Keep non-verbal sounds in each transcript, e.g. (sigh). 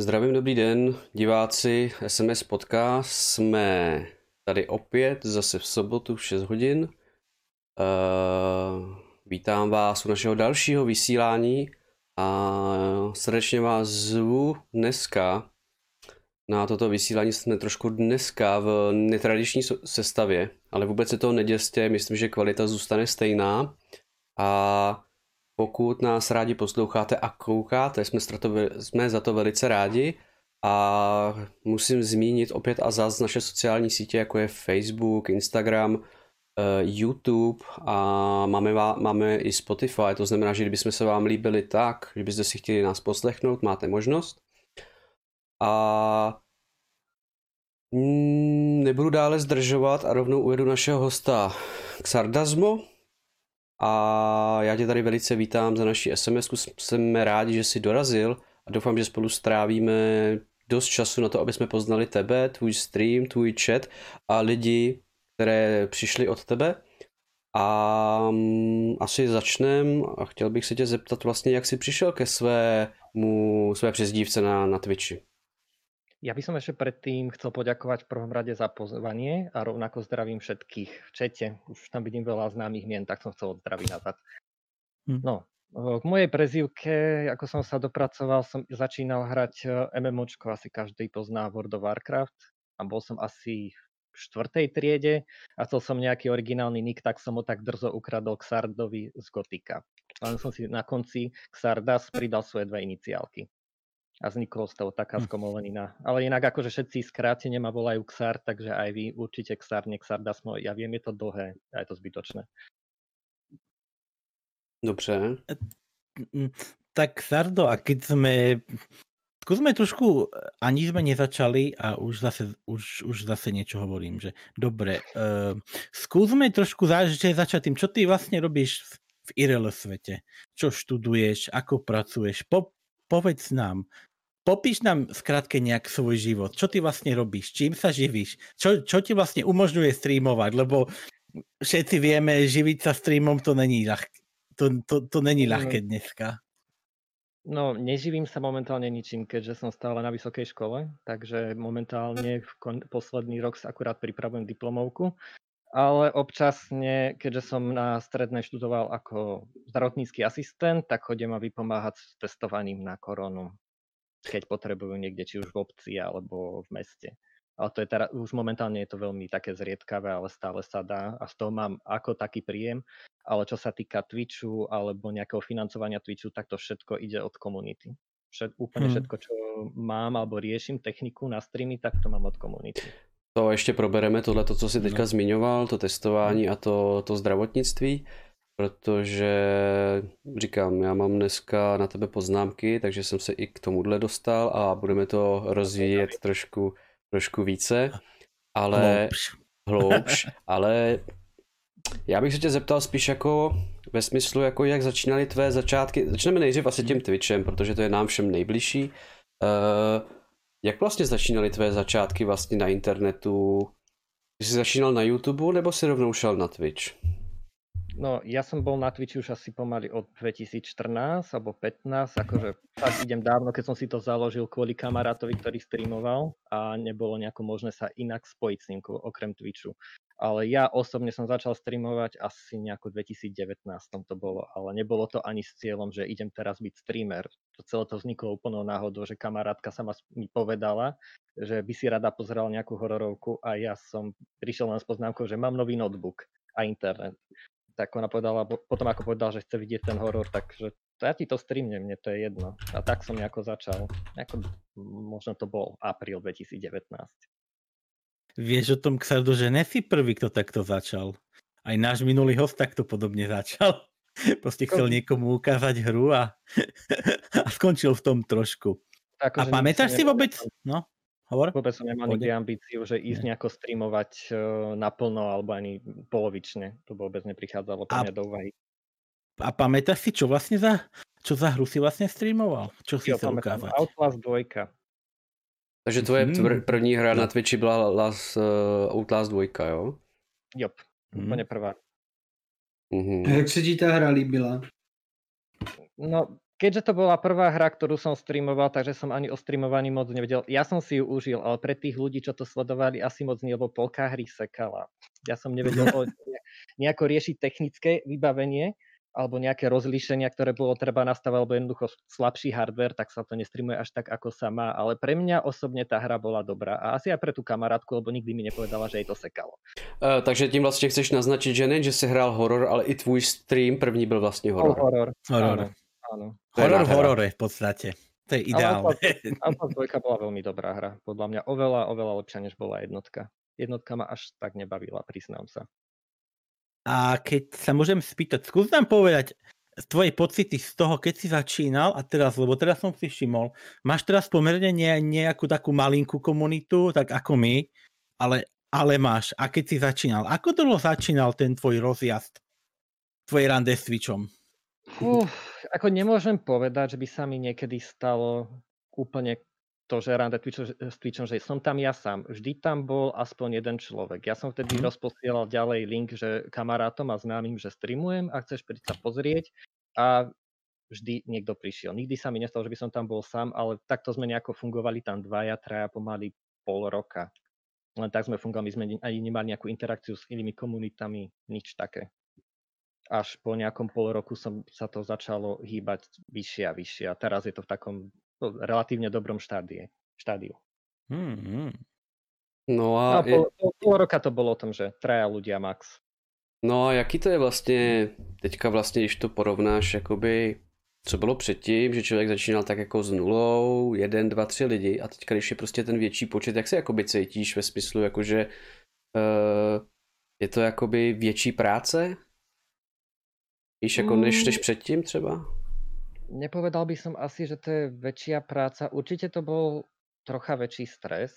Zdravím, dobrý den, diváci SMS Podcast. Jsme tady opět zase v sobotu v 6 hodin. Uh, vítám vás u našeho dalšího vysílání a srdečně vás zvu dneska na toto vysílání jsme trošku dneska v netradiční sestavě, ale vůbec se toho neděste, myslím, že kvalita zůstane stejná a pokud nás rádi posloucháte a koukáte, jsme, jsme za to velice rádi. A musím zmínit opět a zás naše sociální sítě, jako je Facebook, Instagram, eh, YouTube a máme, máme i Spotify, to znamená, že kdybychom se vám líbili tak, že byste si chtěli nás poslechnout, máte možnost. A nebudu dále zdržovat a rovnou uvedu našeho hosta Xardasmo, a já tě tady velice vítám za naši SMS. Jsme rádi, že jsi dorazil a doufám, že spolu strávíme dost času na to, aby jsme poznali tebe, tvůj stream, tvůj chat a lidi, které přišli od tebe. A um, asi začnem a chtěl bych se tě zeptat vlastně, jak jsi přišel ke svému, své přezdívce na, na Twitchi. Ja by som ešte predtým chcel poďakovať v prvom rade za pozvanie a rovnako zdravím všetkých v čete. Už tam vidím veľa známych mien, tak som chcel odzdraviť nazad. Hm. No, k mojej prezývke, ako som sa dopracoval, som začínal hrať e, MMOčko, asi každý pozná World of Warcraft a bol som asi v štvrtej triede a chcel som nejaký originálny nick, tak som ho tak drzo ukradol k Sardovi z Gotika. Len som si na konci Xardas pridal svoje dve iniciálky a vzniklo z toho taká hm. skomolenina. Ale inak akože všetci skrátene ma volajú Xar, takže aj vy určite Xar, nie Xardasmo. Ja viem, je to dlhé a je to zbytočné. Dobře. Tak Sardo, a keď sme... Skúsme trošku, ani sme nezačali a už zase, už, už zase niečo hovorím, že dobre, uh, skúsme trošku zač- začať tým, čo ty vlastne robíš v IRL svete, čo študuješ, ako pracuješ, po, povedz nám, popíš nám skrátke nejak svoj život. Čo ty vlastne robíš? Čím sa živíš? Čo, čo ti vlastne umožňuje streamovať? Lebo všetci vieme, živiť sa streamom to není ľahké. To, to, to není mm. ľahké dneska. No, neživím sa momentálne ničím, keďže som stále na vysokej škole, takže momentálne v kon- posledný rok sa akurát pripravujem diplomovku, ale občasne, keďže som na strednej študoval ako zdravotnícky asistent, tak chodím ma vypomáhať s testovaním na koronu keď potrebujú niekde, či už v obci alebo v meste. Ale to je teda, už momentálne je to veľmi také zriedkavé, ale stále sa dá a z toho mám ako taký príjem. Ale čo sa týka Twitchu alebo nejakého financovania Twitchu, tak to všetko ide od komunity. Všet, úplne hmm. všetko, čo mám alebo riešim techniku na streamy, tak to mám od komunity. To ještě probereme, tohle, to, co jsi teďka no. zmiňoval, to testování a to, to zdravotnictví protože říkám, já mám dneska na tebe poznámky, takže jsem se i k tomuhle dostal a budeme to rozvíjet trošku, trošku více, (laughs) ale hloubš, (laughs) ale já bych se tě zeptal spíš jako ve smyslu, jako jak začínaly tvé začátky. Začneme nejdřív asi tím Twitchem, protože to je nám všem nejbližší. Uh, jak vlastně začínaly tvé začátky vlastně na internetu? Jsi začínal na YouTube nebo si rovnou šel na Twitch? No, ja som bol na Twitchi už asi pomaly od 2014 alebo 15, akože fakt idem dávno, keď som si to založil kvôli kamarátovi, ktorý streamoval a nebolo nejako možné sa inak spojiť s ním okrem Twitchu. Ale ja osobne som začal streamovať asi nejako 2019 to bolo, ale nebolo to ani s cieľom, že idem teraz byť streamer. To celé to vzniklo úplnou náhodou, že kamarátka sa ma, mi povedala, že by si rada pozrela nejakú hororovku a ja som prišiel len s poznámkou, že mám nový notebook a internet tak ona povedala, potom ako povedal, že chce vidieť ten horor, takže ja ti to streamnem, mne to je jedno. A tak som nejako začal. Ako, možno to bol apríl 2019. Vieš o tom, Xardo, že nesi prvý, kto takto začal. Aj náš minulý host takto podobne začal. (laughs) Proste chcel niekomu ukázať hru a, (laughs) a skončil v tom trošku. Tak, a pamätáš si vôbec? No, Hovor? Vôbec som nemal nikdy ambíciu, že ísť nejako streamovať uh, naplno alebo ani polovične. To vôbec neprichádzalo pre mňa do úvahy. A pamätáš si, čo vlastne za, čo za hru si vlastne streamoval? Čo si chcel ukázať? Outlast 2. Takže tvoje hmm. první hra na Twitchi byla Last, uh, Outlast 2, jo? Jop, hmm. úplne prvá. Mm-hmm. A jak se ti ta hra líbila? No, keďže to bola prvá hra, ktorú som streamoval, takže som ani o streamovaní moc nevedel. Ja som si ju užil, ale pre tých ľudí, čo to sledovali, asi moc nie, lebo polka hry sekala. Ja som nevedel o, nejako riešiť technické vybavenie, alebo nejaké rozlíšenia, ktoré bolo treba nastavať, alebo jednoducho slabší hardware, tak sa to nestreamuje až tak, ako sa má. Ale pre mňa osobne tá hra bola dobrá. A asi aj pre tú kamarátku, lebo nikdy mi nepovedala, že jej to sekalo. Uh, takže tím vlastně chceš naznačit, že ne, že si hrál horor, ale i tvůj stream první byl vlastně horor. Oh, horor. Horor. Áno, áno. Horor v horore v podstate. To je ideálne. Alpha 2 (laughs) bola veľmi dobrá hra. Podľa mňa oveľa, oveľa lepšia, než bola jednotka. Jednotka ma až tak nebavila, priznám sa. A keď sa môžem spýtať, skús nám povedať tvoje pocity z toho, keď si začínal a teraz, lebo teraz som si všimol, máš teraz pomerne ne, nejakú takú malinkú komunitu, tak ako my, ale, ale máš. A keď si začínal, ako to začínal ten tvoj rozjazd, tvoj rande s Twitchom? Uf, ako nemôžem povedať, že by sa mi niekedy stalo úplne to, že rande Twitch, s Twitchom, že som tam ja sám. Vždy tam bol aspoň jeden človek. Ja som vtedy mm. rozposielal ďalej link, že kamarátom a známym, že streamujem a chceš prísť sa pozrieť a vždy niekto prišiel. Nikdy sa mi nestalo, že by som tam bol sám, ale takto sme nejako fungovali tam dvaja, traja pomaly pol roka. Len tak sme fungovali, my sme ani nemali nejakú interakciu s inými komunitami, nič také. Až po nejakom pol roku som, sa to začalo hýbať vyššie a vyššie a teraz je to v takom relatívne dobrom štádie, štádiu. Hmm. No a... a... No, pol, pol, pol roka to bolo o tom, že traja ľudia max. No a jaký to je vlastně, teďka vlastně, když to porovnáš, jakoby, co bylo předtím, že člověk začínal tak jako s nulou, jeden, dva, tři lidi a teďka, když je prostě ten větší počet, jak se jakoby cítíš ve smyslu, jakože uh, je to jakoby větší práce? Víš, jako než, než předtím třeba? Nepovedal by som asi, že to je väčšia práca. Určite to bol trocha väčší stres,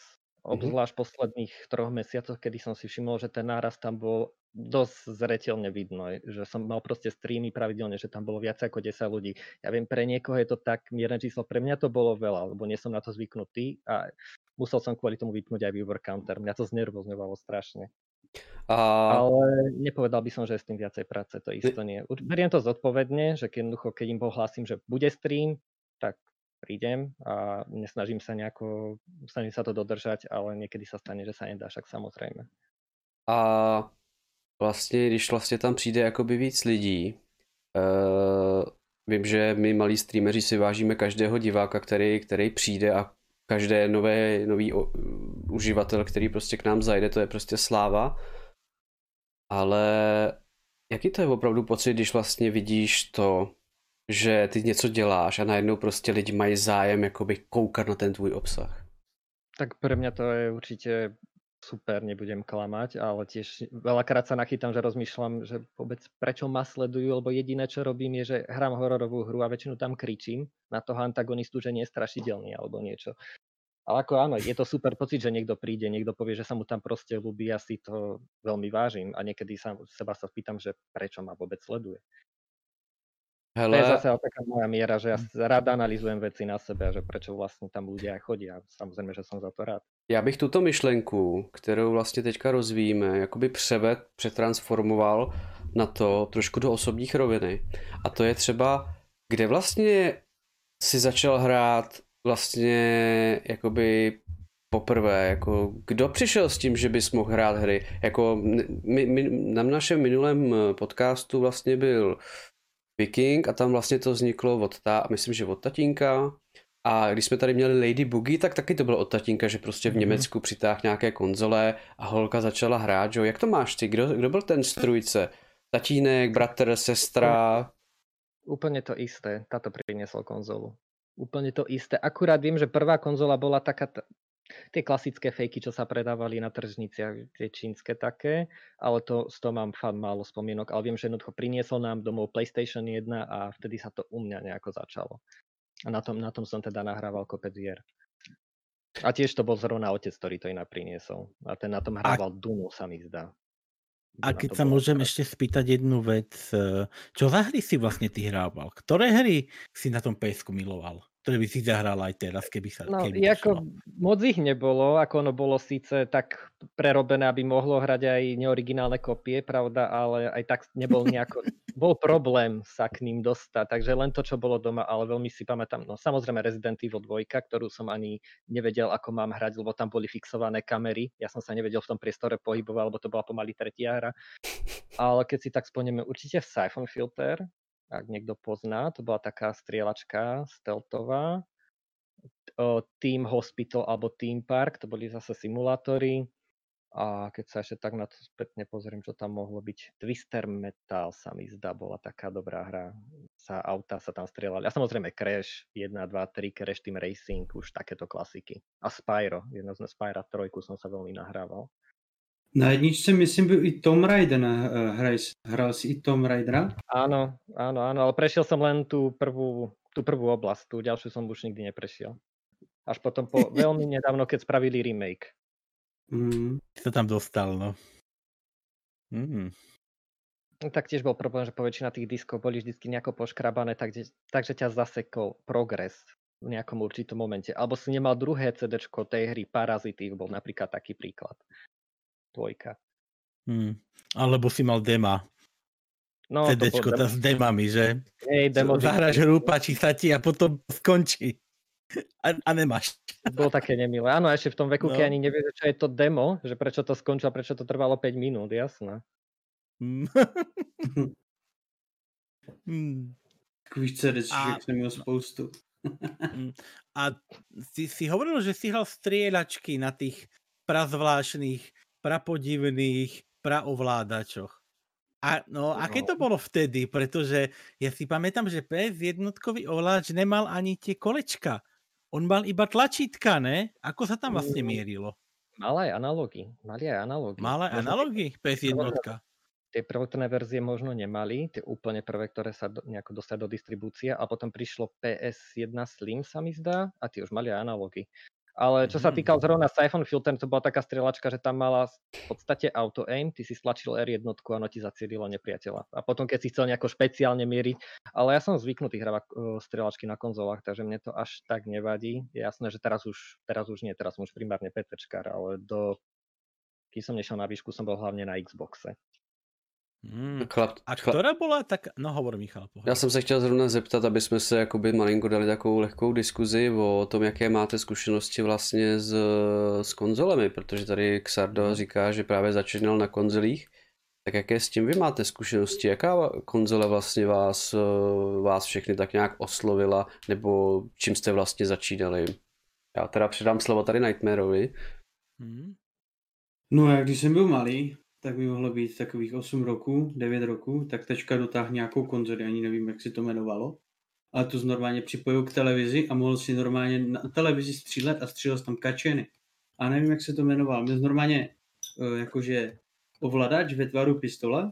Mhm. obzvlášť v posledných troch mesiacoch, kedy som si všimol, že ten náraz tam bol dosť zreteľne vidno, že som mal proste streamy pravidelne, že tam bolo viac ako 10 ľudí. Ja viem, pre niekoho je to tak mierne číslo, pre mňa to bolo veľa, lebo nie som na to zvyknutý a musel som kvôli tomu vypnúť aj viewer counter. Mňa to znervozňovalo strašne. A Ale nepovedal by som, že je s tým viacej práce, to isto nie. Beriem to zodpovedne, že keď, jednoducho, keď im pohlásim, že bude stream, tak prídem a nesnažím sa nejako, snažím sa to dodržať, ale niekedy sa stane, že sa nedá, však samozrejme. A vlastně, když vlastně tam přijde jakoby víc lidí, uh, vím, že my malí streameři si vážíme každého diváka, který, který přijde a každé nové, nový o, uživatel, který prostě k nám zajde, to je prostě sláva. Ale jaký to je opravdu pocit, když vlastně vidíš to, že ty něco děláš a najednou prostě lidi mají zájem jakoby koukat na ten tvůj obsah? Tak pre mňa to je určite super, nebudem klamať, ale tiež veľakrát sa nachytám, že rozmýšľam, že vôbec prečo ma sledujú, lebo jediné, čo robím, je, že hrám hororovú hru a väčšinu tam kričím na toho antagonistu, že nie je strašidelný alebo niečo. Ale ako áno, je to super pocit, že niekto príde, niekto povie, že sa mu tam proste ľúbi, ja si to veľmi vážim a niekedy sa seba sa pýtam, že prečo ma vôbec sleduje. To je Hele, zase taká moja miera, že ja s- rád analyzujem veci na sebe a že prečo vlastne tam ľudia chodia. Samozrejme, že som za to rád. Já bych tuto myšlenku, kterou vlastně teďka rozvíjíme, jakoby převed, přetransformoval na to trošku do osobních roviny. A to je třeba, kde vlastně si začal hrát vlastně jakoby poprvé, jako kdo přišel s tím, že bys mohl hrát hry? Jako my, my, na našem minulém podcastu vlastně byl Viking a tam vlastně to vzniklo od ta, myslím, že od tatínka, a když jsme tady měli Lady Boogie, tak taky to bylo od tatínka, že prostě v Mhm. Německu přitáhl nějaké konzole a holka začala hrát, jo. Jak to máš ty? Kdo, kdo byl ten strujce? Tatínek, bratr, sestra? Úplne to isté. Táto priniesol konzolu. Úplne to isté. Akurát viem, že prvá konzola bola taká, t- tie klasické fejky, čo sa predávali na tržniciach, tie čínske také, ale to, z toho mám fakt málo spomienok, ale viem, že jednoducho priniesol nám domov PlayStation 1 a vtedy sa to u mňa nejako začalo. A na tom, na tom som teda nahrával kopec hier. A tiež to bol zrovna otec, ktorý to inak priniesol. A ten na tom hrával Dunu, sa mi zdá. A keď sa môžem super. ešte spýtať jednu vec, eh, čo za hry si vlastne ty hrával? Ktoré hry si na tom PSku miloval? Ktoré by si zahral aj teraz, keby sa No, keby ako moc ich nebolo, ako ono bolo síce tak prerobené, aby mohlo hrať aj neoriginálne kopie, pravda, ale aj tak nebol nejako, (laughs) bol problém sa k ním dostať, takže len to, čo bolo doma, ale veľmi si pamätám, no samozrejme Resident Evil 2, ktorú som ani nevedel, ako mám hrať, lebo tam boli fixované kamery, ja som sa nevedel v tom priestore pohybovať, lebo to bola pomaly tretia hra, ale keď si tak spomenieme, určite Siphon Filter, ak niekto pozná, to bola taká strieľačka stealthová, o, Team Hospital alebo Team Park, to boli zase simulátory. A keď sa ešte tak na to spätne pozriem, čo tam mohlo byť. Twister Metal sa mi zdá, bola taká dobrá hra. Sa auta sa tam strieľali. A samozrejme Crash 1, 2, 3, Crash Team Racing, už takéto klasiky. A Spyro, jedno z Spyro trojku som sa veľmi nahrával. Na jedničce myslím byl i Tom Raider, ne? Eh, Hraj, hral si i Tom Raidera? Áno, áno, áno, ale prešiel som len tú prvú, tú prvú oblasť, tú ďalšiu som už nikdy neprešiel. Až potom po (laughs) veľmi nedávno, keď spravili remake. Mm. Sa tam dostal, no. Mm. No, tak tiež bol problém, že po väčšina tých diskov boli vždy nejako poškrabané, takže, takže ťa zasekol progres v nejakom určitom momente. Alebo si nemal druhé CD tej hry, Parazity bol napríklad taký príklad. Dvojka. Mm. Alebo si mal dema. No, to bol CDčko demo- tá s demami, že? Hej, demo hru, páči sa ti a potom skončí. A, a nemáš. bolo také nemilé. Áno, ešte v tom veku, No. keď ani nevie, čo je to demo, že prečo to skončilo, prečo to trvalo 5 minút, jasné. Mm. Mm. Takových CDček A- jsem měl spoustu. (laughs) A si, si hovoril, že si hral strieľačky na tých prazvláštnych, prapodivných, praovládačoch. A, no, aké to No. bolo vtedy? Pretože ja si pamätám, že PS jednotkový ovládač nemal ani tie kolečka. On mal iba tlačítka, ne? Ako sa tam vlastne Mm. mierilo? Mal aj analógy. Mali aj analógy. Mal aj Možno analogy PS jednotka. Tie prvotné verzie možno nemali, tie úplne prvé, ktoré sa do, nejako dostali do distribúcie a potom prišlo PS1 Slim sa mi zdá a tie už mali aj analógy. Ale čo sa Mhm. týkal zrovna Siphon Filter, to bola taká strieľačka, že tam mala v podstate auto aim, ty si stlačil R1 a ono ti zacielilo nepriateľa. A potom, keď si chcel nejako špeciálne mieriť, ale ja som zvyknutý hravať uh, strieľačky na konzolách, takže mne to až tak nevadí. Je jasné, že teraz už, teraz už nie, teraz som už primárne PCčkár, ale do keď som nešiel na výšku, som bol hlavne na Xboxe. Mm. Chlap, A chlap, ktorá bola tak... No hovor Michal, pohľad. já jsem se chtěl zrovna zeptat, aby jsme se jakoby malinko dali takovou lehkou diskuzi o tom, jaké máte zkušenosti vlastně s, s konzolemi, protože tady Xardo říká, že právě začínal na konzolích. Tak jaké s tím vy máte zkušenosti? Jaká konzole vlastně vás, vás všechny tak nějak oslovila, nebo čím jste vlastně začínali? Já teda předám slovo tady Nightmareovi. Mm. No já když jsem byl malý, tak by mohlo být takových 8 roků, 9 roků, tak tečka dotáhl nějakou konzoli, ani nevím, jak se to jmenovalo. Ale to normálně připojil k televizi a mohl si normálně na televizi střílet a střílel tam kačeny. A nevím, jak se to jmenovalo. Měl normálně eh, jakože ovladač ve tvaru pistole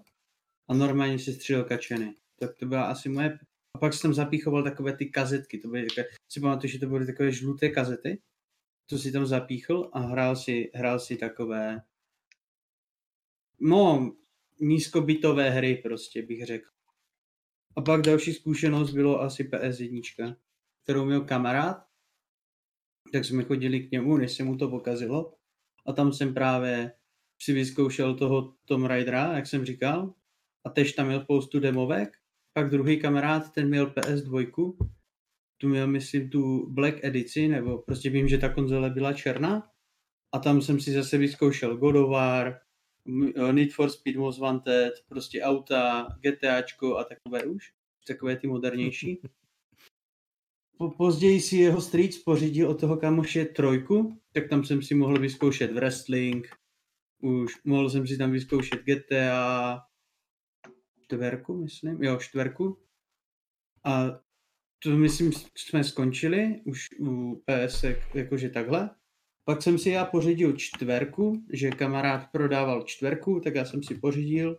a normálně si střílel kačeny. Tak to byla asi moje... A pak jsem zapíchoval takové ty kazetky. To byly si pamatuju, že to byly takové žluté kazety. To si tam zapíchl a hrál si, hrál si takové no, nízkobytové hry prostě bych řekl. A pak další zkušenost bylo asi PS1, kterou měl kamarád, tak jsme chodili k němu, než se mu to pokazilo. A tam jsem právě si vyzkoušel toho Tom Raidera, jak jsem říkal. A tež tam měl spoustu demovek. Pak druhý kamarád, ten měl PS2, tu měl, myslím, tu Black edici, nebo prostě vím, že ta konzole byla černá. A tam jsem si zase vyzkoušel God of War, Need for Speed Most Wanted, prostě auta, GTAčko a takové už, takové ty modernější. (laughs) Po, později si jeho strýc pořídil od toho kamoše trojku, tak tam jsem si mohl vyzkoušet wrestling, už mohl jsem si tam vyzkoušet GTA čtverku, myslím, jo, čtverku. A to myslím, jsme skončili už u PS jakože takhle. Pak jsem si já pořídil čtverku, že kamarád prodával čtverku, tak já jsem si pořídil.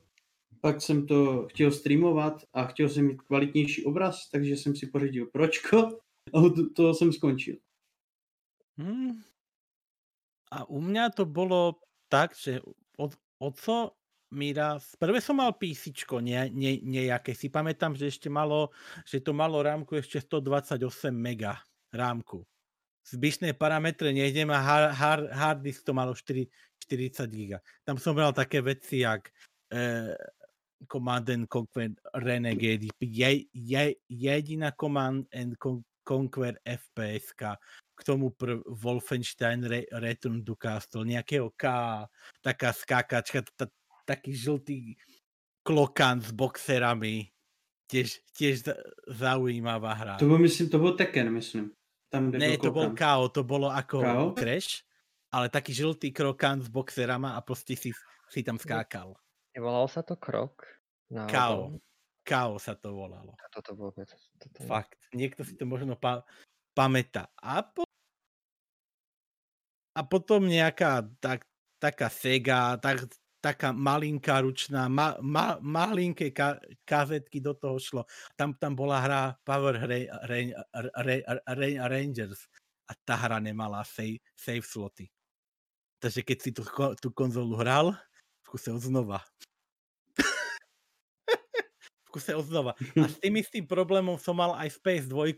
Pak jsem to chtěl streamovat a chtěl jsem mít kvalitnější obraz, takže jsem si pořídil pročko a od toho jsem skončil. Hmm. A u mňa to bolo tak, že od, oco mi raz, prvé som mal písičko ne, ne, nejaké, si pamätám, že ešte malo, že to malo rámku ešte 128 mega. rámku. Zbyšné parametre nejdem a hard, hard, hard disk to malo 4, 40 giga. Tam som bral také veci, jak eh, Command and Conquer Renegade, je, je, jediná Command and Conquer FPS k tomu pr- Wolfenstein Re- Return to Castle, nejakého K, taká skákačka, t- taký žltý klokan s boxerami, tiež, tiež zaujímavá hra. To bol, myslím, to bol Tekken, myslím. Tam, ne, to bol KO, to bolo ako KO? Crash, ale taký žltý krokan s boxerama a proste si, si tam skákal. Nevolalo sa to krok? No, KO. KO sa to volalo. Toto vôbec. Toto... Fakt. Niekto si to možno pa- pamätá. A, po- a potom nejaká tak, taká Sega, tak, taká malinká ručná, ma, ma, malinké ka, kazetky do toho šlo. Tam, tam bola hra Power Ra, Ra, Ra, Ra, Rangers a tá hra nemala save, save sloty. Takže keď si tú, tú konzolu hral, skúsil znova. (laughs) skúsil znova. A s tým istým problémom som mal aj s PS2.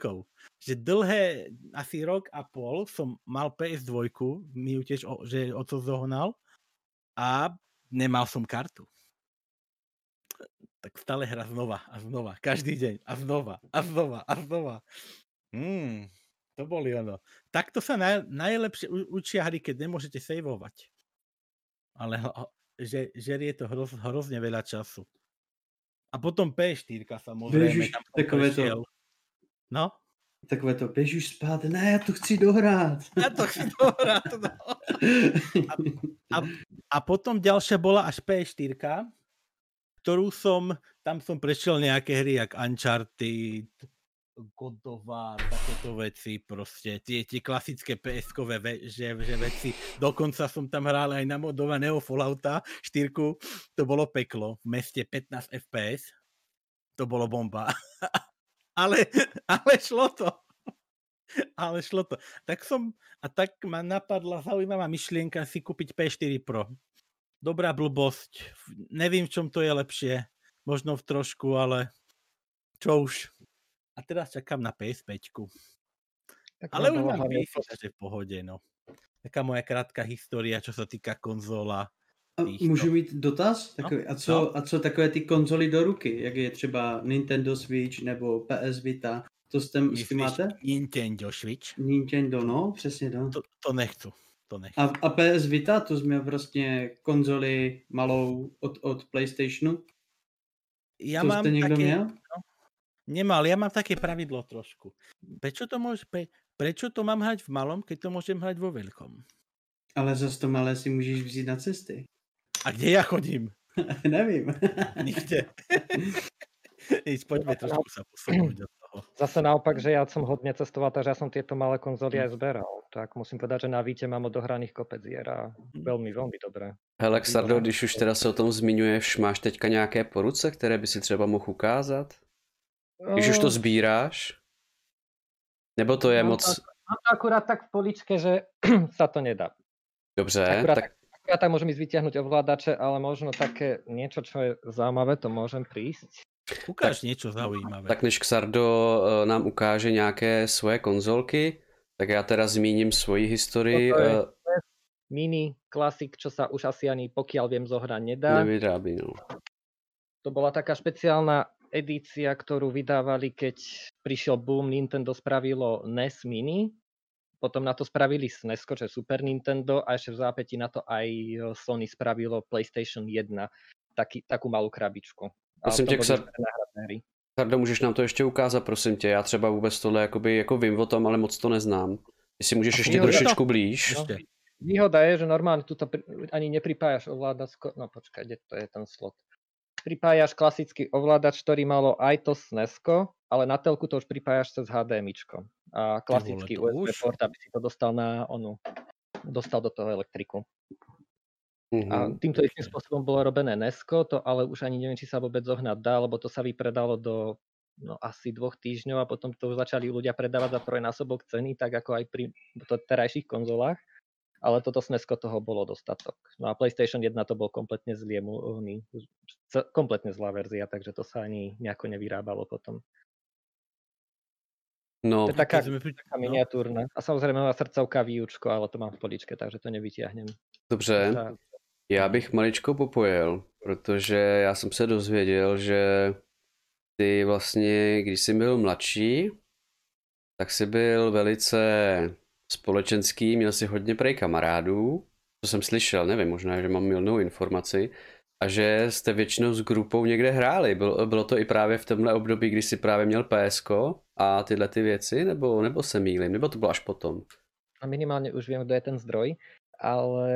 Že dlhé, asi rok a pol som mal PS2, mi ju tiež, o, že o to zohnal a nemal som kartu. Tak stále hra znova a znova, každý deň a znova a znova a znova. Hmm, to boli ono. Takto sa naj, najlepšie učia hry, keď nemôžete saveovať. Ale že, žerie to hroz, hrozne veľa času. A potom P4 samozrejme. Ježiš, tam to-. No, Takové to, běž už spát, ne, já to chci dohrát. ja to chci dohrať. No. A potom ďalšia bola až P4, ktorú som, tam som prešiel nejaké hry, jak Uncharted, God of War, takéto veci, proste tie, tie klasické PS-kové ve, že, že veci. Dokonca som tam hral aj na modovaného Fallouta 4, to bolo peklo, v meste 15 FPS, to bolo bomba. (laughs) ale, (laughs) ale šlo to. Ale šlo to. Tak som, a tak ma napadla zaujímavá myšlienka si kúpiť P4 Pro. Dobrá blbosť. Neviem, v čom to je lepšie. Možno v trošku, ale čo už. A teraz čakám na PS5. Tak Ale už mám PS, že v pohode, no. Taká moja krátka história, čo sa týka konzola. A můžu to. mít dotaz? No, Takový, a, co, no. a co takové ty konzoly do ruky, jak je třeba Nintendo Switch nebo PS Vita, to s tím, s tím máte? Nintendo Switch? Nintendo, no, přesně to. To, to nechcu. To nechcu. A, a PS Vita, to jsme vlastně konzoli malou od, od PlayStationu. Ja to mám jste někdo také... měl? Nemal, ja mám také pravidlo trošku. Prečo to, môže, pre, prečo to mám hrať v malom, keď to môžem hrať vo veľkom? Ale zase to malé si můžeš vzít na cesty. A kde ja chodím? (laughs) Nevím. (laughs) Nikde. (laughs) Ísť, poďme trošku sa posunúť do toho. (clears throat) Zase naopak, že ja som hodne cestoval, takže ja som tieto malé konzoly aj zberal. Tak musím povedať, že na Víte mám odohraných kopec hier a veľmi, veľmi dobré. Hele, Xardo, když už teda se o tom zmiňuješ, máš teďka nějaké po ruce, které by si třeba mohl ukázat? Když už to sbíráš? Nebo to je Mám moc... Mám to akurát tak v poličke, že (clears throat) sa to nedá. Dobře, Akurát, tak akurát tak môžem ísť vyťahnuť ovládače, ale možno také niečo, čo je zaujímavé, to môžem prísť. Ukáž niečo zaujímavé. Tak než Xardo eh, nám ukáže nějaké svoje konzolky, tak já teda zmíním svoji historii. Toto je- eh, Mini, klasik, čo sa už asi ani pokiaľ viem zohrať nedá. Nevyrábí, no. To bola taká špeciálna edícia, ktorú vydávali, keď prišiel boom, Nintendo spravilo NES Mini, potom na to spravili SNES, čo je Super Nintendo a ešte v zápäti na to aj Sony spravilo PlayStation 1, taký, takú malú krabičku. Prosím to tě, Xar- hry. Xardo, můžeš nám to ještě ukázat, prosím tě. Já třeba vůbec tohle jakoby, jako vím o tom, ale moc to neznám. Jestli můžeš ještě to- trošičku blíž. No. Ešte. Výhoda je, že normálne tuto pri- ani nepripájaš ovládačko, no počkaj, kde to je ten slot. Pripájaš klasický ovládač, ktorý malo aj to SNESko, ale na telku to už pripájaš cez HDMIčko. A klasický to USB už. port, aby si to dostal na onu, dostal do toho elektriku. A Mhm. týmto istým spôsobom bolo robené Nesko, to ale už ani neviem, či sa vôbec zohnať dá, lebo to sa vypredalo do no, asi dvoch týždňov a potom to začali ľudia predávať za trojnásobok ceny, tak ako aj pri terajších konzolách. Ale toto Snesko toho bolo dostatok. No a PlayStation 1 to bol kompletne c- kompletne zlá verzia, takže to sa ani nejako nevyrábalo potom. No, To je taká, sme pri- taká no. miniatúrna. A samozrejme má srdcovka výučko, ale to mám v poličke, takže to nevytiahnem. dobře. Tá- Já bych maličko popojil, protože já jsem se dozvěděl, že ty vlastně, když jsi byl mladší, tak jsi byl velice společenský, měl si hodně prej kamarádů, to jsem slyšel, nevím, možná, že mám milnou informaci, a že jste většinou s grupou někde hráli. Bylo, bylo to i právě v tomhle období, kdy jsi právě měl PSK a tyhle ty věci, nebo, nebo se mýlim, nebo to bylo až potom? A minimálne už viem, kto je ten zdroj, ale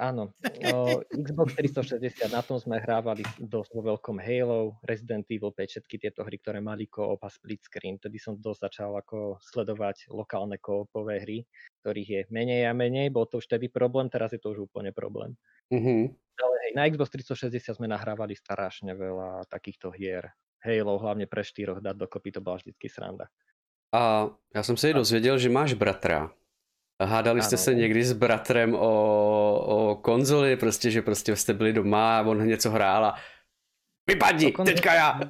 áno, o, Xbox 360, na tom sme hrávali dosť vo veľkom Halo, Resident Evil 5, všetky tieto hry, ktoré mali co-op a split screen. Tedy som dosť začal ako sledovať lokálne koopové hry, ktorých je menej a menej. Bol to už vtedy problém, teraz je to už úplne problém. Mhm. Ale hej, na Xbox 360 sme nahrávali strašne veľa takýchto hier. Halo, hlavne pre štyroch dať dokopy, to bola vždycky sranda. A já jsem se i dozvěděl, že máš bratra. Hádali jste Ano. se někdy s bratrem o, o konzoli, prostě, že prostě jste byli doma a on něco hrál a vypadni, O konzoli- teďka já.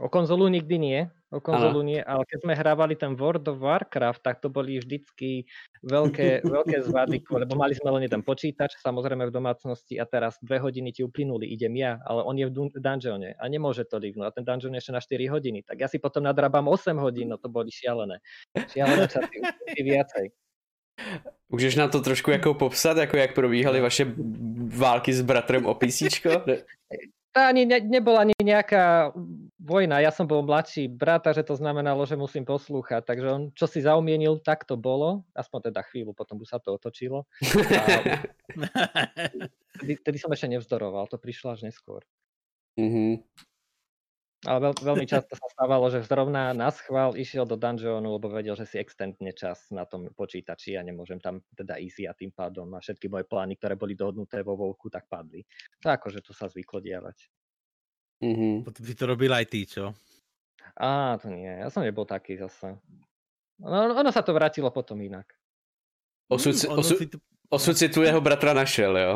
O konzolu nikdy nie, o konzolu nie, ale keď sme hrávali ten World of Warcraft, tak to boli vždycky veľké, veľké zvady, lebo mali sme len jeden počítač, samozrejme v domácnosti a teraz dve hodiny ti uplynuli, idem ja, ale on je v dun- dungeone a nemôže to livnúť a ten dungeon je ešte na 4 hodiny, tak ja si potom nadrabám 8 hodín, no to boli šialené. Šialené časy, viacej. Můžeš nám to trošku jako popsat, jako jak probíhaly vaše války s bratrem o písíčko? (laughs) To ani ne, nebola ani nejaká vojna, ja som bol mladší brat, takže to znamenalo, že musím poslúchať, takže on čo si zaumienil, tak to bolo, aspoň teda chvíľu, potom už sa to otočilo. (laughs) A Tedy, tedy som ešte nevzdoroval, to prišlo až neskôr. Mhm. Ale veľ, veľmi často sa stávalo, že zrovna na schvál išiel do dungeonu, lebo vedel, že si extendne čas na tom počítači a nemôžem tam teda easy a tým pádom a všetky moje plány, ktoré boli dohodnuté vo volku, tak padli. To akože to sa zvyklo diavať. Mhm. Potom si to robil aj ty, čo? Á, to nie, ja som nebol taký zase. No, ono sa to vrátilo potom inak. Osud, Mm, si, osud si tu jeho bratra našel, jo?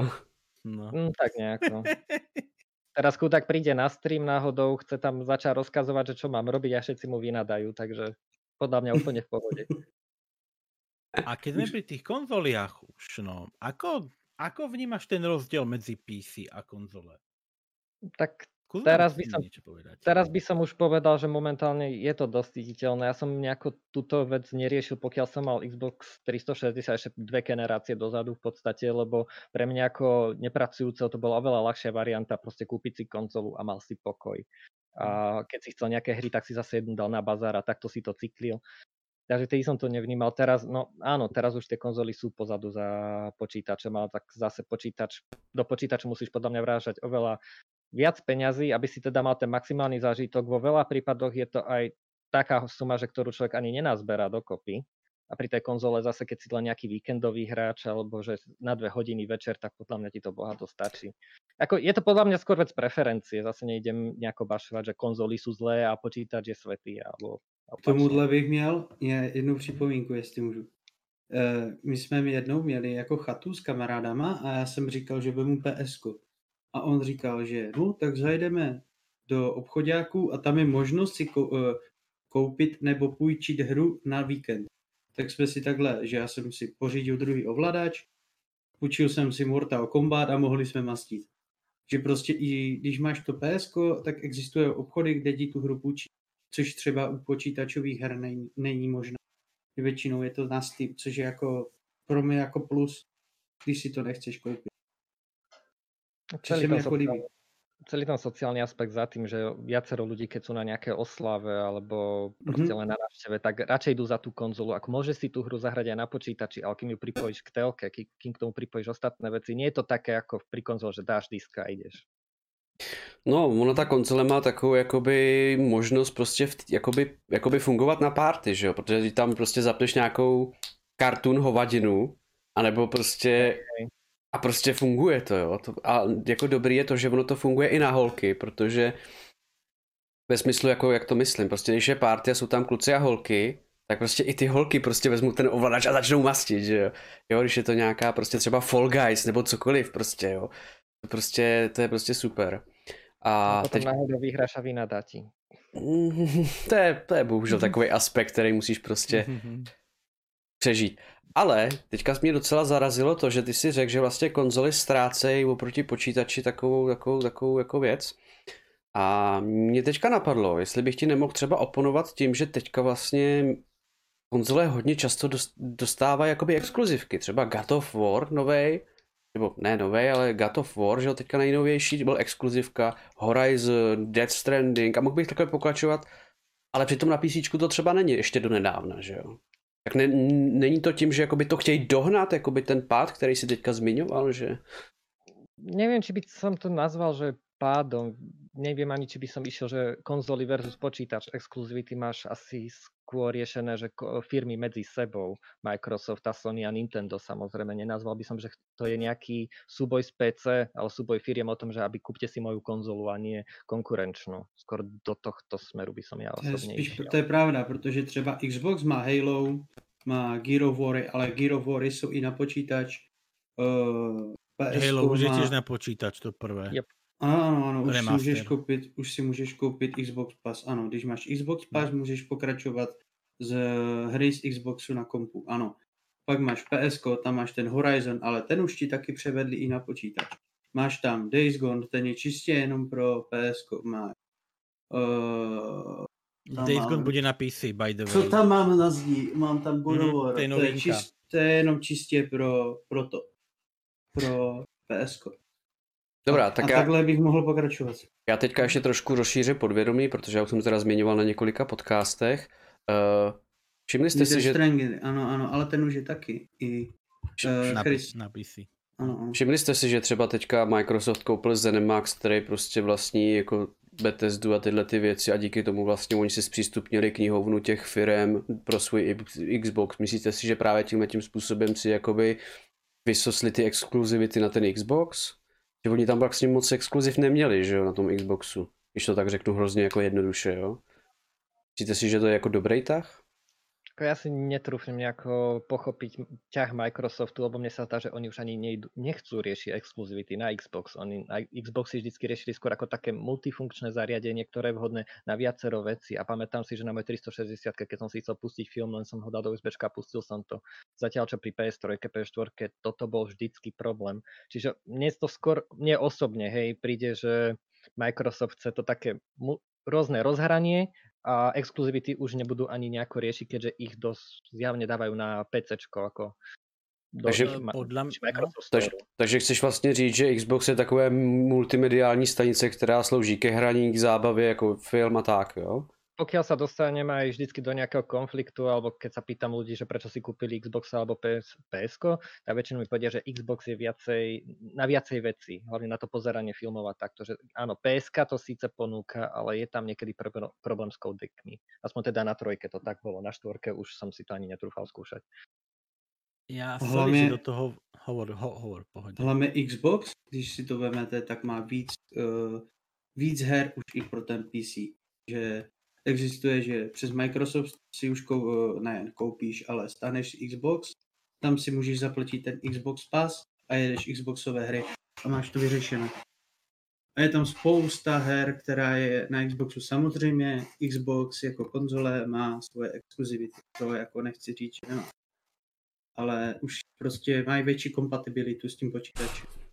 No. Mm, tak nejak, no. (laughs) Teraz chudák príde na stream náhodou, chce tam začať rozkazovať, že čo mám robiť a všetci mu vynadajú, takže podľa mňa úplne v pohode. A keď sme pri tých konzoliách už, no, ako, ako vnímaš ten rozdiel medzi PC a konzole? Tak Skús Teraz by som- teraz by som už povedal, že momentálne je to dosť viditeľné. Ja som nejako túto vec neriešil, pokiaľ som mal Xbox 360 ešte dve generácie dozadu v podstate, lebo pre mňa ako nepracujúceho to bola oveľa ľahšia varianta proste kúpiť si konzolu a mal si pokoj. A keď si chcel nejaké hry, tak si zase jednu dal na bazár a takto si to cyklil. Takže tedy som to nevnímal. Teraz, no áno, teraz už tie konzoly sú pozadu za počítačom, ale tak zase počítač, do počítača musíš podľa mňa vrážať oveľa viac peňazí, aby si teda mal ten maximálny zážitok. Vo veľa prípadoch je to aj taká suma, že ktorú človek ani nenazberá dokopy. A pri tej konzole zase, keď si len nejaký víkendový hráč, alebo že na dve hodiny večer, tak podľa mňa ti to bohato stačí. Ako, je to podľa mňa skôr vec preferencie. Zase nejdem nejako bašovať, že konzoly sú zlé a počítač je svetý. Alebo, a opačne. Tomuhle bych měl je jednu připomínku, jestli můžu. Eh, My jsme jednou měli jako chatu s kamarádama a já jsem říkal, že vemu PSK. A on říkal, že no, tak zajdeme do obchodáků a tam je možnost si eh, koupit nebo půjčit hru na víkend. Tak jsme si takhle, že já jsem si pořídil druhý ovladač, půjčil jsem si Mortal Kombat a mohli jsme mastit. Že prostě i když máš to PSK, tak existuje obchody, kde ti tu hru půjčí což třeba u počítačových her není, není možné. Většinou je to na Steam, což je jako pro mě jako plus, když si to nechceš koupit. Celý, ten sociálny, celý ten sociálny aspekt za tým, že viacero ľudí, keď sú na nejaké oslave alebo proste len na návšteve, tak radšej idú za tú konzolu. Ako môže si tú hru zahrať aj na počítači, ale kým ju pripojíš k telke, kým, k tomu pripojíš ostatné veci, nie je to také ako pri konzole, že dáš diska a ideš. No, ona ta konzole má takovou jakoby možnost prostě v, jakoby, jakoby fungovat na party, že jo, protože ty tam prostě zapneš nějakou cartoon hovadinu, anebo prostě a prostě funguje to, jo. To, a jako dobrý je to, že ono to funguje i na holky, protože ve smyslu, jako jak to myslím, prostě když je party a jsou tam kluci a holky, tak prostě i ty holky prostě vezmou ten ovladač a začnou mastit, že jo. Jo, když je to nějaká prostě třeba Fall Guys nebo cokoliv prostě, jo. To prostě, to je prostě super. A A potom teď, náhodou vyhráš a (laughs) To je, to je bohužel takový aspekt, který musíš prostě (laughs) přežít. Ale teďka mě docela zarazilo to, že ty si řekl, že vlastně konzoly ztrácejí oproti počítači takovou, takovou, takovou jako věc. A mě teďka napadlo, jestli bych ti nemohl třeba oponovat tím, že teďka vlastně konzole hodně často dost- dostávají jakoby exkluzivky. Třeba God of War novej, nebo ne novej, ale God of War, že teďka nejnovější byl exkluzivka, Horizon, Death Stranding a mohl bych takhle pokračovat, ale přitom na PC to třeba není ještě do nedávna, že jo. Tak ne, není to tím, že jakoby to chtějí dohnat, jakoby ten pád, který si teďka zmiňoval, že... Neviem, či by som to nazval, že pádom. Neviem ani, či by som išiel, že konzoly versus počítač. Exkluzivity máš asi skôr riešené, že firmy medzi sebou, Microsoft a Sony a Nintendo samozrejme. Nenazval by som, že to je nejaký súboj z PC, ale súboj firiem o tom, že aby kúpte si moju konzolu a nie konkurenčnú. Skôr do tohto smeru by som ja To je, osobne spíš, išiel. to je pravda, protože třeba Xbox má Halo, má Gear of War, ale Gear of War jsou i na počítač. Uh, PS Halo už je tiež na počítač, to prvé. Yep. Ano, ano, ano, už si, můžeš koupit, už si můžeš koupit Xbox Pass, ano, když máš Xbox Pass, můžeš pokračovat z hry z Xboxu na kompu, ano. Pak máš PS, tam máš ten Horizon, ale ten už ti taky převedli i na počítač. Máš tam Days Gone, ten je čistě jenom pro PS, máš uh, Days Gone bude na PC, by the way. co tam mám na zdi? Mám tam God of Mhm, War. to je čist, to jenom čistě pro, pro to. Pro PS. Dobrá, a, tak a já, takhle bych mohl pokračovat. já teďka ještě trošku rozšířím podvědomí, protože já už jsem teda zmiňoval na několika podcastech. Uh, všimli jste si, že Stranding, ano, ano, ale ten už je taky. I, eh, na, Chris, na PC. ano, ano. Všimli jste si, že třeba teďka Microsoft koupil Zenimax, který prostě vlastní jako Bethesdu a tyhle ty věci a díky tomu vlastně oni si zpřístupnili knihovnu těch firm pro svůj Xbox. Myslíte si, že právě tímhle tím způsobem si jakoby vysosli ty exkluzivity na ten Xbox? Že oni tam vlastně moc exkluziv neměli, že jo, na tom Xboxu. Když to tak řeknu hrozně jako jednoduše, jo. Myslíte si, že to je jako dobrý tah? Ja si netrúfnem nejako pochopiť ťah Microsoftu, lebo mne sa zdá, že oni už ani nejdu, nechcú riešiť exkluzivity na Xbox. Oni na Xboxy vždy riešili skôr ako také multifunkčné zariadenie, ktoré je vhodné na viacero veci. A pamätám si, že na mojej 360, keď som si chcel pustiť film, len som ho dal do USB a pustil som to. Zatiaľ, čo pri PS3, PS4, toto bol vždycky problém. Čiže mne to skôr, mne osobne, hej, príde, že Microsoft chce to také mu- rôzne rozhranie a exkluzivity už nebudú ani nejako riešiť, keďže ich dosť zjavne dávajú na PC ako do Takže ich ma- podľa m- Microsoft Takže, takže chceš vlastně říct, že Xbox je takové multimediální stanice, která slouží ke hraní, k zábavě, jako film a tak, jo? Pokiaľ sa dostanem aj vždycky do nejakého konfliktu, alebo keď sa pýtam ľudí, že prečo si kúpili Xbox alebo PS, PS, tak väčšinou mi povedia, že Xbox je viacej, na viacej veci, hlavne na to pozeranie filmov a takto, že áno, PSK to síce ponúka, ale je tam niekedy problém, problém s kodekmi. Aspoň teda na trojke to tak bolo, na štvorke už som si to ani netrúfal skúšať. Ja Hlavne- sorry, do toho hovor, ho, hovor, pohode. Hlavně Xbox, když si to vezmete, tak má víc, uh, víc her už i pro ten PC. Že existuje, že přes Microsoft si už kou, uh, ne, koupíš, ale staneš Xbox, tam si můžeš zaplatit ten Xbox Pass a jedeš Xboxové hry a máš to vyřešené. A je tam spousta her, která je na Xboxu samozřejmě. Xbox jako konzole má svoje exkluzivity, to jako nechci říct, že nemá. Ale už prostě mají větší kompatibilitu s tím počítačem.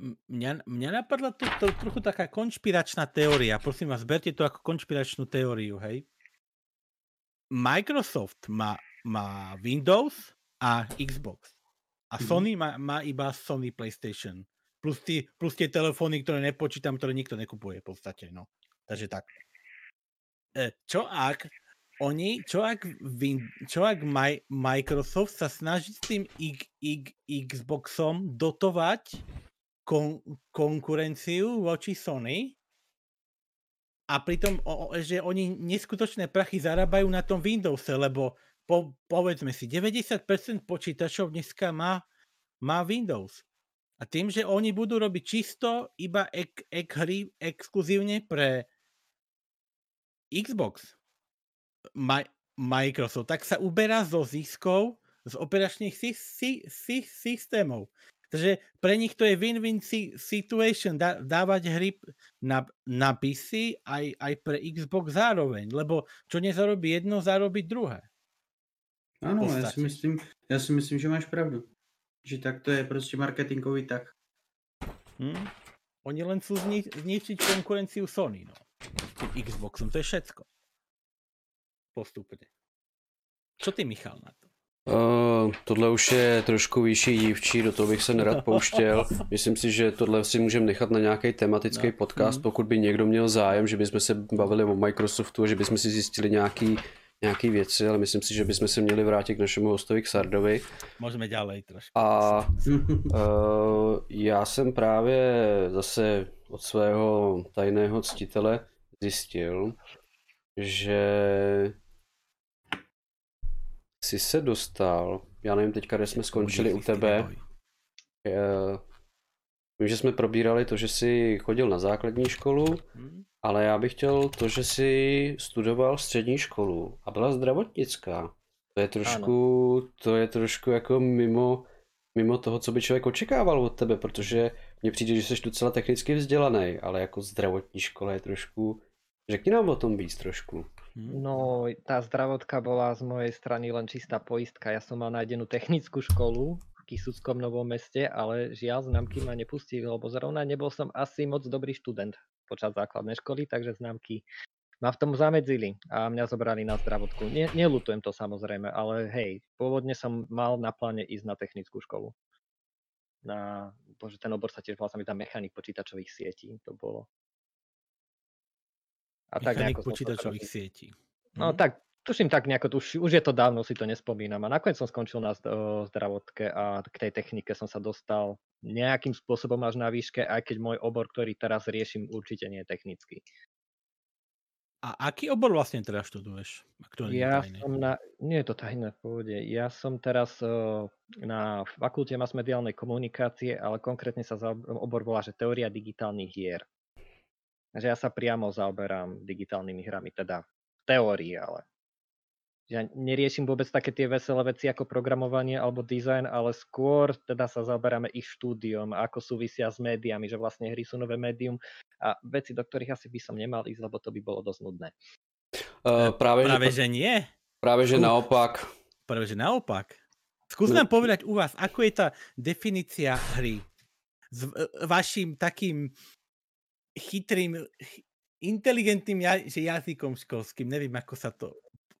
Mňa, mňa napadla to, to trochu taká konšpiračná teória. Prosím vás, berte to ako konšpiračnú teóriu, hej. Microsoft má, má Windows a Xbox. A Mhm. Sony má, má iba Sony PlayStation. Plus, tí, plus tie telefóny, ktoré nepočítam, ktoré nikto nekupuje v podstate, no. Takže tak. E, čo ak oni, čo ak, Win, čo ak Mi- Microsoft sa snaží s tým X, X, Xboxom dotovať kon, konkurenciu voči Sony a pritom, o, že oni neskutočné prachy zarábajú na tom Windowse, lebo po, povedzme si, 90% počítačov dneska má, má Windows. A tým, že oni budú robiť čisto iba ek, ek hry exkluzívne pre Xbox, Mi- Microsoft, tak sa uberá zo ziskov z operačných sy- sy- sy- systémov. Takže pre nich to je win-win si- situation dá, dávať hry na, na PC aj, aj pre Xbox zároveň, lebo čo nezarobí jedno, zarobí druhé. Ano, já si, myslím, já si myslím, že máš pravdu. Že tak to je prostě marketingový tak. Hm? Oni len chcú zni- zničiť konkurenciu Sony, no. Tým Xboxom, to je všetko. Postupne. Čo ty, Michal, na to? Uh, tohle už je trošku vyšší dívčí, do toho bych se nerad (laughs) pouštěl. Myslím si, že tohle si můžeme nechat na nějaký tematický No, podcast, mhm. pokud by někdo měl zájem, že bychom se bavili o Microsoftu, že bychom si zjistili nějaký, nějaký věci, ale myslím si, že bychom se měli vrátit k našemu hostovi k Sardovi. Môžeme ďalej trošku. A uh, (laughs) já jsem právě zase od svého tajného ctitele zjistil, že jsi se dostal, já nevím teďka, kde jsme skončili u tebe, Vím, že jsme probírali to, že jsi chodil na základní školu, Hm? ale já bych chtěl to, že jsi studoval střední školu a byla zdravotnická. To je trošku, to je trošku jako mimo, mimo toho, co by člověk očekával od tebe, protože mně přijde, že jsi docela technicky vzdělaný, ale jako zdravotní škola je trošku, řekni nám o tom víc trošku. Hm? No, tá zdravotka bola z mojej strany len čistá poistka. Ja som mal nájdenú technickú školu v Kisuckom Novom meste, ale žiaľ známky ma nepustili, lebo zrovna nebol som asi moc dobrý študent počas základnej školy, takže známky ma v tom zamedzili a mňa zobrali na zdravotku. Nie, nelutujem to samozrejme, ale hej, pôvodne som mal na pláne ísť na technickú školu. Na, bože, ten obor sa tiež volá sa mi tam mechanik počítačových sietí, to bolo. A Mechanik nejako počítačových sietí. No Hm? tak, tuším tak nejako, už, už je to dávno, si to nespomínam. A nakoniec som skončil na zdravotke a k tej technike som sa dostal nejakým spôsobom až na výške, aj keď môj obor, ktorý teraz riešim, určite nie je technický. A aký obor vlastne teraz študuješ? Je Ja tajné? som na... Nie je to tajné v pohode. Ja som teraz na fakulte masmediálnej komunikácie, ale konkrétne sa za obor volá, že teória digitálnych hier. Takže ja sa priamo zaoberám digitálnymi hrami, teda v teórii, ale ja neriešim vôbec také tie veselé veci ako programovanie alebo design, ale skôr teda sa zaoberáme ich štúdiom, ako súvisia s médiami, že vlastne hry sú nové médium a veci, do ktorých asi by som nemal ísť, lebo to by bolo dosť nudné. Uh, právě, Práve, že, že nie. právě, že Skús- naopak. Práve, že naopak. Skús nám povedať u vás, ako je tá definícia hry s vašim takým chytrým, chy- inteligentným jazykom školským. Neviem, ako sa to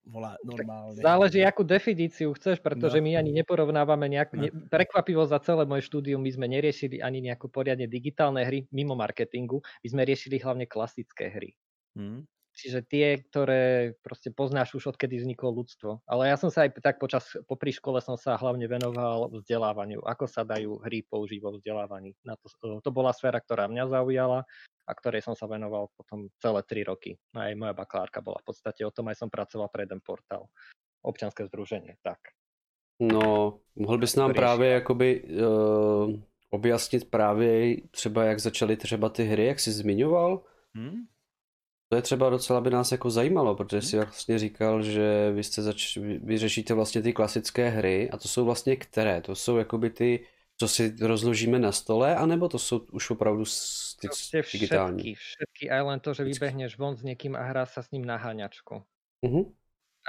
volá normálne. Záleží, akú definíciu chceš, pretože No. my ani neporovnávame nejak... No. Ne, prekvapivo za celé moje štúdium my sme neriešili ani nejakú poriadne digitálne hry mimo marketingu, my sme riešili hlavne klasické hry. Hm? Čiže tie, ktoré proste poznáš už odkedy vzniklo ľudstvo. Ale ja som sa aj tak počas, popri škole som sa hlavne venoval vzdelávaniu, ako sa dajú hry použiť vo vzdelávaní. Na to, to bola sféra, ktorá mňa zaujala a ktorej som sa venoval potom celé 3 roky. Aj moja bakalárka bola v podstate o tom, aj som pracoval pre jeden portál. Občanské združenie, tak. No, mohl bys nám Který právě jakoby uh, objasnit právě třeba jak začaly třeba ty hry, jak jsi zmiňoval? Hm? To je třeba docela by nás jako zajímalo, protože jsi vlastně říkal, že vy, jste zač- vy- vy řešíte vlastně ty klasické hry a to jsou vlastně které? To jsou jakoby ty, co si rozložíme na stole, anebo to jsou už opravdu ty Proste digitální? všetky, všetky, aj len to, že vybehneš von s niekým a hrá sa s ním na háňačku. Mhm.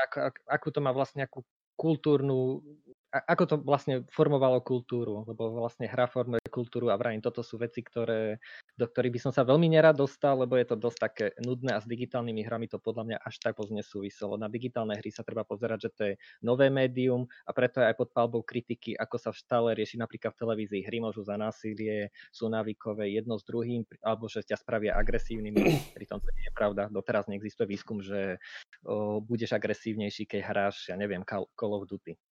Ako, ak, akú to má vlastne akú kultúrnu, ako to vlastne formovalo kultúru, lebo vlastne hra formuje kultúru a vrajím, toto sú veci, ktoré, do ktorých by som sa veľmi nerad dostal, lebo je to dosť také nudné a s digitálnymi hrami to podľa mňa až tak moc nesúviselo. Na digitálne hry sa treba pozerať, že to je nové médium a preto je aj pod palbou kritiky, ako sa stále rieši napríklad v televízii. Hry môžu za násilie, sú návykové jedno s druhým, alebo že ťa spravia agresívnymi. (clears throat) Pritom to nie je pravda. Doteraz neexistuje výskum, že o, budeš agresívnejší, keď hráš, ja neviem, Call Call of Duty.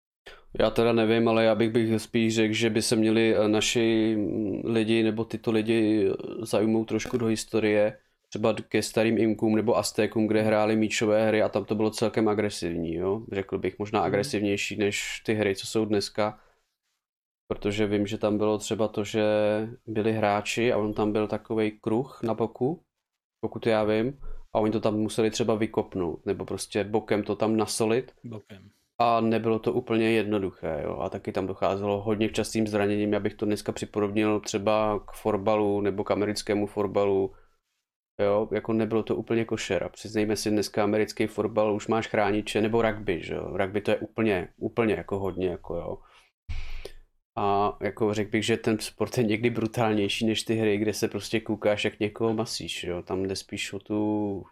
Já teda nevím, ale já bych, bych spíš řekl, že by se měli eh, naši mm, lidi nebo tyto lidi eh, zaujmout trošku do historie, třeba ke starým Imkům nebo Aztékům, kde hráli míčové hry a tam to bylo celkem agresivní, jo? řekl bych možná Mhm. agresivnější než ty hry, co jsou dneska, protože vím, že tam bylo třeba to, že byli hráči a on tam byl takový kruh na boku, pokud já vím, a oni to tam museli třeba vykopnout, nebo prostě bokem to tam nasolit Bokem. A nebylo to úplně jednoduché, jo. A taky tam docházelo hodně k častým zraněním, já bych to dneska připodobnil třeba k forbalu nebo k americkému forbalu, jo, jako nebylo to úplně košer. A přiznejme si, dneska americký fotbal už máš chrániče, nebo rugby, že jo. Rugby to je úplně, úplně jako hodně, jako jo. A jako řekl bych, že ten sport je někdy brutálnější než ty hry, kde se prostě koukáš, jak někoho masíš, jo. Tam jde spíš o tu,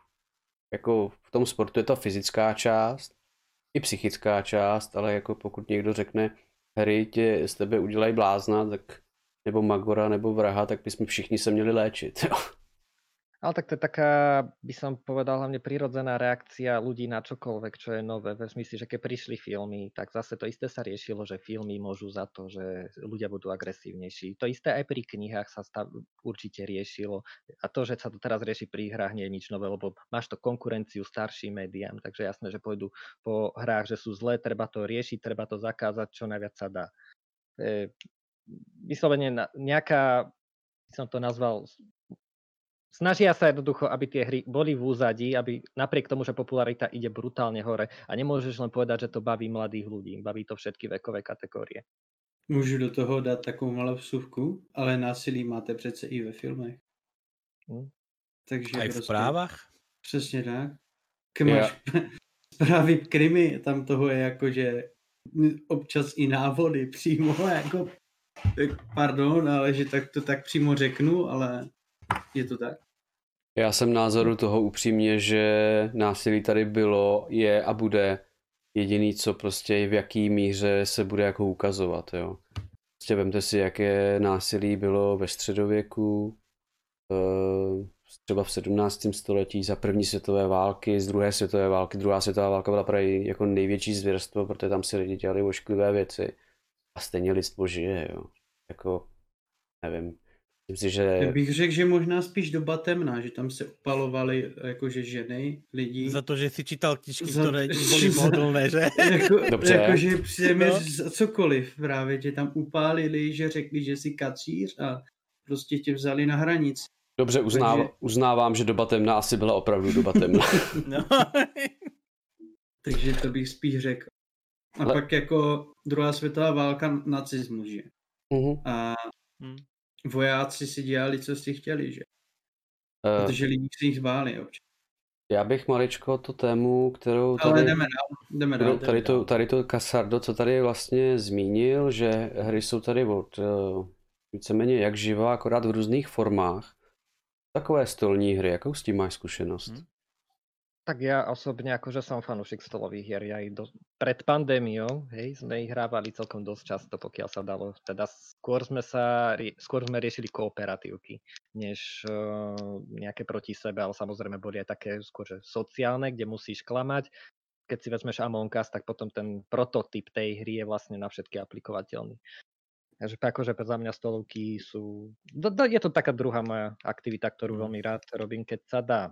jako v tom sportu je to fyzická část, i psychická část, ale jako pokud někdo řekne, hry tě z tebe udělají blázna, tak nebo magora, nebo vraha, tak bychom všichni se měli léčit, (laughs) jo. Ale tak to je taká, by som povedal, hlavne prirodzená reakcia ľudí na čokoľvek, čo je nové. Vezmi si, že keď prišli filmy, tak zase to isté sa riešilo, že filmy môžu za to, že ľudia budú agresívnejší. To isté aj pri knihách sa stav, určite riešilo. A to, že sa to teraz rieši pri hrách, nie je nič nové, lebo máš to konkurenciu starším médiám, takže jasné, že pôjdu po hrách, že sú zlé, treba to riešiť, treba to zakázať, čo najviac sa dá. E, vyslovene nejaká, by som to nazval, snažia sa jednoducho, aby tie hry boli v úzadí, aby napriek tomu, že popularita ide brutálne hore a nemôžeš len povedať, že to baví mladých ľudí, baví to všetky vekové kategórie. Můžu do toho dát takovou malou vsuvku, ale násilí máte přece i ve filmech. Hmm. Takže Aj v prostě, správách? Přesně tak. Keď máš (laughs) yeah. zprávy krimi, tam toho je jako, že občas i návody přímo, jako, pardon, ale že tak to tak přímo řeknu, ale je to tak? Já jsem názoru toho upřímně, že násilí tady bylo, je a bude jediný, co prostě v jaký míře se bude jako ukazovat, jo. Prostě vemte si, jaké násilí bylo ve středověku, eh, třeba v 17. století za první světové války, z druhé světové války. Druhá světová válka byla právě jako největší zvěrstvo, protože tam si lidi dělali ošklivé věci. A stejně lidstvo žije, jo. Jako, nevím, Myslím si, že... Já bych řekl, že možná spíš doba temná, že tam se upalovali jakože ženy, lidi. Za to, že si čítal knižky, za... které (laughs) byly pohodlné, že? jako, Dobře. Jakože přijeme no. za cokoliv právě, že tam upálili, že řekli, že si kacíř a prostě tě vzali na hranici. Dobře, uznáv, Takže... uznávám, že doba temná asi byla opravdu doba temná. (laughs) no. (laughs) Takže to bych spíš řekl. A Ale... pak jako druhá světová válka nacismu, že? Uh-huh. A hmm vojáci si dělali, co si chtěli, že? Uh, Protože lidi si jich zbáli občas. Já bych maličko tu tému, kterou tady, Ale jdeme dál, jdeme dál, jdeme tady, to, tady to Casardo, co tady vlastně zmínil, že hry jsou tady od uh, víceméně jak živá, akorát v různých formách. Takové stolní hry, jakou s tím máš zkušenost? Hmm. Tak ja osobne akože som fanúšik stolových hier. Ja aj do, pred pandémiou, hej, sme ich hrávali celkom dosť často, pokiaľ sa dalo. Teda skôr sme sa, skôr sme riešili kooperatívky, než uh, nejaké proti sebe, ale samozrejme boli aj také skôr že sociálne, kde musíš klamať. Keď si vezmeš Among Us, tak potom ten prototyp tej hry je vlastne na všetky aplikovateľný. Takže akože za mňa stolovky sú... Je to taká druhá moja aktivita, ktorú mm. veľmi rád robím, keď sa dá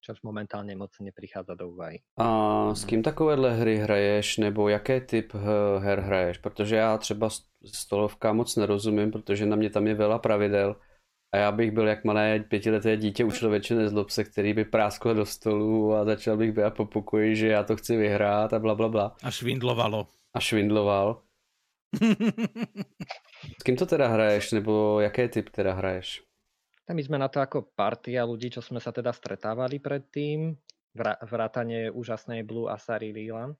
čo momentálně moc neprichádza do úvahy. A s kým takovéhle hry hraješ, nebo jaký typ her hraješ? Protože já třeba stolovka moc nerozumím, protože na mě tam je veľa pravidel a já bych byl jak malé pětileté dítě u člověče nezlobce, který by práskl do stolu a začal bych být po pokoji, že já to chci vyhrát a bla bla bla. A švindlovalo. A švindloval. (laughs) S kým to teda hraješ, nebo jaký typ teda hraješ? My sme na to ako partia ľudí, čo sme sa teda stretávali predtým, vrátanie úžasnej Blue a Sari Leland.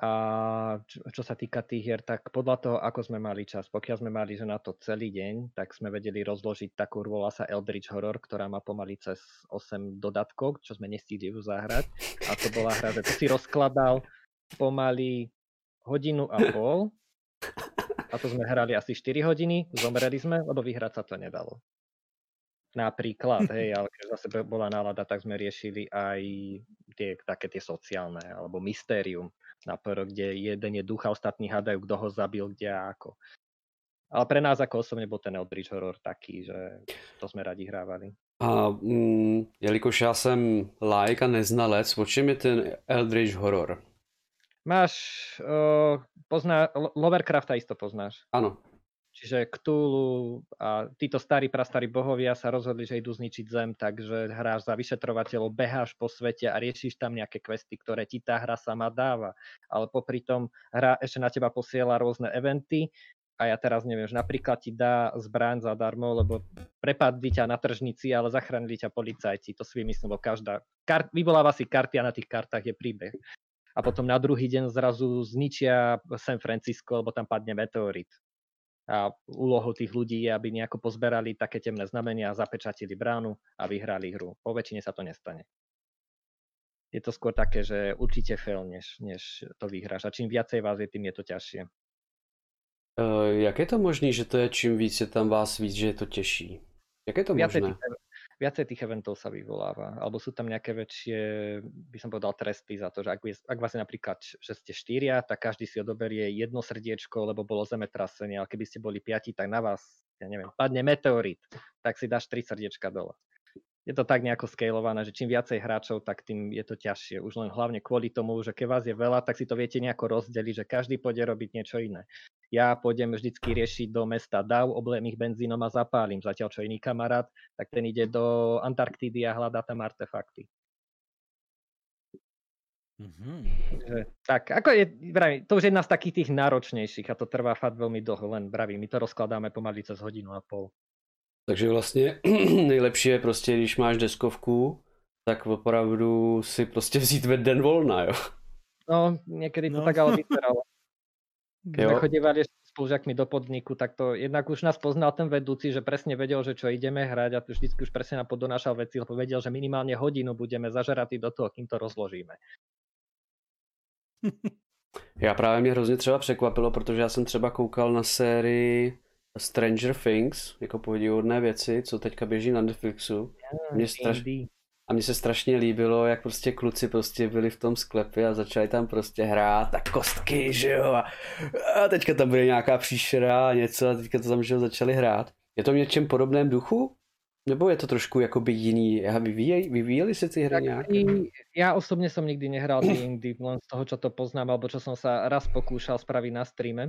A čo, sa týka tých hier, tak podľa toho, ako sme mali čas. Pokiaľ sme mali že na to celý deň, tak sme vedeli rozložiť takú, volá sa Eldritch Horror, ktorá má pomaly cez 8 dodatkov, čo sme nestihli už zahrať. A to bola hra, že to si rozkladal pomaly hodinu a pol. A to sme hrali asi 4 hodiny, zomreli sme, lebo vyhrať sa to nedalo. Napríklad, hej, (laughs) ale keď zase bola nálada, tak sme riešili aj tie, také tie sociálne, alebo mystérium na poro, kde jeden je ducha, ostatní hádajú, kto ho zabil, kde a ako. Ale pre nás ako osobne bol ten Eldritch Horror taký, že to sme radi hrávali. A mm, jelikož já jsem like a neznalec, o čem je ten Eldritch Horror? Máš, uh, pozná, Lovercrafta isto poznáš. Áno. Čiže Cthulhu a títo starí, prastarí bohovia sa rozhodli, že idú zničiť Zem, takže hráš za vyšetrovateľov, beháš po svete a riešiš tam nejaké questy, ktoré ti tá hra sama dáva. Ale popri tom hra ešte na teba posiela rôzne eventy a ja teraz neviem, že napríklad ti dá zbraň zadarmo, lebo prepadli ťa na tržnici, ale zachránili ťa policajti. To si vymyslím, lebo každá, kart, vyvoláva si karty a na tých kartách je príbeh. A potom na druhý deň zrazu zničia San Francisco, lebo tam padne meteorit a úlohou tých ľudí je, aby nejako pozberali také temné znamenia, zapečatili bránu a vyhrali hru. Po väčšine sa to nestane. Je to skôr také, že určite fail, než, než to vyhráš. A čím viacej vás je, tým je to ťažšie. Uh, jak je to možné, že to je čím víc je tam vás víc, že je to těžší? Jak je to viacej možné? Tých, viacej tých eventov sa vyvoláva, alebo sú tam nejaké väčšie, by som povedal, tresty za to, že ak, ak vás je napríklad, že ste štyria, tak každý si odoberie jedno srdiečko, lebo bolo zemetrasenie, ale keby ste boli piati, tak na vás, ja neviem, padne meteorit, tak si dáš tri srdiečka dole. Je to tak nejako scalované, že čím viacej hráčov, tak tým je to ťažšie. Už len hlavne kvôli tomu, že keď vás je veľa, tak si to viete nejako rozdeliť, že každý pôjde robiť niečo iné ja pôjdem vždycky riešiť do mesta DAV, oblejem ich benzínom a zapálim. Zatiaľ čo iný kamarát, tak ten ide do Antarktídy a hľadá tam artefakty. Mm-hmm. tak, ako je, vravím, to už je jedna z takých tých náročnejších a to trvá fakt veľmi dlho, len bravím, my to rozkladáme pomaly cez hodinu a pol. Takže (clears throat) vlastně nejlepší je prostě, když máš deskovku, tak opravdu si prostě vzít den volna, jo? No, niekedy to no. tak ale vyzeralo. Keď chodívali s spolužiakmi do podniku, tak to jednak už nás poznal ten vedúci, že presne vedel, že čo ideme hrať a vždycky už presne nám podonášal veci, lebo vedel, že minimálne hodinu budeme zažeratí do toho, kým to rozložíme. (laughs) Já právě mě hrozně třeba překvapilo, protože já jsem třeba koukal na sérii Stranger Things, jako podivodné věci, co teďka běží na Netflixu. Mě straš... A mně se strašně líbilo, jak prostě kluci prostě byli v tom sklepě a začali tam prostě hrát a kostky, že jo. A, a teďka tam bude nějaká příšera a něco a teďka to tam že jo, začali hrát. Je to v něčem podobném duchu? Nebo je to trošku jakoby jiný? Vyvíjeli, vyvíjeli se ty hry tak nějak? Ja osobne som nikdy nehral D&D, len z toho, čo to poznám, alebo čo som sa raz pokúšal spraviť na streame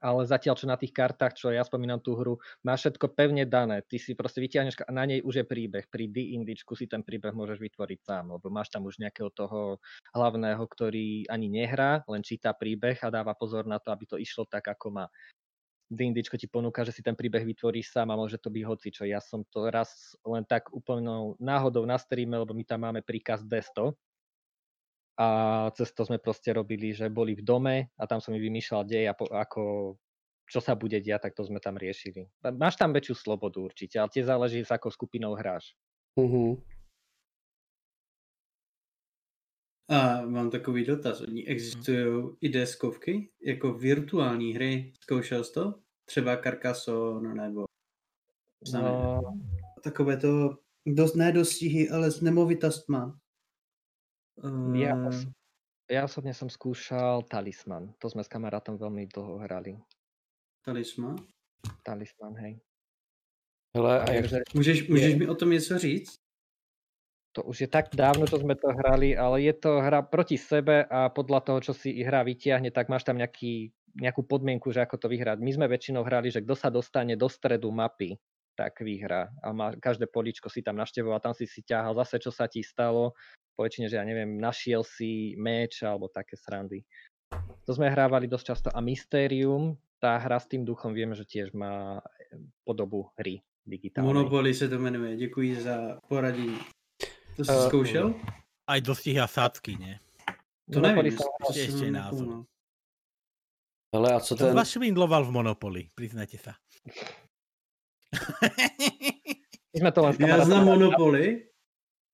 ale zatiaľ, čo na tých kartách, čo ja spomínam tú hru, má všetko pevne dané. Ty si proste vyťahneš a na nej už je príbeh. Pri D indičku si ten príbeh môžeš vytvoriť sám, lebo máš tam už nejakého toho hlavného, ktorý ani nehrá, len číta príbeh a dáva pozor na to, aby to išlo tak, ako má. D&Dčko ti ponúka, že si ten príbeh vytvoríš sám a môže to byť hoci čo. Ja som to raz len tak úplnou náhodou na streame, lebo my tam máme príkaz D100, a cez to sme proste robili, že boli v dome a tam som mi vymýšľal dej a po, ako, čo sa bude diať, tak to sme tam riešili. Máš tam väčšiu slobodu určite, ale tie záleží, s akou skupinou hráš. Uh-huh. A mám takový dotaz. Oni existují i deskovky, jako virtuální hry. Zkoušel jsi to? Třeba Carcassonne nebo... No. Takové to dost, ne dostihy, ale s nemovitostma. Ja, os ehm. ja osobne som skúšal Talisman. To sme s kamarátom veľmi dlho hrali. Talisman? Talisman, hej. Hele, a jak... Můžeš, můžeš mi o tom něco říct? To už je tak dávno, čo sme to hrali, ale je to hra proti sebe a podľa toho, čo si hra vytiahne, tak máš tam nejaký, nejakú podmienku, že ako to vyhrať. My sme väčšinou hrali, že kto sa dostane do stredu mapy, tak vyhrá. A má, každé poličko si tam naštevoval, tam si si ťahal zase, čo sa ti stalo poväčšine, že ja neviem, našiel si meč alebo také srandy. To sme hrávali dosť často. A Mysterium, tá hra s tým duchom, vieme, že tiež má eh, podobu hry digitálnej. Monopoly sa to menuje. Ďakujem za poradí. To si uh, skúšel? Aj dostihy a sádzky, nie? To neviem. To ešte názor. Ale a co ten... Kto vás švindloval v Monopoly? Priznajte sa. My sme to len ja znam Monopoly,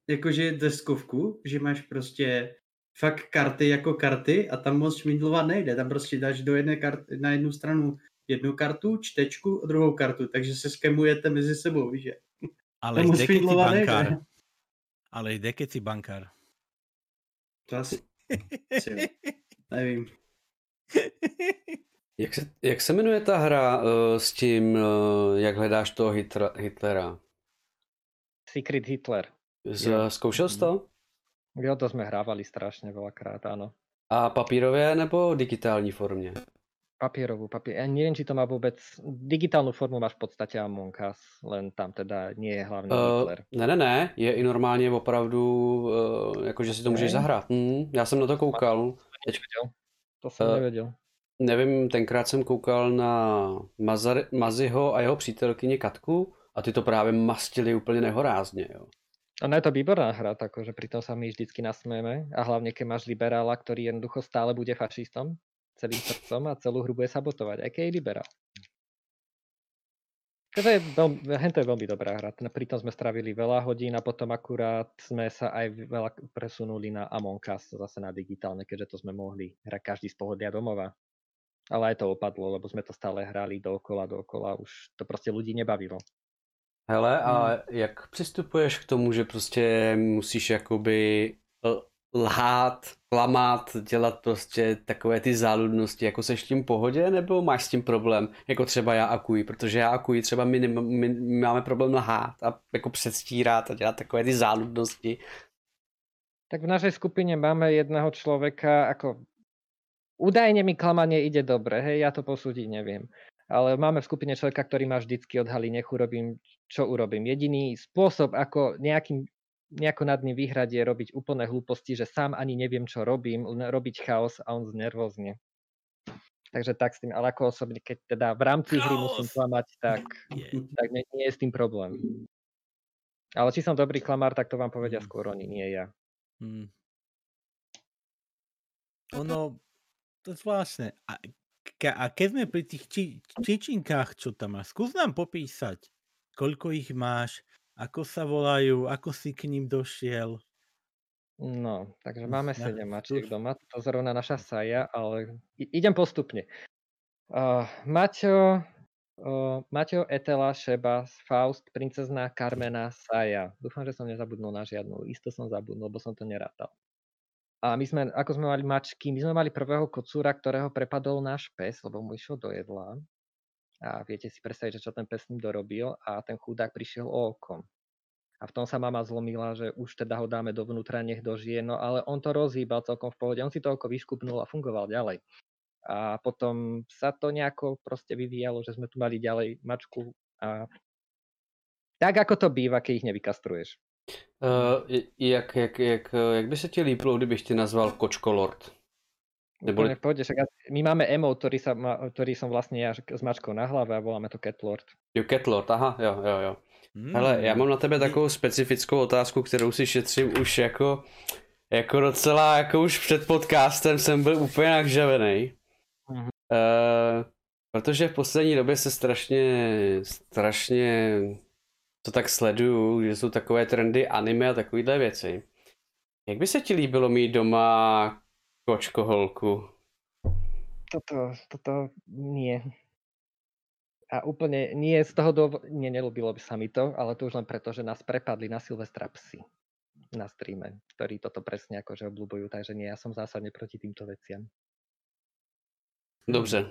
jakože deskovku, že máš prostě fakt karty jako karty a tam moc šmídlovat nejde. Tam prostě dáš do jedné karty, na jednu stranu jednu kartu, čtečku a druhou kartu, takže se skemujete mezi sebou, víš že? Ale (laughs) jde, keď si bankár. Nejde. Ale jde, keď si bankár. To asi, asi nevím. (laughs) Jak se, jak se jmenuje ta hra uh, s tím, uh, jak hledáš toho Hitler, Hitlera? Secret Hitler. Z, zkoušel jsi to? Jo, to jsme hrávali strašně veľakrát, áno. A papírové nebo digitální formě? Papierovú, papier. Ja neviem, či to má vôbec... Digitálnu formu máš v podstate Among Us, len tam teda nie je hlavný uh, Hitler. Ne, ne, ne, je i normálně opravdu, uh, jakože si to můžeš zahrát. Hmm, já jsem na to koukal. To nevedel. To jsem uh, nevěděl. Nevím, tenkrát jsem koukal na Mazar, Maziho a jeho přítelkyni Katku a ty to právě mastili úplně nehorázně. Jo. Ona je to výborná hra, takže pritom sa my vždycky nasmejeme a hlavne keď máš liberála, ktorý jednoducho stále bude fašistom celým srdcom a celú hru bude sabotovať, aj keď je liberál. To je, veľmi, to je veľmi dobrá hra. Pritom sme stravili veľa hodín a potom akurát sme sa aj veľa presunuli na Among Us, zase na digitálne, keďže to sme mohli hrať každý z pohodia domova. Ale aj to opadlo, lebo sme to stále hrali dookola, dookola, už to proste ľudí nebavilo. Hele, a hmm. jak přistupuješ k tomu, že prostě musíš jakoby lhát, klamat, dělat prostě takové ty záludnosti, jako seš tím pohodě, nebo máš s tím problém, jako třeba já akuji, protože já akuji, třeba my, ne, my, my máme problém lhát a jako předstírat a dělat takové ty záludnosti. Tak v našej skupine máme jedného človeka, ako údajne mi klamanie ide dobre, hej, ja to posúdiť neviem. Ale máme v skupine človeka, ktorý má vždycky odhalí, nech urobím, čo urobím. Jediný spôsob, ako nejakým nejako nad ním vyhrať je robiť úplné hlúposti, že sám ani neviem, čo robím, robiť chaos a on znervozne. Takže tak s tým, ale ako osobne, keď teda v rámci hry musím klamať, tak, tak nie, nie je s tým problém. Ale či som dobrý klamár, tak to vám povedia skôr oni, nie ja. Hmm. Ono, to je zvláštne. A, a keď sme pri tých či, čičinkách, čo tam máš, skús nám popísať, koľko ich máš, ako sa volajú? Ako si k ním došiel? No, takže hm, máme ja, 7 mačiek doma. To zrovna naša saja, ale idem postupne. Uh, Maťo, uh, Maťo, Etela, Šeba, Faust, princezná Carmena, Saja. Dúfam, že som nezabudnul na žiadnu. Isto som zabudnul, lebo som to nerátal. A my sme, ako sme mali mačky, my sme mali prvého kocúra, ktorého prepadol náš pes, lebo mu išiel do jedla a viete si predstaviť, že čo ten pes ním dorobil a ten chudák prišiel o oko. A v tom sa mama zlomila, že už teda ho dáme dovnútra, nech dožije, no ale on to rozhýbal celkom v pohode, on si to oko vyškupnul a fungoval ďalej. A potom sa to nejako proste vyvíjalo, že sme tu mali ďalej mačku a tak ako to býva, keď ich nevykastruješ. Uh, jak, jak, jak, jak by se ti líbilo, kdybych tě nazval Kočko Lord? Neboli... Úplne však my máme emo, ktorý, sa má, ktorý som vlastne ja s mačkou na hlave a voláme to Catlord. Jo, Catlord, aha, jo, jo, jo. Hmm. Hele, já mám na tebe takovou specifickou otázku, kterou si šetřím už jako, jako docela, jako už před podcastem jsem byl úplně nakžavený. Hmm. Uh, protože v poslední době se strašně, strašně to tak sleduju, že jsou takové trendy anime a takovéhle věci. Jak by se ti líbilo mít doma Kočko holku. Toto, toto nie. A úplne nie z toho dôvodu, nie, nelúbilo by sa mi to, ale to už len preto, že nás prepadli na Silvestra psi na streame, ktorí toto presne akože obľúbujú, takže nie, ja som zásadne proti týmto veciam. Dobře.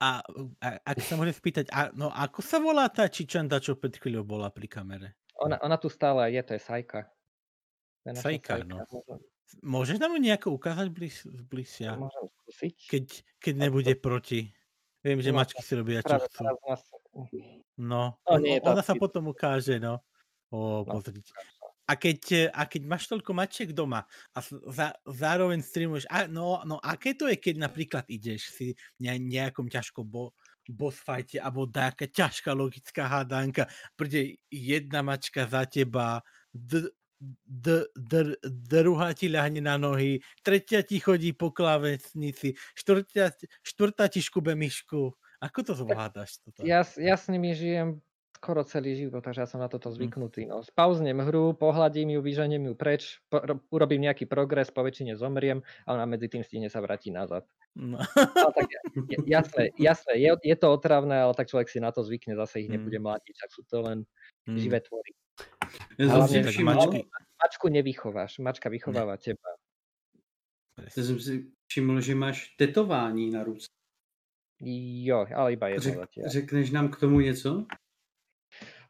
A, a ak sa môžem spýtať, a, no ako sa volá tá čičanda, čo pred chvíľou bola pri kamere? Ona, ona tu stále je, to je Sajka. Sajka, no. Môžeš nám ju nejako ukázať bliž, bližšia? Môžem skúsiť. Keď, keď nebude proti. Viem, že no, mačky si robia čo chcú. No, no nie, ona sa potom ukáže, no. O, no. pozrite. A keď, a keď máš toľko mačiek doma a za, zároveň streamuješ, a, no, no aké to je, keď napríklad ideš si ne, nejakom ťažko bo, boss fighte alebo nejaká ťažká logická hádanka, príde jedna mačka za teba, d- d, d, druhá ti ľahne na nohy, tretia ti chodí po klávesnici, štvrtá, štvrtá ti škube myšku. Ako to zvládaš? Toto? Ja, ja s nimi žijem skoro celý život, takže ja som na toto hm. zvyknutý. No, spauznem hru, pohľadím ju, vyženiem ju preč, po, urobím nejaký progres, po väčšine zomriem a ona medzi tým stihne sa vráti nazad. No. No, tak, jasné, jasné je, je to otravné, ale tak človek si na to zvykne, zase ich nebude mlátiť, ak sú to len hmm. živé tvory. Ja som si všiml... Mačku nevychováš, mačka vychováva ne. teba. Ja som si všiml, že máš tetování na ruce. Jo, ale iba jedno Řek, Řekneš nám k tomu něco?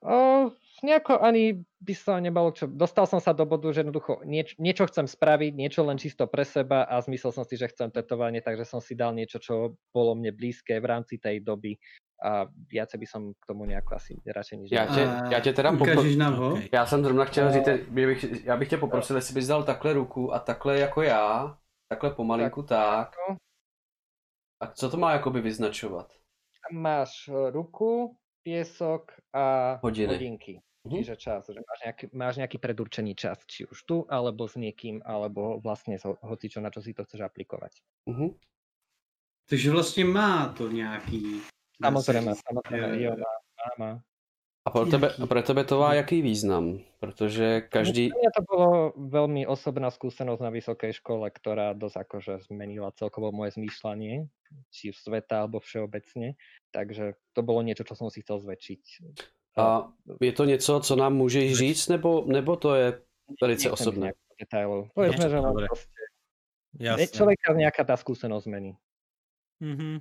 O, nejako ani by sa nebalo čo. Dostal som sa do bodu, že jednoducho nieč, niečo chcem spraviť, niečo len čisto pre seba a zmyslel som si, že chcem tetovanie, takže som si dal niečo, čo bolo mne blízke v rámci tej doby a viacej by som k tomu nejako asi radšej nič Já tě, já tě teda popro... Ukážeš nám ho? Já jsem zrovna chtěl No. říct, že bych, já bych tě poprosil, jestli bys dal takhle ruku a takhle jako já, takhle pomalinku tak. No, A co to má jakoby vyznačovat? máš ruku, piesok a Hodiny. hodinky. Mhm. Čiže čas, že máš nejaký, máš nejaký predurčený čas, či už tu, alebo s niekým, alebo vlastne s ho- hocičo, na čo si to chceš aplikovať. Mhm. Takže vlastně má to nějaký... Samozrejme, samozrejme, jo. má, má, má. A pro tebe, a pro tebe to má jaký význam? Protože každý... Mňa to bolo veľmi osobná skúsenosť na vysokej škole, ktorá dosť akože zmenila celkovo moje zmýšľanie, či v sveta alebo všeobecne. Takže to bolo niečo, čo som si chcel zväčšiť. A je to něco, co nám můžeš říct, nebo, nebo to je velice osobné? detailov. Povedzme, že len proste človeka nejaká tá skúsenosť zmení. Mhm.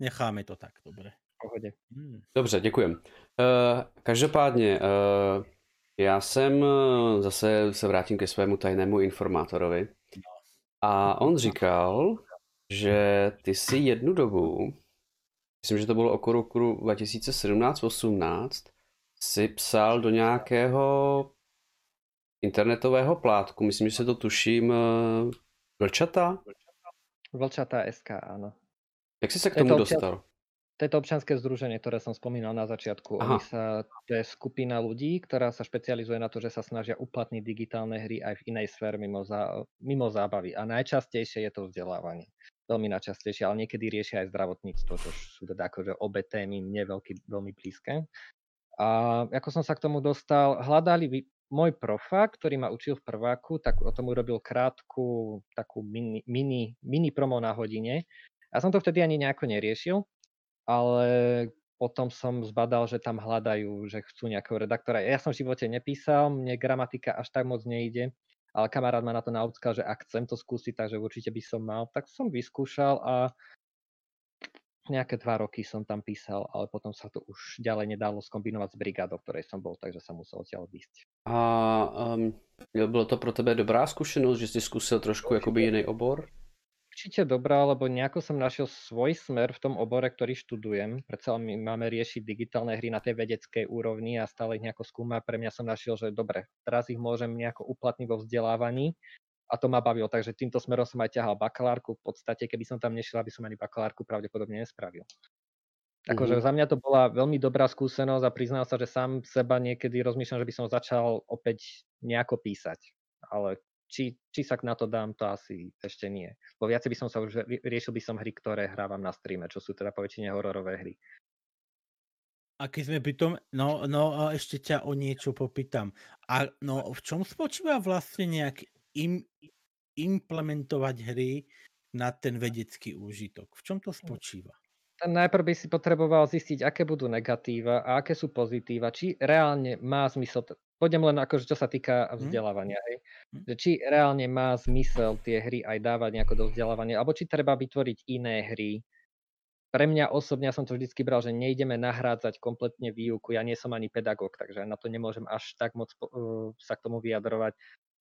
Necháme to tak, dobre. V pohode. Hmm. Dobře, děkujem. Uh, každopádně, uh, já jsem, eh, zase se vrátím ke svému tajnému informátorovi. A on říkal, že ty si jednu dobu, myslím, že to bylo okolo roku 2017-18, si psal do nějakého internetového plátku, myslím, že se to tuším, Vlčata? Vlčatá SK, áno. Jak jsi se k Je to tomu občas- dostal? To občianske združenie, ktoré som spomínal na začiatku. Aha. Oni sa, to je skupina ľudí, ktorá sa špecializuje na to, že sa snažia uplatniť digitálne hry aj v inej sfére mimo, zá, mimo zábavy. A najčastejšie je to vzdelávanie. Veľmi najčastejšie, ale niekedy riešia aj zdravotníctvo, čo sú teda akože obe témy mne veľký, veľmi blízke. A ako som sa k tomu dostal, hľadali môj profa, ktorý ma učil v prváku, tak o tom urobil krátku takú mini, mini, mini promo na hodine. Ja som to vtedy ani nejako neriešil, ale potom som zbadal, že tam hľadajú, že chcú nejakého redaktora. Ja som v živote nepísal, mne gramatika až tak moc nejde, ale kamarát ma na to naučkal, že ak chcem to skúsiť, takže určite by som mal, tak som vyskúšal a nejaké dva roky som tam písal, ale potom sa to už ďalej nedalo skombinovať s brigádou, v ktorej som bol, takže som musel odtiaľ výsť. A um, bylo to pro tebe dobrá zkušenost, že jsi zkusil trošku jakoby jiný obor? Určite dobrá, lebo nejako som našiel svoj smer v tom obore, ktorý študujem. Predsa my máme riešiť digitálne hry na tej vedeckej úrovni a stále ich nejako skúmať. Pre mňa som našiel, že dobre, teraz ich môžem nejako uplatniť vo vzdelávaní a to ma bavilo. Takže týmto smerom som aj ťahal bakalárku. V podstate, keby som tam nešiel, aby som ani bakalárku pravdepodobne nespravil. Akože Mhm. za mňa to bola veľmi dobrá skúsenosť a priznám sa, že sám seba niekedy rozmýšľam, že by som začal opäť nejako písať. Ale či, či sa na to dám, to asi ešte nie. Bo viacej by som sa už rie- riešil by som hry, ktoré hrávam na streame, čo sú teda poväčšine hororové hry. A keď sme pri tom, no, no a ešte ťa o niečo popýtam. A no, v čom spočíva vlastne nejak im, implementovať hry na ten vedecký úžitok? V čom to spočíva? Tam najprv by si potreboval zistiť, aké budú negatíva a aké sú pozitíva, či reálne má zmysel, pôjdem len akože čo sa týka vzdelávania, hej, Hm. že či reálne má zmysel tie hry aj dávať nejako do vzdelávania, alebo či treba vytvoriť iné hry. Pre mňa osobne ja som to vždycky bral, že nejdeme nahrádzať kompletne výuku, ja nie som ani pedagóg, takže na to nemôžem až tak moc uh, sa k tomu vyjadrovať,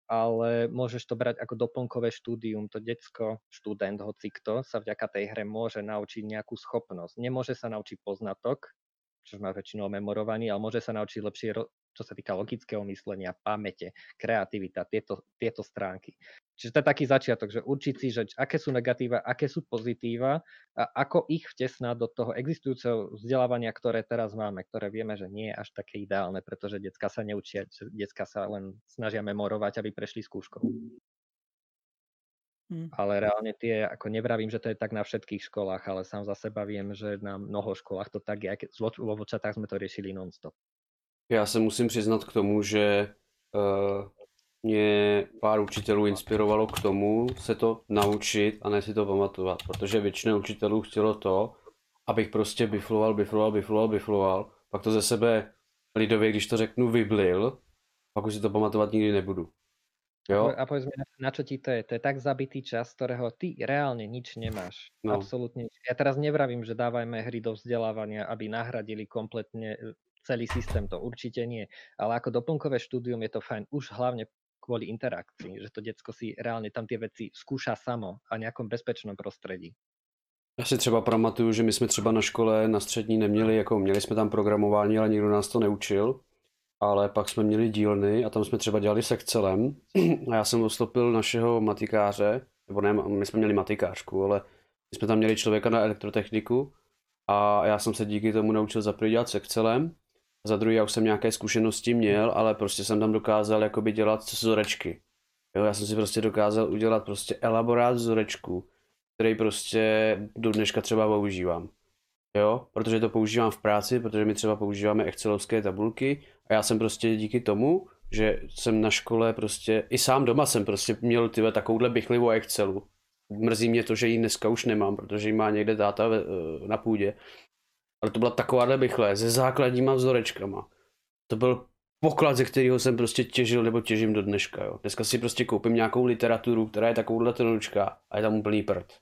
ale môžeš to brať ako doplnkové štúdium. To decko, študent, hoci kto, sa vďaka tej hre môže naučiť nejakú schopnosť. Nemôže sa naučiť poznatok, čo má väčšinou memorovaný, ale môže sa naučiť lepšie, čo sa týka logického myslenia, pamäte, kreativita, tieto, tieto stránky. Čiže to je taký začiatok, že určiť si, že aké sú negatíva, aké sú pozitíva a ako ich vtesnať do toho existujúceho vzdelávania, ktoré teraz máme, ktoré vieme, že nie je až také ideálne, pretože decka sa neučia, decka sa len snažia memorovať, aby prešli skúškou. Hm. Ale reálne tie, ako nevravím, že to je tak na všetkých školách, ale sám za seba viem, že na mnoho školách to tak je, aj vo vočatách sme to riešili non-stop. Já se musím přiznat k tomu, že uh, mě pár učitelů inspirovalo k tomu se to naučit a ne si to pamatovat, protože většina učitelů chtělo to, abych prostě bifloval, bifloval, bifloval, bifloval, pak to ze sebe lidově, když to řeknu, vyblil, pak už si to pamatovat nikdy nebudu. Jo? A povedz mi, na, čo ti to je? To je tak zabitý čas, ktorého ty reálne nič nemáš. No. Absolútne nič. Ja teraz nevravím, že dávajme hry do vzdelávania, aby nahradili kompletne e, celý systém to určite nie. Ale ako doplnkové štúdium je to fajn už hlavne kvôli interakcii, že to decko si reálne tam tie veci skúša samo a nejakom bezpečnom prostredí. Já si třeba pamatuju, že my jsme třeba na škole na střední neměli, jako měli jsme tam programování, ale nikdo nás to neučil. Ale pak jsme měli dílny a tam jsme třeba dělali s Excelem. A já jsem ostopil našeho matikáře, nebo ne, my jsme měli matikářku, ale my jsme tam měli člověka na elektrotechniku a já jsem se díky tomu naučil za prvý dělat s Excelem. Za druhý já už jsem nějaké zkušenosti měl, ale prostě jsem tam dokázal jakoby dělat vzorečky. Jo, já jsem si prostě dokázal udělat prostě elaborát vzorečku, který prostě do dneška třeba používám. Jo, protože to používám v práci, protože my třeba používáme excelovské tabulky a já jsem prostě díky tomu, že jsem na škole prostě, i sám doma jsem prostě měl tyhle takovouhle bychlivu Excelu. Mrzí mě to, že ji dneska už nemám, protože ji má někde táta na půdě. Ale to byla takováhle bychle, se základníma vzorečkama. To byl poklad, ze kterého jsem prostě těžil nebo těžím do dneška. Jo. Dneska si prostě koupím nějakou literaturu, která je takovouhle tenučka a je tam úplný prd.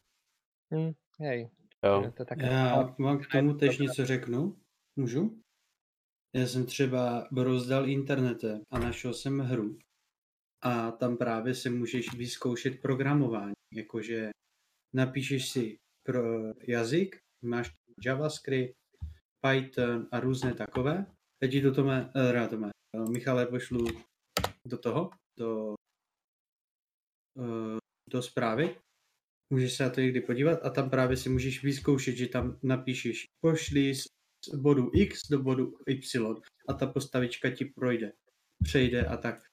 Hmm, hej. Jo. To je také... Já vám k tomu tež něco řeknu. Můžu? Já jsem třeba rozdal internetem a našel jsem hru. A tam právě si můžeš vyzkoušet programování. Jakože napíšeš si pro jazyk, máš JavaScript, Python a různé takové. Teď ti do toho, rád to Michale, pošlu do toho, do, eh, do zprávy. Můžeš se na to někdy podívat a tam právě si můžeš vyzkoušet, že tam napíšeš pošli z bodu X do bodu Y a ta postavička ti projde, přejde a tak.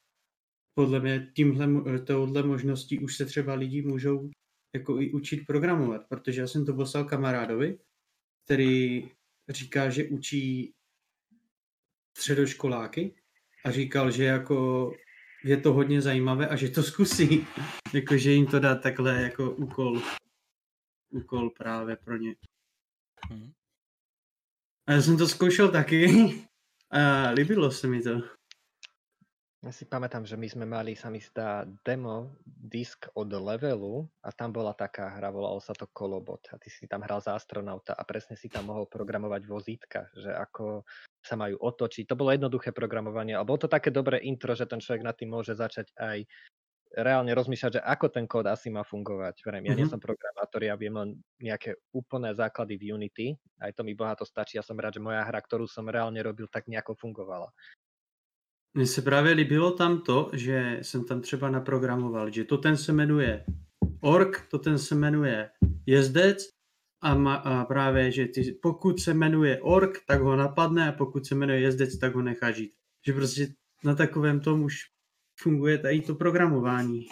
Podle mě tímhle, touhle možností už se třeba lidi můžou jako i učit programovat, protože já jsem to poslal kamarádovi, který říká, že učí středoškoláky a říkal, že jako je to hodně zajímavé a že to zkusí. (laughs) jako, že jim to dá takhle jako úkol, úkol právě pro ně. Hmm. A já jsem to zkoušel taky (laughs) a líbilo se mi to. Ja si pamätám, že my sme mali, sa mi zdá, demo disk od Levelu a tam bola taká hra, volalo sa to Kolobot a ty si tam hral za astronauta a presne si tam mohol programovať vozítka, že ako sa majú otočiť. To bolo jednoduché programovanie, ale bolo to také dobré intro, že ten človek nad tým môže začať aj reálne rozmýšľať, že ako ten kód asi má fungovať. Vrejme, ja mm-hmm. nie som programátor, ja viem len nejaké úplné základy v Unity, aj to mi bohato stačí. Ja som rád, že moja hra, ktorú som reálne robil, tak nejako fungovala. Mně se právě líbilo tam to, že jsem tam třeba naprogramoval, že to ten se jmenuje ork, to ten se jmenuje jezdec a, ma, a právě, že ty, pokud se jmenuje ork, tak ho napadne a pokud se jmenuje jezdec, tak ho nechá žít. Že prostě na takovém tom už funguje tady to programování.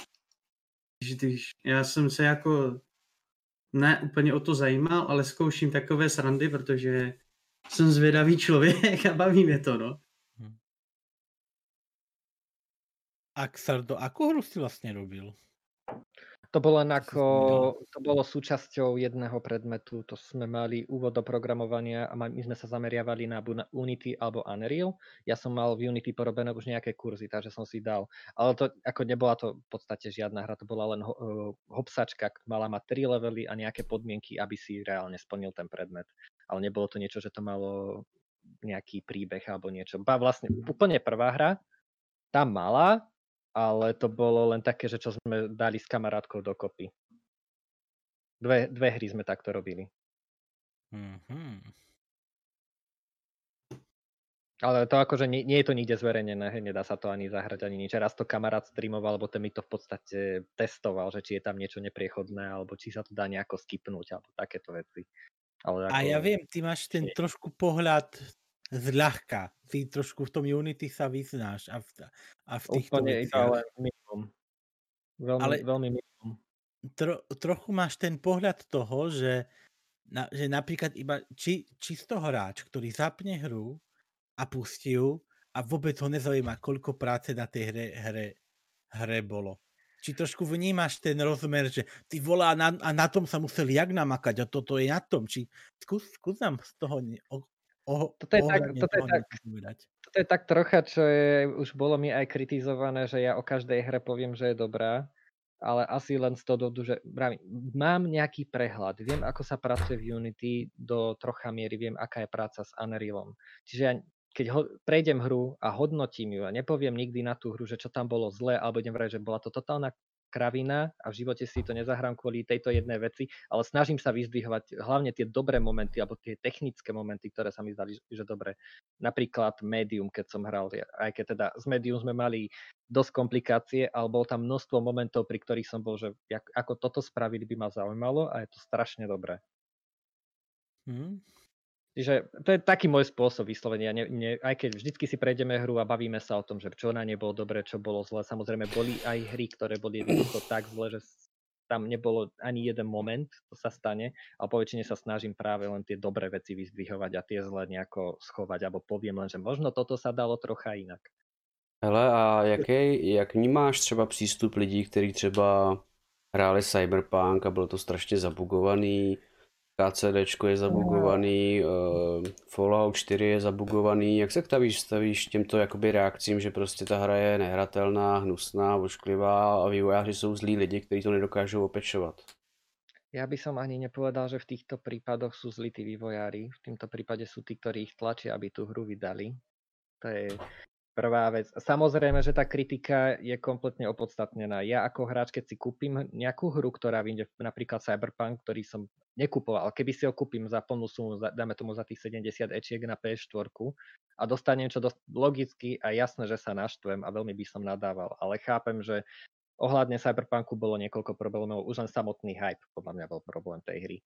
Že ty, já jsem se jako ne úplně o to zajímal, ale zkouším takové srandy, protože jsem zvědavý člověk a baví mě to, no. Axardo, akú hru si vlastne robil? To bolo len ako, to bolo súčasťou jedného predmetu, to sme mali úvod do programovania a my sme sa zameriavali na Unity alebo Unreal. Ja som mal v Unity porobené už nejaké kurzy, takže som si dal. Ale to ako nebola to v podstate žiadna hra, to bola len ho, uh, hopsačka, mala mať tri levely a nejaké podmienky, aby si reálne splnil ten predmet. Ale nebolo to niečo, že to malo nejaký príbeh alebo niečo. Ba vlastne úplne prvá hra, tam mala, ale to bolo len také, že čo sme dali s kamarátkou dokopy. Dve, dve hry sme takto robili. Mm-hmm. Ale to akože nie, nie je to nikde zverejnené, nedá sa to ani zahrať, ani nič. Raz to kamarát streamoval, alebo ten mi to v podstate testoval, že či je tam niečo nepriechodné, alebo či sa to dá nejako skipnúť, alebo takéto veci. Ale ako... A ja viem, ty máš ten trošku pohľad zľahka. Ty trošku v tom Unity sa vyznáš a v, a v týchto Úplne veciach. ale minimum. Veľmi, ale veľmi minimum. Tro, trochu máš ten pohľad toho, že, na, že napríklad iba či, čisto hráč, ktorý zapne hru a pustí ju a vôbec ho nezaujíma, koľko práce na tej hre, hre, hre bolo. Či trošku vnímaš ten rozmer, že ty volá na, a na tom sa museli jak namakať a toto je na tom. Či skús, skús nám z toho O, toto, je tak, toto, je tak, toto je tak trocha, čo je, už bolo mi aj kritizované, že ja o každej hre poviem, že je dobrá, ale asi len z toho dôvodu, že mám nejaký prehľad, viem, ako sa pracuje v Unity, do trocha miery viem, aká je práca s Unrealom. Čiže ja keď ho, prejdem hru a hodnotím ju a nepoviem nikdy na tú hru, že čo tam bolo zlé, alebo idem vrať, že bola to totálna kravina a v živote si to nezahrám kvôli tejto jednej veci, ale snažím sa vyzdvihovať hlavne tie dobré momenty alebo tie technické momenty, ktoré sa mi zdali, že dobre. Napríklad Medium, keď som hral, aj keď teda s Medium sme mali dosť komplikácie, ale bolo tam množstvo momentov, pri ktorých som bol, že ako toto spravili by ma zaujímalo a je to strašne dobré. Hmm. Čiže to je taký môj spôsob vyslovenia. Ne, ne, aj keď vždycky si prejdeme hru a bavíme sa o tom, že čo na ne bolo dobre, čo bolo zle. Samozrejme, boli aj hry, ktoré boli jednoducho tak zle, že tam nebolo ani jeden moment, to sa stane, ale po väčšine sa snažím práve len tie dobré veci vyzdvihovať a tie zle nejako schovať, alebo poviem len, že možno toto sa dalo trocha inak. Hele, a jaký, jak vnímáš třeba přístup lidí, kteří třeba hráli Cyberpunk a bylo to strašně zabugovaný, KCD je zabugovaný, uh, Fallout 4 je zabugovaný. Jak se stavíš, stavíš těmto jakoby reakcím, že prostě ta hra je nehratelná, hnusná, ošklivá a vývojáři jsou zlí lidi, kteří to nedokážou opečovat? Ja by som ani nepovedal, že v týchto prípadoch sú zlí tí vývojári. V tomto prípade sú tí, ktorí ich tlačia, aby tú hru vydali. To je Prvá vec. Samozrejme, že tá kritika je kompletne opodstatnená. Ja ako hráč, keď si kúpim nejakú hru, ktorá vyjde napríklad Cyberpunk, ktorý som nekupoval, keby si ho kúpim za plnú sumu, dáme tomu za tých 70 ečiek na PS4 a dostanem čo dosť logicky a jasné, že sa naštvem a veľmi by som nadával, ale chápem, že ohľadne Cyberpunku bolo niekoľko problémov, už len samotný hype podľa mňa bol problém tej hry.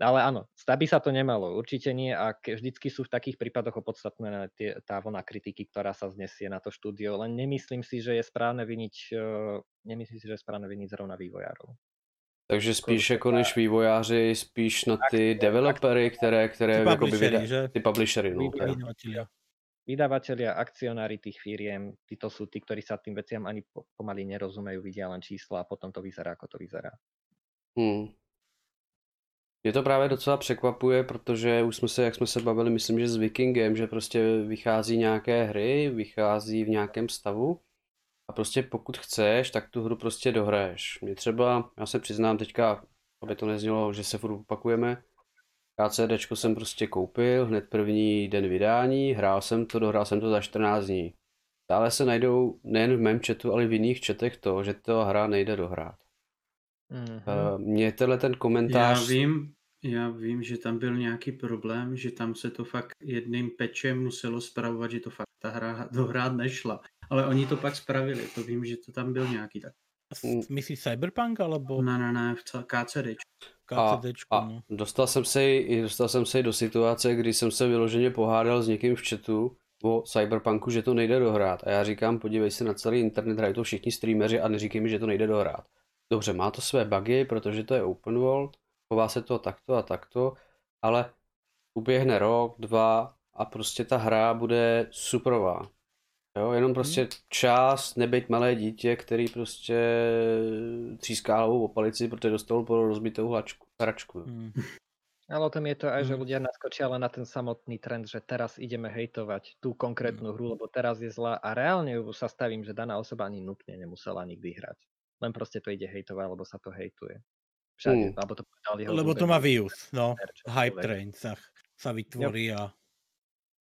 Ale áno, by sa to nemalo, určite nie a vždycky sú v takých prípadoch opodstatné tie, tá vlna kritiky, ktorá sa znesie na to štúdio, len nemyslím si, že je správne viniť, uh, nemyslím si, že je správne viniť zrovna vývojárov. Takže spíš jako než vývojáři, spíš na ty developery, které, které ty publishery, vydá, že? ty publishery, no. Vydavatelia. Vydavatelia, akcionári tých firiem, títo sú tí, ktorí sa tým veciam ani pomaly nerozumejú, vidia len čísla a potom to vyzerá, ako to vyzerá. Hmm. Mě to právě docela překvapuje, protože už jsme se, jak jsme se bavili, myslím, že s Vikingem, že prostě vychází nějaké hry, vychází v nějakém stavu a prostě pokud chceš, tak tu hru prostě dohraješ. Mě třeba, já se přiznám teďka, aby to neznělo, že se furt opakujeme, KCD jsem prostě koupil hned první den vydání, hrál jsem to, dohrál jsem to za 14 dní. Stále se najdou nejen v mém chatu, ale i v jiných chatech to, že to hra nejde dohrát. Mm-hmm. Mě tenhle ten komentář... Já vím, já vím, že tam byl nějaký problém, že tam se to fakt jedným pečem muselo spravovat, že to fakt ta hra dohrát nešla. Ale oni to pak spravili, to vím, že to tam byl nějaký tak. Myslíš Cyberpunk, alebo? Ne, ne, ne, v KCD. A, a no. dostal, jsem se, dostal jsem se do situace, kdy jsem se vyloženě pohádal s někým v chatu o Cyberpunku, že to nejde dohrát. A já říkám, podívej se na celý internet, hrají to všichni streameři a neříkej mi, že to nejde dohrát. Dobře, má to své bugy, protože to je open world, chová se to takto a takto, ale uběhne rok, dva a prostě ta hra bude superová. Jo, jenom prostě čas nebyť malé dítě, který prostě tříská hlavou o palici, protože dostal po rozbitou hračku. hračku. Hmm. (laughs) Ale o tom je to aj, že ľudia naskočia len na ten samotný trend, že teraz ideme hejtovať tú konkrétnu hru, lebo teraz je zlá a reálne ju sa stavím, že daná osoba ani nutne nemusela nikdy hrať. Len proste to ide hejtovať, lebo sa to hejtuje. Všade, mm. alebo to povedal jeho Lebo to má views, no. Hype train sa, sa vytvorí a...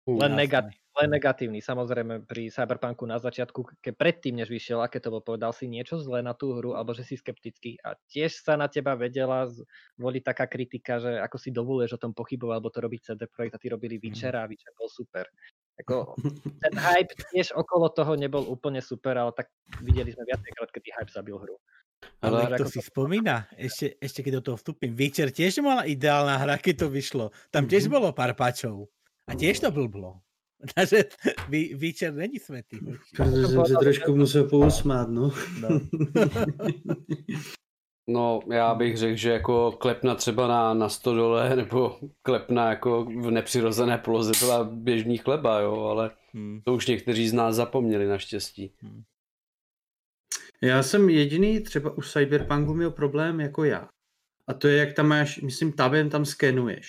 Len, negatív, len negatívny. Samozrejme pri Cyberpunku na začiatku, keď predtým, než vyšiel, aké to bol, povedal si niečo zlé na tú hru, alebo že si skeptický a tiež sa na teba vedela zvoliť taká kritika, že ako si dovoluješ o tom pochybovať, alebo to robí CD Projekt a ty robili Witcher a Witcher bol super. Ako, (laughs) ten hype tiež okolo toho nebol úplne super, ale tak videli sme viacejkrát, kedy hype zabil hru. Ale, ale to si to... spomína, ešte, ešte keď do toho vstúpim, Witcher tiež bola ideálna hra, keď to vyšlo. Tam tiež mm-hmm. bolo pár pačov. A tiež to blblo. (laughs) Takže Witcher není smetý. Protože jsem se trošku musel pousmát, no. no. (laughs) No, já bych řekl, že jako klepna třeba na, na stodole nebo klepna jako v nepřirozené poloze byla běžný chleba, jo, ale hmm. to už někteří z nás zapomněli naštěstí. Hmm. Já jsem jediný třeba u Cyberpunku měl problém jako já. A to je, jak tam máš, myslím, tabem tam skenuješ.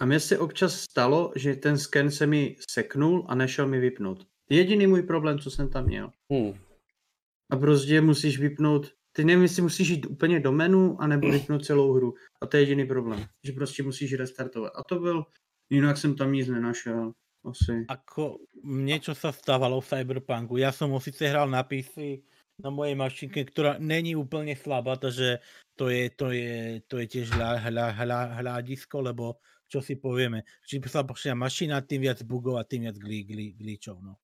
A mně se občas stalo, že ten sken se mi seknul a nešel mi vypnout. Jediný můj problém, co jsem tam měl. Hmm. A prostě musíš vypnout Teď nevím, jestli musíš jít úplně do menu, anebo vypnout celou hru. A to je jediný problém, že prostě musíš restartovat. A to byl, jinak jsem tam nic nenašel. Asi. Ako niečo sa stávalo v Cyberpunku. Ja som ho síce hral na PC, na mojej mašinke, ktorá není úplne slabá, takže to je, to je, to je tiež hľa, hľa, hľa, hľadisko, lebo čo si povieme, čím sa počíta mašina, tým viac bugov a tým viac glí, glí, glíčov. No.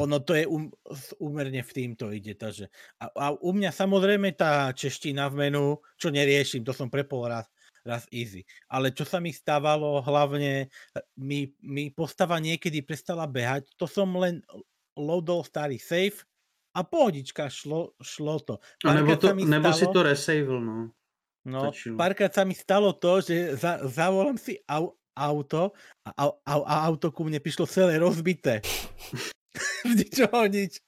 Ono to je um, úmerne v týmto ide. Takže. A, a u mňa samozrejme tá čeština v menu, čo neriešim, to som prepol raz, raz easy. Ale čo sa mi stávalo, hlavne mi, mi postava niekedy prestala behať, to som len loadol starý save a pohodička, šlo, šlo to. A nebo, to, nebo stalo, si to resavil, no. No, párkrát sa mi stalo to, že za, zavolám si au, auto a, a, a, a auto ku mne prišlo celé rozbité. (laughs) Ničoho nič.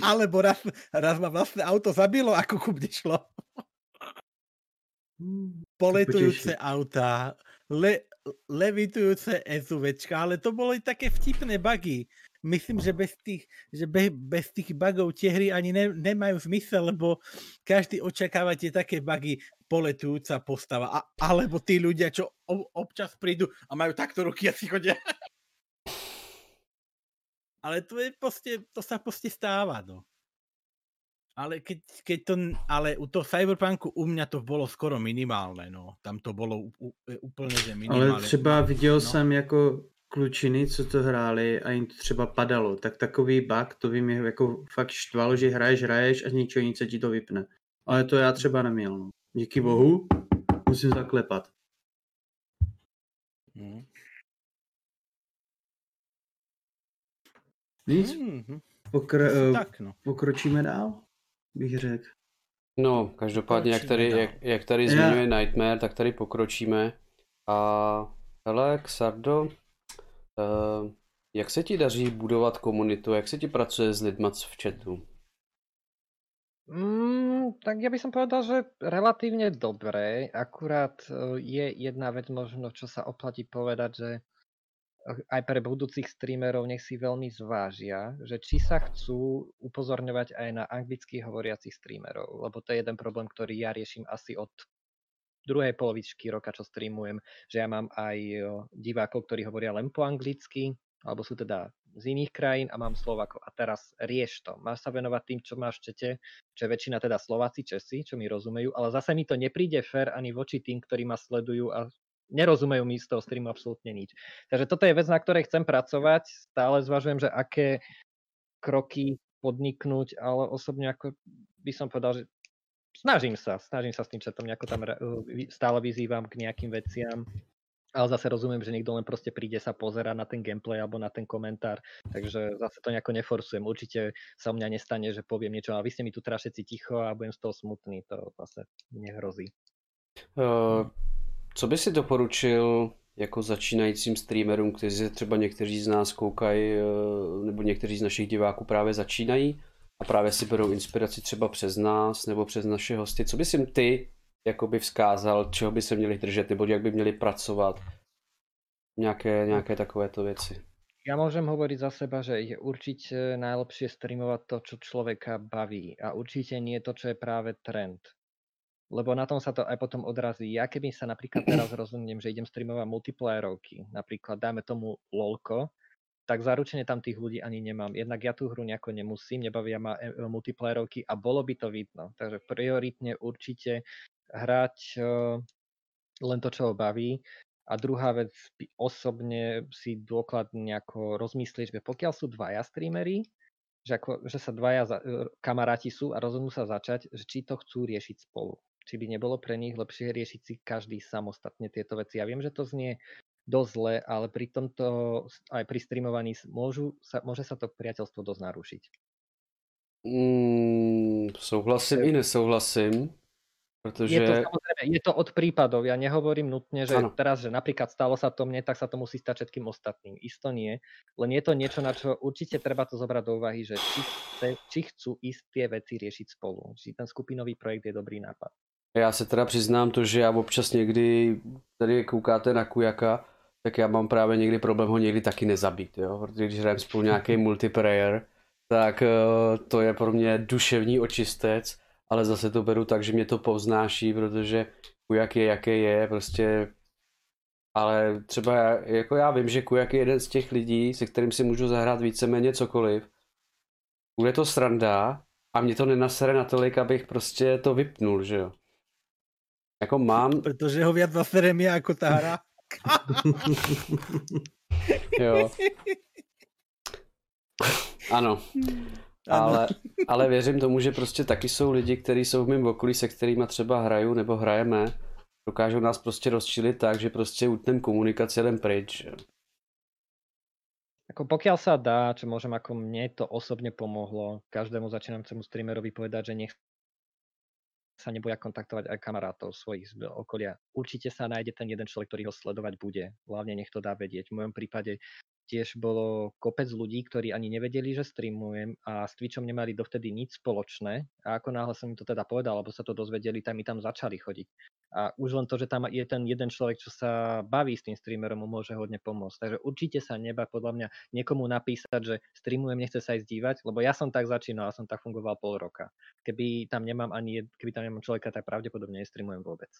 Alebo raz, raz ma vlastné auto zabilo, ako ku mne šlo. Hmm, Poletujúce auta, le, levitujúce SUVčka, ale to boli také vtipné bugy. Myslím, že bez tých, že be, bez tých bugov tie hry ani ne, nemajú zmysel, lebo každý očakáva tie také bugy, poletujúca postava, a, alebo tí ľudia, čo občas prídu a majú takto ruky a si chodia. (laughs) Ale to je proste, to sa proste stáva, no. Ale keď, keď to, ale u toho Cyberpunku u mňa to bolo skoro minimálne, no. Tam to bolo úplně, že minimálne. Ale třeba viděl no. jsem jako klučiny, co to hráli a jim to třeba padalo, tak takový bug, to vím, jako fakt štvalo, že hraješ, hraješ a z ničeho nic se ti to vypne. Ale to já třeba neměl, no. Díky bohu, musím zaklepat. Hmm. Nic? Mm-hmm. Pokr- tak, no. Pokročíme dál? bych řekl. No, každopádně, jak tady, jak, jak tady zmiňuje Nightmare, tak tady pokročíme. A hele, Xardo, jak se ti daří budovat komunitu, jak se ti pracuje s lidmi v chatu? Mm, tak ja by som povedal, že relatívne dobré, akurát e, je jedna vec možno, čo sa oplatí povedať, že aj pre budúcich streamerov nech si veľmi zvážia, že či sa chcú upozorňovať aj na anglicky hovoriacich streamerov, lebo to je jeden problém, ktorý ja riešim asi od druhej polovičky roka, čo streamujem, že ja mám aj divákov, ktorí hovoria len po anglicky, alebo sú teda z iných krajín a mám Slovakov. A teraz rieš to. Máš sa venovať tým, čo máš čete, čo je väčšina teda Slováci, Česi, čo mi rozumejú, ale zase mi to nepríde fér ani voči tým, ktorí ma sledujú a nerozumejú mi z toho streamu absolútne nič. Takže toto je vec, na ktorej chcem pracovať. Stále zvažujem, že aké kroky podniknúť, ale osobne ako by som povedal, že snažím sa, snažím sa s tým chatom nejako tam stále vyzývam k nejakým veciam. Ale zase rozumiem, že niekto len proste príde sa pozera na ten gameplay alebo na ten komentár, takže zase to nejako neforsujem. Určite sa u mňa nestane, že poviem niečo, a vy ste mi tu teraz ticho a budem z toho smutný, to zase nehrozí. Uh, co by si doporučil jako začínajícím streamerům, kteří třeba někteří z nás koukají, eh, nebo někteří z našich diváků právě začínají a právě si berou inspiraci třeba přes nás nebo přes naše hosty. Co by si ty jakoby vzkázal, čeho by se měli držet, nebo jak by měli pracovat? Nějaké, nějaké takovéto věci. Ja môžem hovoriť za seba, že je určite najlepšie streamovať to, čo človeka baví a určite nie to, čo je práve trend lebo na tom sa to aj potom odrazí. Ja keby sa napríklad teraz rozhodnem, že idem streamovať multiplayerovky, napríklad dáme tomu LOLko, tak zaručene tam tých ľudí ani nemám. Jednak ja tú hru nejako nemusím, nebavia ma e, multiplayerovky a bolo by to vidno. Takže prioritne určite hrať len to, čo ho baví. A druhá vec, osobne si dôkladne nejako rozmyslieť, že pokiaľ sú dvaja streamery, že, ako, že sa dvaja za, e, kamaráti sú a rozhodnú sa začať, že či to chcú riešiť spolu či by nebolo pre nich lepšie riešiť si každý samostatne tieto veci. Ja viem, že to znie dosť zle, ale pri tomto, aj pri streamovaní môžu sa, môže sa to priateľstvo dosť narušiť. Mm, souhlasím i nesouhlasím. Protože... Je to samozrejme, je to od prípadov. Ja nehovorím nutne, že ano. teraz, že napríklad stalo sa to mne, tak sa to musí stať všetkým ostatným. Isto nie. Len je to niečo, na čo určite treba to zobrať do úvahy, že či, chce, či chcú ísť tie veci riešiť spolu. Či ten skupinový projekt je dobrý nápad. Já se teda přiznám to, že já občas někdy tady koukáte na Kujaka, tak já mám právě někdy problém ho někdy taky nezabít, jo? protože když hrajeme spolu nějaký multiplayer, tak uh, to je pro mě duševní očistec, ale zase to beru tak, že mě to povznáší, protože Kujak je, jaké je, prostě Ale třeba jako já vím, že Kujak je jeden z těch lidí, se kterým si můžu zahrát víceméně cokoliv. Bude to sranda a mě to nenasere natolik, abych prostě to vypnul, že jo. Jako mám... Protože ho viac zaserem ja ako tá hra. Jo. Ano. Ale, ale věřím tomu, že prostě taky jsou lidi, kteří jsou v mém okolí, se kterými třeba hraju nebo hrajeme, dokážou nás prostě rozčilit tak, že prostě utnem komunikaci jeden pryč. Ako pokiaľ sa dá, čo môžem, ako mne to osobne pomohlo, každému začínajúcemu streamerovi povedať, že nech sa neboja kontaktovať aj kamarátov svojich z okolia. Určite sa nájde ten jeden človek, ktorý ho sledovať bude. Hlavne nech to dá vedieť. V mojom prípade tiež bolo kopec ľudí, ktorí ani nevedeli, že streamujem a s Twitchom nemali dovtedy nič spoločné. A ako náhle som im to teda povedal, alebo sa to dozvedeli, tam mi tam začali chodiť. A už len to, že tam je ten jeden človek, čo sa baví s tým streamerom, mu môže hodne pomôcť. Takže určite sa neba podľa mňa niekomu napísať, že streamujem, nechce sa ísť dívať, lebo ja som tak začínal, ja som tak fungoval pol roka. Keby tam nemám ani, keby tam nemám človeka, tak pravdepodobne nestreamujem vôbec.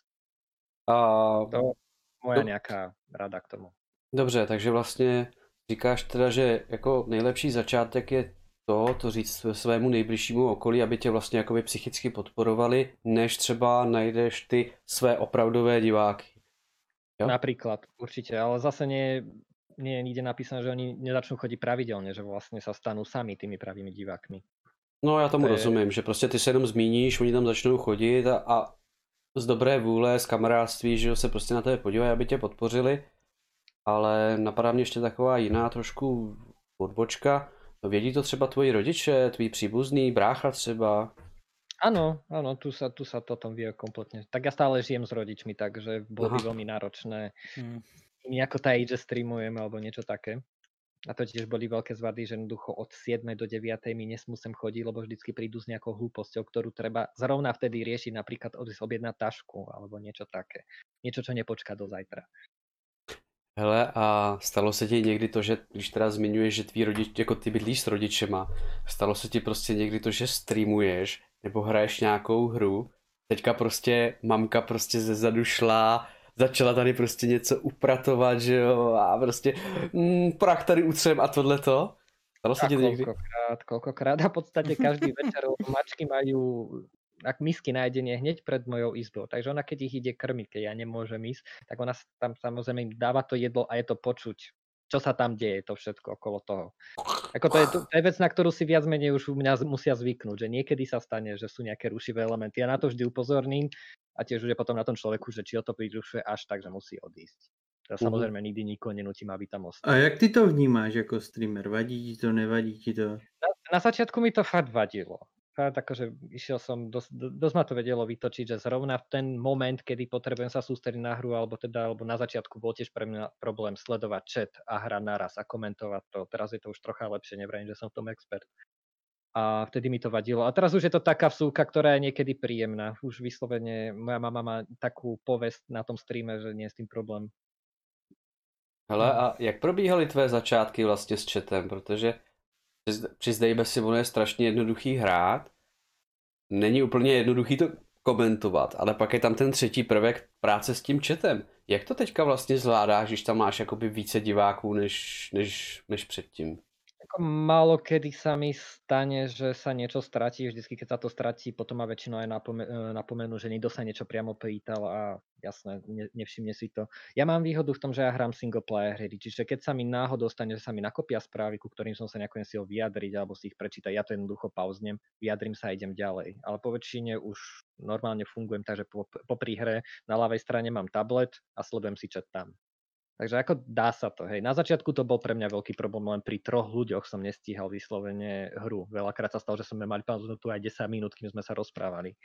A, To moja No. nejaká rada k tomu. dobře, takže vlastně říkáš teda, že jako nejlepší začátek je to, to říct svému nejbližšímu okolí, aby tě vlastně jakoby psychicky podporovali, než třeba najdeš ty své opravdové diváky. Jo? Napríklad, určite, ale zase nie, nie je nikde napísané, že oni nezačnú chodiť pravidelne, že vlastne sa stanú sami tými pravými divákmi. No já tomu To je- rozumím, že prostě ty se jenom zmíníš, oni tam začnou chodit a, a z dobré vůle, z kamarádství, že se prostě na tebe podívají, aby tě podpořili. Ale napadá mě ještě taková jiná trošku odbočka. Vědí to třeba tvoji rodiče, tví příbuzný, brácha třeba? Áno, áno, tu sa, tu sa to tom vie kompletne. Tak ja stále žijem s rodičmi, takže bolo by Aha. veľmi náročné Hm. nejako tajiť, že streamujem alebo niečo také. A to tiež boli veľké zvady, že jednoducho od 7. do 9. mi nesmú sem chodiť, lebo vždycky prídu s nejakou hlúposťou, ktorú treba zrovna vtedy riešiť, napríklad odísť objednať tašku alebo niečo také. Niečo, čo nepočká do zajtra. Hele, a stalo se ti někdy to, že když teda zmiňuješ, že tví rodič, jako ty bydlíš s rodičema, stalo se ti prostě někdy to, že streamuješ nebo hraješ nějakou hru, teďka prostě mamka prostě ze zadu šla, začala tady prostě něco upratovat, že jo, a prostě mm, prach tady utřem a tohleto. Stalo se ti to někdy? koľkokrát, koľkokrát a v podstate každý večer, mačky majú ak misky nájdenie hneď pred mojou izbou. Takže ona, keď ich ide krmiť, keď ja nemôžem ísť, tak ona tam samozrejme im dáva to jedlo a je to počuť, čo sa tam deje, to všetko okolo toho. Ako to je, to, je vec, na ktorú si viac menej už u mňa musia zvyknúť, že niekedy sa stane, že sú nejaké rušivé elementy. Ja na to vždy upozorním a tiež už je potom na tom človeku, že či ho to prirušuje až tak, že musí odísť. Ja samozrejme nikdy nikoho nenutím, aby tam ostal. A jak ty to vnímáš jako streamer? Vadí ti to, nevadí ti to? Na, na začiatku mi to fakt vadilo. Fakt akože išiel som, dosť, do- dosť ma to vedelo vytočiť, že zrovna v ten moment, kedy potrebujem sa sústrediť na hru, alebo teda, alebo na začiatku bol tiež pre mňa problém sledovať chat a hra naraz a komentovať to. Teraz je to už trocha lepšie, nevrajím, že som v tom expert. A vtedy mi to vadilo. A teraz už je to taká vsúka, ktorá je niekedy príjemná. Už vyslovene, moja mama má takú povesť na tom streame, že nie je s tým problém. Hele, a jak probíhaly tvé začátky vlastně s chatem, protože přiznejme si, ono je strašně jednoduchý hrát, není úplně jednoduchý to komentovat, ale pak je tam ten třetí prvek práce s tím chatem. Jak to teďka vlastně zvládáš, když tam máš jakoby více diváků než, než, než předtím? Ako málo kedy sa mi stane, že sa niečo stratí. Vždycky, keď sa to stratí, potom ma väčšinou aj napome- e, napomenú, že niekto sa niečo priamo pýtal a jasné, ne, nevšimne si to. Ja mám výhodu v tom, že ja hrám single player hry, čiže keď sa mi náhodou stane, že sa mi nakopia správy, ku ktorým som sa nakoniec chcel vyjadriť alebo si ich prečítať, ja to jednoducho pauznem, vyjadrím sa a idem ďalej. Ale po väčšine už normálne fungujem, takže po, popri hre na ľavej strane mám tablet a sledujem si chat tam. Takže ako dá sa to, hej. Na začiatku to bol pre mňa veľký problém, len pri troch ľuďoch som nestíhal vyslovene hru. Veľakrát sa stalo, že sme mali pauzu aj 10 minút, kým sme sa rozprávali.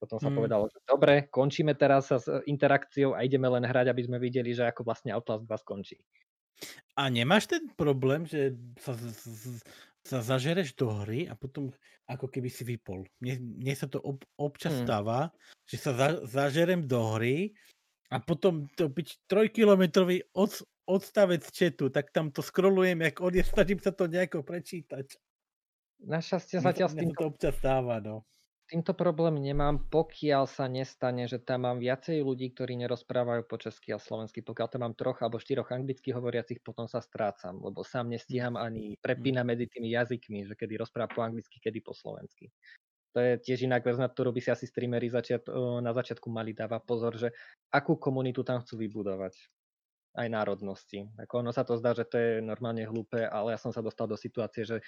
Potom sa Mm. povedalo, že dobre, končíme teraz sa s e, interakciou a ideme len hrať, aby sme videli, že ako vlastne Outlast 2 skončí. A nemáš ten problém, že sa, sa zažereš do hry a potom ako keby si vypol. Mne, mne sa to ob, občas Hmm. stáva, že sa za, zažerem do hry a potom to byť trojkilometrový od, odstavec chatu, tak tam to scrollujem, jak on je, snažím sa to nejako prečítať. Našťastie zatiaľ s mne tým sa to občas stáva, no. týmto problém nemám, pokiaľ sa nestane, že tam mám viacej ľudí, ktorí nerozprávajú po česky a slovensky. Pokiaľ tam mám troch alebo štyroch anglicky hovoriacich, potom sa strácam, lebo sám nestíham ani prepínať medzi tými jazykmi, že kedy rozpráva po anglicky, kedy po slovensky. To je tiež inak vec, na ktorú by si asi streamery začiat, na začiatku mali dávať pozor, že akú komunitu tam chcú vybudovať aj národnosti. Ako ono sa to zdá, že to je normálne hlúpe, ale ja som sa dostal do situácie, že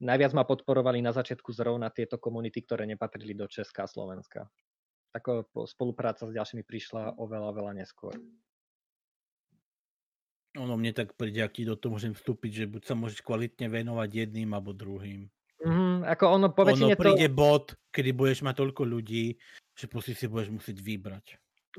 najviac ma podporovali na začiatku zrovna tieto komunity, ktoré nepatrili do Česka a Slovenska. Tako spolupráca s ďalšími prišla oveľa, veľa neskôr. Ono mne tak príde, aký do toho môžem vstúpiť, že buď sa môžeš kvalitne venovať jedným alebo druhým. Ako ono po ono príde to... bod, kedy budeš mať toľko ľudí, že proste si budeš musieť vybrať.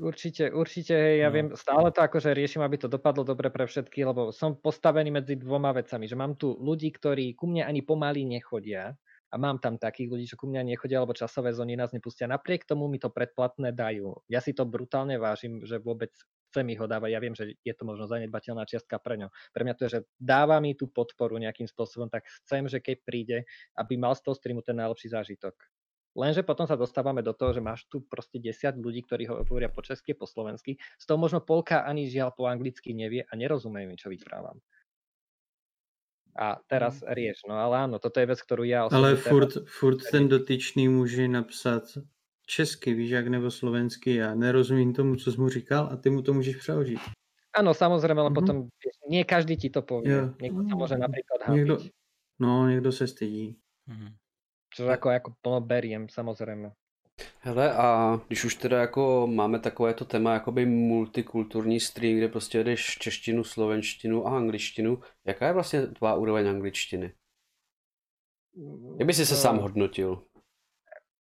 Určite, určite, hej, ja no. viem, stále to akože riešim, aby to dopadlo dobre pre všetky, lebo som postavený medzi dvoma vecami, že mám tu ľudí, ktorí ku mne ani pomaly nechodia a mám tam takých ľudí, čo ku mňa nechodia, lebo časové zóny nás nepustia. Napriek tomu mi to predplatné dajú. Ja si to brutálne vážim, že vôbec chcem ich ho dávať. Ja viem, že je to možno zanedbateľná čiastka pre ňo. Pre mňa to je, že dáva mi tú podporu nejakým spôsobom, tak chcem, že keď príde, aby mal z toho streamu ten najlepší zážitok. Lenže potom sa dostávame do toho, že máš tu proste 10 ľudí, ktorí hovoria po česky, po slovensky. Z toho možno polka ani žiaľ po anglicky nevie a nerozumie mi, čo vyprávam. A teraz mm. rieš, no ale áno, toto je vec, ktorú ja Ale furt, teraz... furt ten dotyčný může napsat česky, víš, jak nebo slovensky, já nerozumím tomu, co jsi mu říkal a ty mu to můžeš přeložit. Áno, samozrejme, ale mm-hmm. potom nie každý ti to povie. Jo. Niekto sa môže napríklad hábiť. Niekto, no, niekto sa stydí. Mm-hmm. Čo jako, jako plno beriem, samozřejmě. Hele, a když už teda jako máme takové to téma jakoby multikulturní stream, kde prostě jdeš češtinu, slovenštinu a angličtinu, jaká je vlastně tvá úroveň angličtiny? Jak by si se sám hodnotil?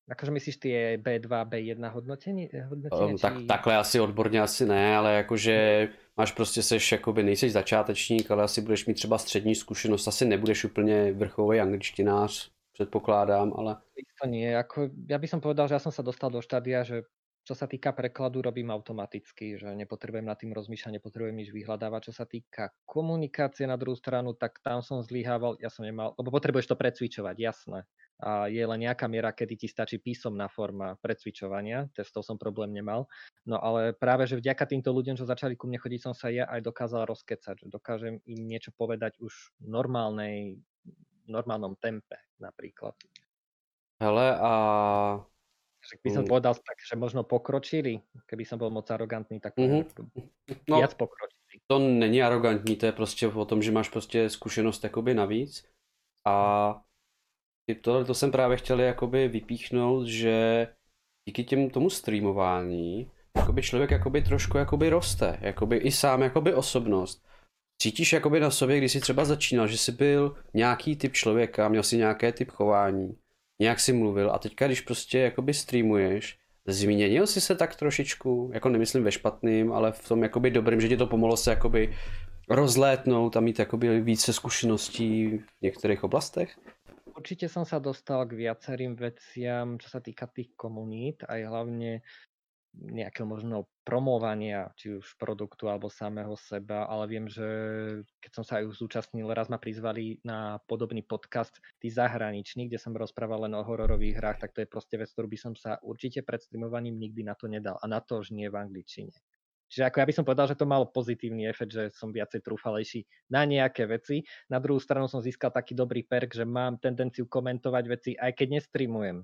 Akože myslíš ty B2, B1 hodnotení? hodnotení um, tak, či... Takhle asi odborně asi ne, ale jakože máš prostě seš, jakoby nejseš začátečník, ale asi budeš mít třeba střední zkušenost, asi nebudeš úplně vrchový angličtinář, predpokladám, ale... To nie, ako, ja by som povedal, že ja som sa dostal do štádia, že čo sa týka prekladu, robím automaticky, že nepotrebujem nad tým rozmýšľať, nepotrebujem nič vyhľadávať. Čo sa týka komunikácie na druhú stranu, tak tam som zlyhával, ja som nemal, lebo potrebuješ to precvičovať, jasné. A je len nejaká miera, kedy ti stačí písomná forma precvičovania, testov som problém nemal. No ale práve, že vďaka týmto ľuďom, čo začali ku mne chodiť, som sa ja aj dokázal rozkecať, že dokážem im niečo povedať už v normálnej normálnom tempe napríklad. Hele a... Že by som povedal tak, že možno pokročili, keby som bol moc arogantný, tak mm-hmm. no, viac pokročili. To není arogantní, to je prostě o tom, že máš prostě zkušenost jakoby navíc. A to, to jsem právě chtěl jakoby vypíchnout, že díky těm tomu streamování jakoby člověk jakoby trošku jakoby roste, jakoby i sám jakoby osobnost. Cítíš jakoby na sobě, když jsi třeba začínal, že jsi byl nějaký typ člověka, měl si nějaké typ chování, nějak si mluvil a teďka, když prostě jakoby streamuješ, změnil jsi se tak trošičku, jako nemyslím ve špatným, ale v tom jakoby dobrým, že ti to pomohlo se jakoby rozlétnout a mít jakoby více zkušeností v některých oblastech? Určite som sa dostal k viacerým veciam, čo sa týka tých komunít, aj hlavne nejakého možno promovania, či už produktu alebo samého seba, ale viem, že keď som sa aj zúčastnil, raz ma prizvali na podobný podcast, tí zahraniční, kde som rozprával len o hororových hrách, tak to je proste vec, ktorú by som sa určite pred streamovaním nikdy na to nedal. A na to už nie v angličtine. Čiže ako ja by som povedal, že to malo pozitívny efekt, že som viacej trúfalejší na nejaké veci. Na druhú stranu som získal taký dobrý perk, že mám tendenciu komentovať veci, aj keď nestreamujem.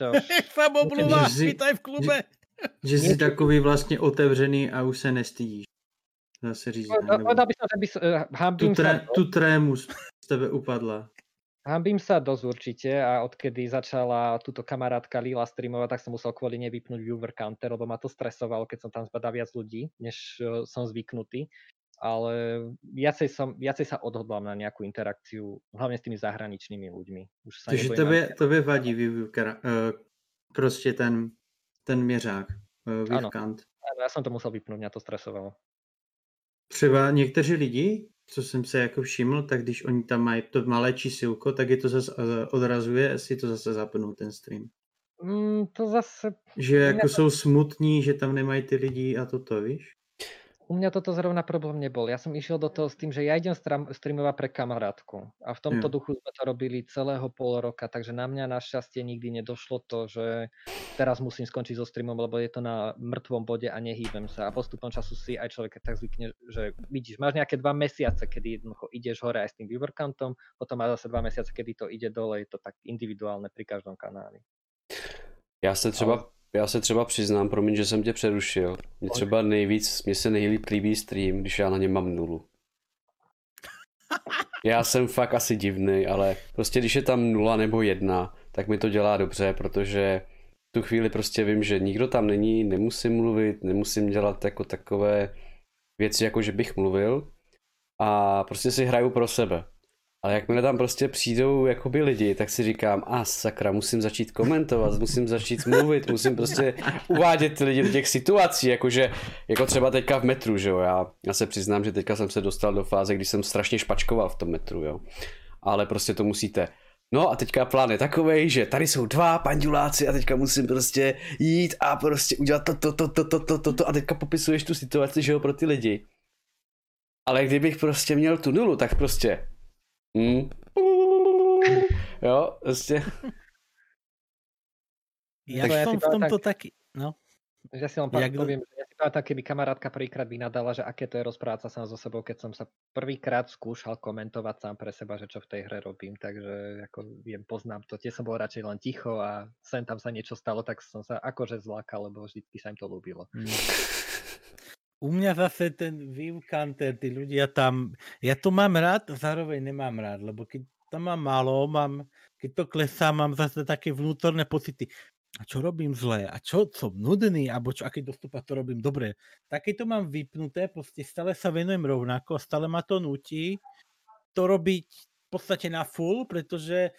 Čo? Fabo Bluma, vítaj v klube. Že, že jsi takový vlastně otevřený a už se nestydíš. Zase říct. Povedal by som, že by, uh, tu, tré, sa... tu trému z tebe upadla. Hambím sa dosť určite a odkedy začala túto kamarátka Lila streamovať, tak som musel kvôli nej vypnúť viewer counter, lebo ma to stresovalo, keď som tam zbadal viac ľudí, než uh, som zvyknutý. Ale viacej, som, viacej sa odhodlám na nejakú interakciu, hlavne s tými zahraničnými ľuďmi. Už sa Takže tebe, na... tebe vadí viewer, uh, proste ten ten měřák, uh, ano. Kant. Ano, já jsem to musel vypnout, mě to stresovalo. Třeba někteří lidi, co jsem se jako všiml, tak když oni tam mají to malé čísilko, tak je to zase odrazuje, jestli to zase zapnou ten stream. Mm, to zase... Že jako to... jsou smutní, že tam nemají ty lidi a toto, víš? U mňa toto zrovna problém nebol. Ja som išiel do toho s tým, že ja idem streamovať pre kamarátku. A v tomto Jo. duchu sme to robili celého pol roka, takže na mňa našťastie nikdy nedošlo to, že teraz musím skončiť so streamom, lebo je to na mŕtvom bode a nehýbem sa. A postupom času si aj človek tak zvykne, že vidíš, máš nejaké dva mesiace, kedy jednoducho ideš hore aj s tým viewer countom, potom máš zase dva mesiace, kedy to ide dole, je to tak individuálne pri každom kanáli. Já se třeba, já se třeba přiznám, promiň, že jsem tě přerušil. Mně třeba nejvíc, mně se nejlíp líbí stream, když já na něm mám nulu. (laughs) Já jsem fakt asi divný, ale prostě když je tam nula nebo jedna, tak mi to dělá dobře, protože v tu chvíli prostě vím, že nikdo tam není, nemusím mluvit, nemusím dělat jako takové věci, jako že bych mluvil a prostě si hraju pro sebe. Ale jakmile tam prostě přijdou jakoby lidi, tak si říkám, a sakra, musím začít komentovat, musím začít mluvit, musím prostě uvádět lidi do těch situací, jakože, jako třeba teďka v metru, že jo, já, já se přiznám, že teďka jsem se dostal do fáze, kdy jsem strašně špačkoval v tom metru, jo, ale prostě to musíte. No a teďka plán je takovej, že tady jsou dva panduláci a teďka musím prostě jít a prostě udělat to, to, to, to, to, to, to, to a teďka popisuješ tu situaci, že jo, pro ty lidi. Ale kdybych prostě měl tu nulu, tak prostě Mm. (laughs) Jo, prostě. Ja som v tomto tak- taký... No, Ja si len Jak- poviem, že ja si pamätám, keby kamarátka prvýkrát vynadala, že aké to je rozprávať sa sám so sebou, keď som sa prvýkrát skúšal komentovať sám pre seba, že čo v tej hre robím, takže ako viem, poznám to. Tiež som bol radšej len ticho a sem tam sa niečo stalo, tak som sa akože zlákal, lebo vždycky sa im to ľúbilo. Mm. U mňa zase ten view tí ľudia tam, ja to mám rád, zároveň nemám rád, lebo keď tam mám málo, mám, keď to klesá, mám zase také vnútorné pocity. A čo robím zle? A čo som nudný? Alebo čo, aký dostupa to robím dobre? Také to mám vypnuté, proste stále sa venujem rovnako, stále ma to nutí to robiť v podstate na full, pretože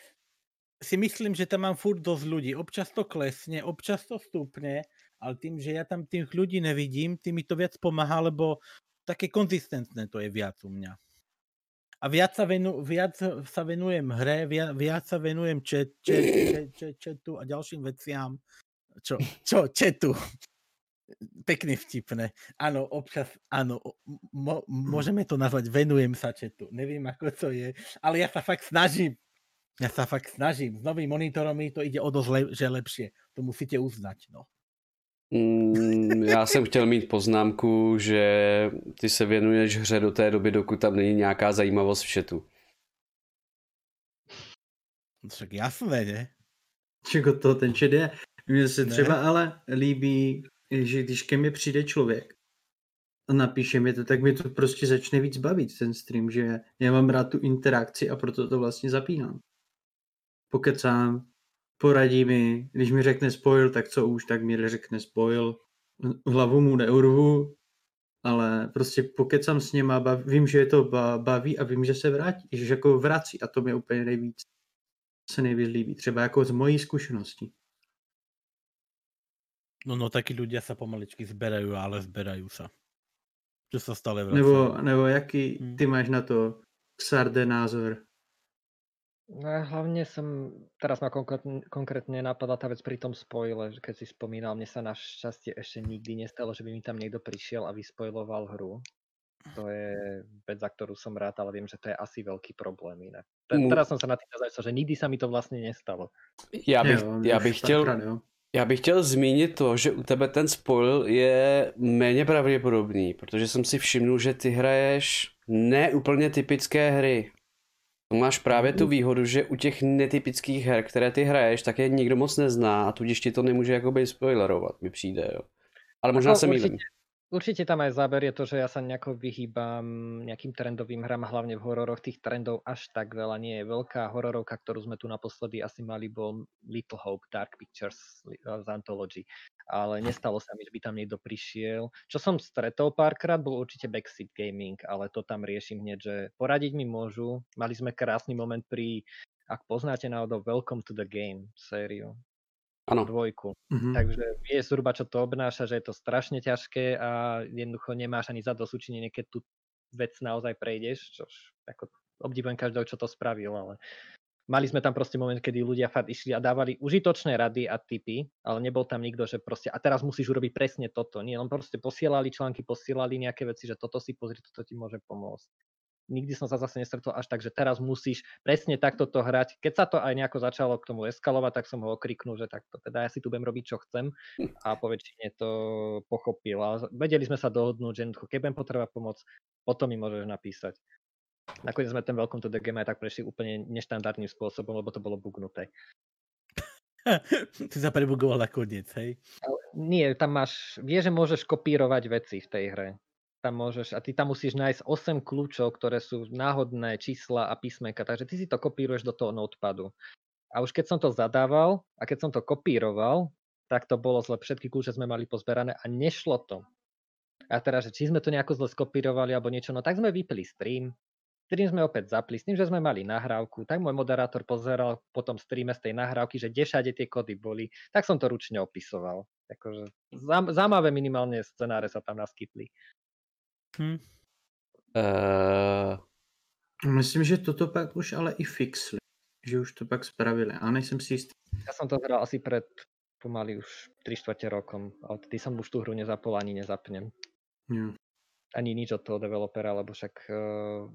si myslím, že tam mám furt dosť ľudí. Občas to klesne, občas to stúpne, ale tým, že ja tam tých ľudí nevidím, tým mi to viac pomáha, lebo také konzistentné to je viac u mňa. A viac sa, venu, viac sa venujem hre, viac, viac sa venujem chat, chat, chat, chat, chatu a ďalším veciam. Čo, čo, chatu. Pekne vtipné. Áno, občas, áno, mo, môžeme to nazvať, venujem sa chatu. Neviem, ako to je, ale ja sa fakt snažím. Ja sa fakt snažím. S novým monitorom mi to ide o dosť le, že lepšie. To musíte uznať. No. Mm, já jsem chtěl mít poznámku, že ty se věnuješ hře do té doby, dokud tam není nějaká zajímavost v chatu. Však jasné, ne? Čego to ten chat je. Mně se Ne. třeba ale líbí, že když ke mně přijde člověk a napíše mi to, tak mi to prostě začne víc bavit ten stream, že já mám rád tu interakci a proto to vlastně zapínám. Pokecám, poradí mi, když mi řekne spoil, tak co už, tak mi řekne spoil. Hlavu mu neurvu, ale prostě pokecám s něma, bav, vím, že je to ba- baví a vím, že se vrátí, že jako vrací a to mě úplně nejvíc se nejvíc líbí, třeba jako z mojí zkušenosti. No, no, takí ľudia sa pomaličky zberajú, ale zberajú sa. Čo sa stále vracajú. Nebo, nebo jaký Hmm. ty máš na to Sarde názor? No a hlavne som, teraz ma konkrétne, konkrétne napadla tá vec pri tom spoile, že keď si spomínal, mne sa našťastie ešte nikdy nestalo, že by mi tam niekto prišiel a vyspoiloval hru. To je vec, za ktorú som rád, ale viem, že to je asi veľký problém inak. Te, teraz som sa na tým zamyslel, že nikdy sa mi to vlastne nestalo. Já bych, Jo, já bych chtěl. Já bych chtěl zmínit to, že u tebe ten spoil je méně pravděpodobný, protože jsem si všimnul, že ty hraješ ne úplně typické hry. To máš právě tu výhodu, že u těch netypických her, které ty hraješ, tak je nikdo moc nezná a tudíž ti to nemůže jakoby spoilerovat, mi přijde, jo. Ale možná Ako se mýlím. Určite, tam aj záber je to, že ja sa nejako vyhýbam nejakým trendovým hrám, a hlavne v hororoch tých trendov až tak veľa nie je. Veľká hororovka, ktorú sme tu naposledy asi mali, bol Little Hope Dark Pictures li- z Anthology. Ale nestalo sa mi, že by tam niekto prišiel. Čo som stretol párkrát, bol určite Backseat Gaming, ale to tam riešim hneď, že poradiť mi môžu. Mali sme krásny moment pri, ak poznáte náhodou Welcome to the Game sériu, Ano, dvojku. Mhm. Takže vie zhruba, čo to obnáša, že je to strašne ťažké a jednoducho nemáš ani za dosúčinenie, keď tú vec naozaj prejdeš, čož ako obdivujem každého, čo to spravil, ale mali sme tam proste moment, kedy ľudia fakt išli a dávali užitočné rady a tipy, ale nebol tam nikto, že proste a teraz musíš urobiť presne toto. Nie, len proste posielali články, posielali nejaké veci, že toto si pozri, toto ti môže pomôcť. Nikdy som sa zase nestretol až tak, že teraz musíš presne takto to hrať. Keď sa to aj nejako začalo k tomu eskalovať, tak som ho okriknul, že takto teda ja si tu budem robiť, čo chcem a po väčšine to pochopil. A vedeli sme sa dohodnúť, že keď budem potrebovať pomoc, potom mi môžeš napísať. Nakoniec sme ten Welcome to the Game aj tak prešli úplne neštandardným spôsobom, lebo to bolo bugnuté. (laughs) Ty sa prebugoval nakoniec, hej? Nie, tam máš, vieš, že môžeš kopírovať veci v tej hre. Tam môžeš, a ty tam musíš nájsť 8 kľúčov, ktoré sú náhodné čísla a písmenka, takže ty si to kopíruješ do toho notepadu. A už keď som to zadával a keď som to kopíroval, tak to bolo zle. Všetky kľúče sme mali pozberané a nešlo to. A teraz, že či sme to nejako zle skopírovali alebo niečo, no tak sme vypli stream, Stream sme opäť zapli s tým, že sme mali nahrávku, tak môj moderátor pozeral po tom streame z tej nahrávky, že kde všade tie kody boli, tak som to ručne opisoval. Akože zaujímavé minimálne scenáre sa tam naskytli. Hm. Uh... Myslím, že toto pak už ale i fixli. Že už to pak spravili, ale nejsem si istý. Ja som to hral asi pred pomaly už 3 čtvrte rokom, ale ty som už tú hru nezapol ani nezapnem. Yeah. Ani nič od toho developera, lebo však uh,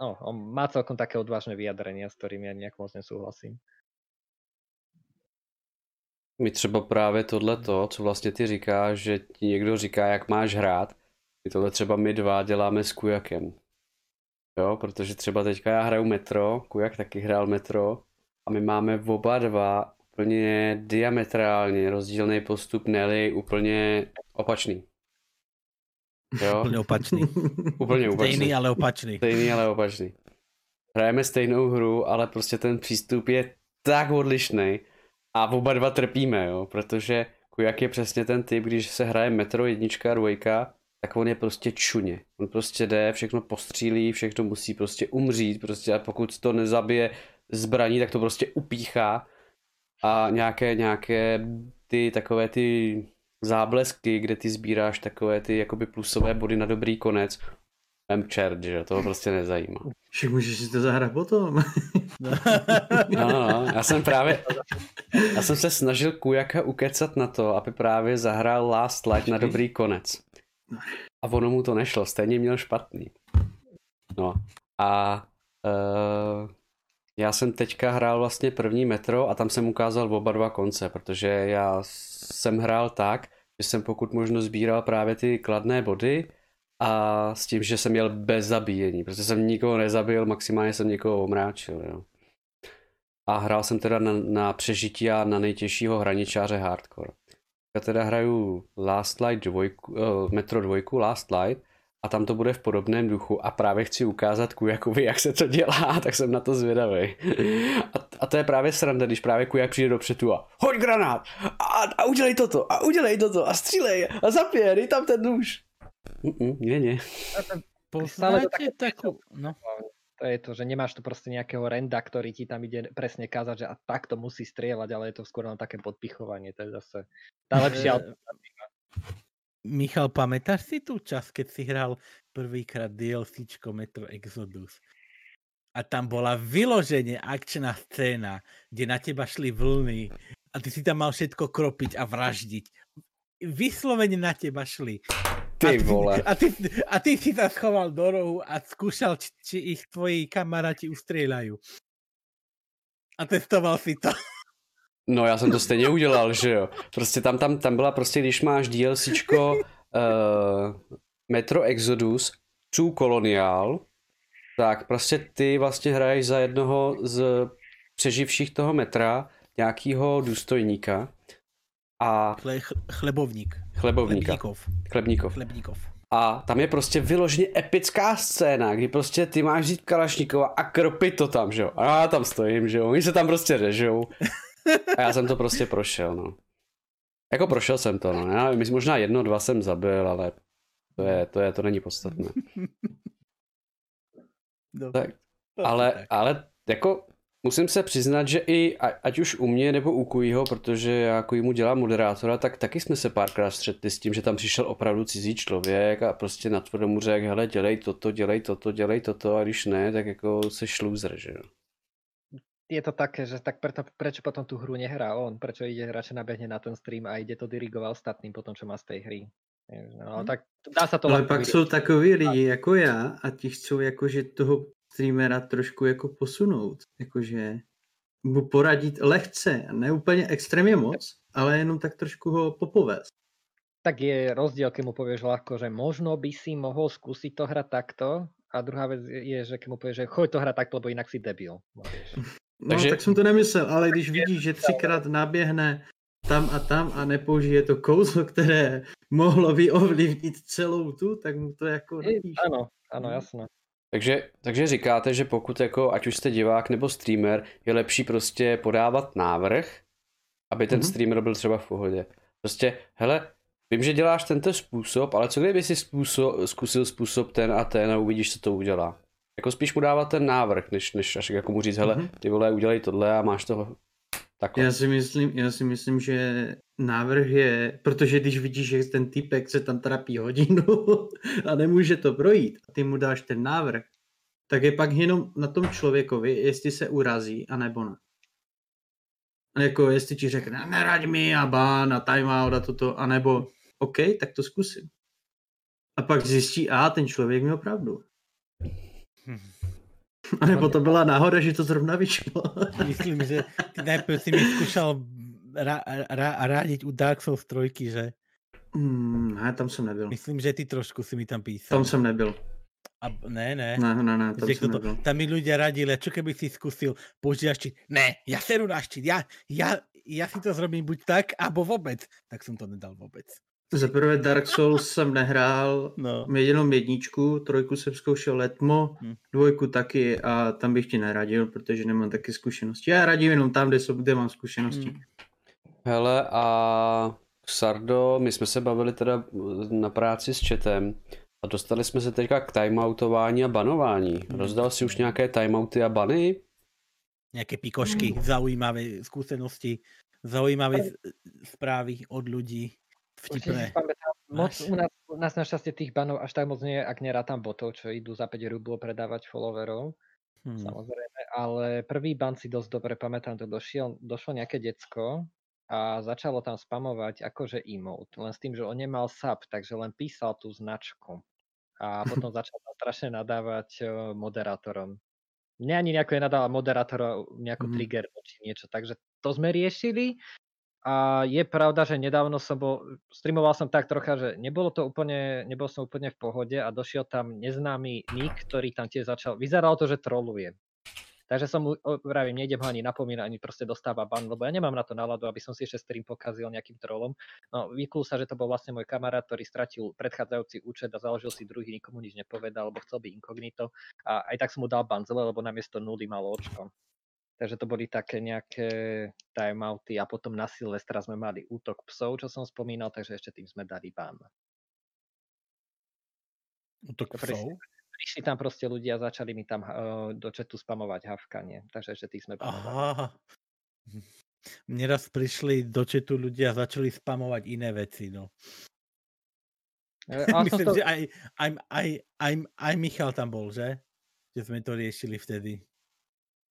no, on má celkom také odvážne vyjadrenia, s ktorými ja nejak moc nesúhlasím. Mi třeba právě tohleto, co vlastně ty říkáš, že ti někdo říká, jak máš hrát, my tohle třeba my dva děláme s Kujakem. Jo, protože třeba teďka já hraju Metro, Kujak taky hrál Metro a my máme oba dva úplně diametrálně rozdílný postup, Nelly úplně opačný. Jo? Úplně opačný. (laughs) Úplně opačný. Stejný, ale opačný. Stejný, ale opačný. Hrajeme stejnou hru, ale prostě ten přístup je tak odlišný a oba dva trpíme, jo, protože jak je přesně ten typ, když se hraje Metro jednička, dvojka, tak on je prostě čuně. On prostě jde, všechno postřílí, všechno musí prostě umřít, prostě a pokud to nezabije zbraní, tak to prostě upíchá a nějaké, nějaké ty takové ty záblesky, kde ty sbíráš takové ty jakoby plusové body na dobrý konec, Vem čert, že toho prostě nezajímá. Však můžeš si to zahrát potom. no, no, no, já jsem právě, já jsem se snažil Kujaka ukecat na to, aby právě zahrál Last Light na dobrý konec. A ono mu to nešlo, stejně měl špatný. No a uh, já jsem teďka hrál vlastně první metro a tam jsem ukázal oba dva konce, protože já jsem hrál tak, že jsem pokud možno sbíral právě ty kladné body a s tím, že jsem měl bez zabíjení, protože jsem nikoho nezabil, maximálně jsem někoho omráčil. Jo. A hrál jsem teda na, na přežití a na nejtěžšího hraničáře hardcore. Teda hraju Last Light 2, uh, Metro 2, Last Light a tam to bude v podobném duchu a právě chci ukázat Kujakovi, jak se to dělá, (laughs) tak jsem na to zvědavý. A, a to je právě sranda, když právě Kujak přijde do přetu a hoď granát a, a udělej toto a udělej toto a střílej a dej tam ten nůž. Mm-mm, nie, nie. Poznáte takú... No. To je to, že nemáš tu proste nejakého renda, ktorý ti tam ide presne kázať, že a takto musí strieľať, ale je to skôr len také podpichovanie. To je zase tá lepšia Michal, pamätáš si tú čas, keď si hral prvýkrát DLCčko Metro Exodus? A tam bola vyloženie akčná scéna, kde na teba šli vlny a ty si tam mal všetko kropiť a vraždiť. Vyslovene na teba šli. Ty vole. A ty, a ty si sa schoval do rohu a skúšal, či, či ich tvoji kamaráti ustrieľajú. A testoval si to. (laughs) No já jsem to stejně udělal, že jo. Prostě tam, tam, tam byla prostě, když máš DLCčko uh, (laughs) Metro Exodus, True Colonial, tak prostě ty vlastně hraješ za jednoho z přeživších toho metra, nějakýho důstojníka a... Chle, chlebovník. Chlebovníka. Chlebníkov. Chlebníkov. Chlebníkov. A tam je prostě vyloženě epická scéna, kdy prostě ty máš říct Kalašníkova a kropit to tam, že jo. A já tam stojím, že jo. Oni se tam prostě režou. A já jsem to prostě prošel, no. Jako prošel jsem to, no. Já myslím, možná jedno, dva jsem zabil, ale to je, to je, to není podstatné. (laughs) tak, ale, ale jako musím se přiznat, že i ať už u mě nebo u Kujího, protože já mu dělám moderátora, tak taky jsme se párkrát střetli s tím, že tam přišel opravdu cizí člověk a prostě na mu řekl, hele, dělej toto, dělej toto, dělej toto a když ne, tak jako se šlůzer, že jo. je to také, že tak preto, prečo potom tú hru nehrá on? Prečo ide radšej nabehne na ten stream a ide to dirigovať ostatným potom, čo má z tej hry? No, Hm. tak dá sa to Ale pak vyriešiť. jsou takový lidi jako já a ti chcou jakože toho streamera trošku jako posunout. Jakože mu poradit lehce, ne úplně extrémně moc, ale jenom tak trošku ho popovést. Tak je rozdiel, keď mu povieš ľahko, že možno by si mohol skúsiť to hrať takto a druhá vec je, že keď mu povieš, že choď to hrať takto, lebo inak si debil. No. No, Takže- tak jsem to nemyslel, ale když vidíš, že třikrát naběhne tam a tam a nepoužije to kouzlo, které mohlo by ovlivnit celou tu, tak mu to jako napíš. áno, áno, Mhm. jasné. Takže, takže říkáte, že pokud jako, ať už jste divák nebo streamer, je lepší prostě podávat návrh, aby ten Mhm. streamer byl třeba v pohodě. Prostě, hele, vím, že děláš tento způsob, ale co kdyby si způsob, zkusil způsob ten a ten a uvidíš, co to udělá. Jako spíš mu dávat ten návrh, než, než až jako mu říct, hele, Mhm. ty vole, udělej tohle a máš toho takhle. Já si, myslím, já si myslím, že návrh je, protože když vidíš, že ten typek se tam trapí hodinu (laughs) a nemůže to projít a ty mu dáš ten návrh, tak je pak jenom na tom člověkovi, jestli se urazí a nebo ne. A Jako jestli ti řekne, neraď mi a bán a timeout a toto, anebo OK, tak to zkusím. A pak zjistí, a ten člověk měl pravdu. Hm. A nebo to byla náhoda, že to zrovna vyšlo. Myslím, že ty najprv si mi skúšal ra, ra, radiť u Dark Souls 3, že? Hmm, ne, tam jsem nebyl. Myslím, že ty trošku si mi tam písal. Tam jsem nebyl. A, ne, ne. Ne, ne, ne, tam Že jsem to, nebyl. tam mi ľudia radili, čo keby si skúsil používať štít? Ne, ja seru na štít, ja, ja, ja si to zrobím buď tak, alebo vôbec. Tak som to nedal vôbec. Za prvé Dark Souls jsem nehrál, No. jenom jedničku, trojku jsem zkoušel letmo, Hm. dvojku taky a tam bych ti neradil, protože nemám taky zkušenosti. Já radím jenom tam, kde, jsou, kde mám zkušenosti. Hm. Hele a Sardo, my jsme se bavili teda na práci s chatem a dostali jsme se teďka k timeoutování a banování. Rozdal si už nějaké timeouty a bany? Nejaké pikošky, zaujímavé skúsenosti, zaujímavé správy od ľudí. Vtipné. moc, u, nás, u nás našťastie tých banov až tak moc nie, je, ak nerátam botov, čo idú za 5 rublo predávať followerov, Hm. samozrejme, ale prvý ban si dosť dobre pamätám, to došiel, došlo nejaké decko a začalo tam spamovať akože emote, len s tým, že on nemal sub, takže len písal tú značku a (laughs) potom začal tam strašne nadávať eh, moderátorom. Mne ani nejako nenadáva moderátora nejakú Mhm. trigger či niečo, takže to sme riešili a je pravda, že nedávno som bol, streamoval som tak trocha, že nebolo to úplne, nebol som úplne v pohode a došiel tam neznámy nick, ktorý tam tiež začal, vyzeralo to, že troluje. Takže som mu, vravím, nejdem ho ani napomínať, ani proste dostáva ban, lebo ja nemám na to náladu, aby som si ešte stream pokazil nejakým trolom. No, vyklul sa, že to bol vlastne môj kamarát, ktorý stratil predchádzajúci účet a založil si druhý, nikomu nič nepovedal, lebo chcel byť inkognito. A aj tak som mu dal ban zle, lebo namiesto nuly malo očko. Takže to boli také nejaké timeouty a potom na Silvestra sme mali útok psov, čo som spomínal, takže ešte tým sme dali ban. Útok To psov? Prišli tam proste ľudia a začali mi tam uh, do chatu spamovať havkanie, takže ešte tých sme banovali. Aha. Mne raz prišli do četu ľudia a začali spamovať iné veci, no. E, ale (laughs) Myslím, to, že aj, aj, aj, aj, aj Michal tam bol, že? Že sme to riešili vtedy.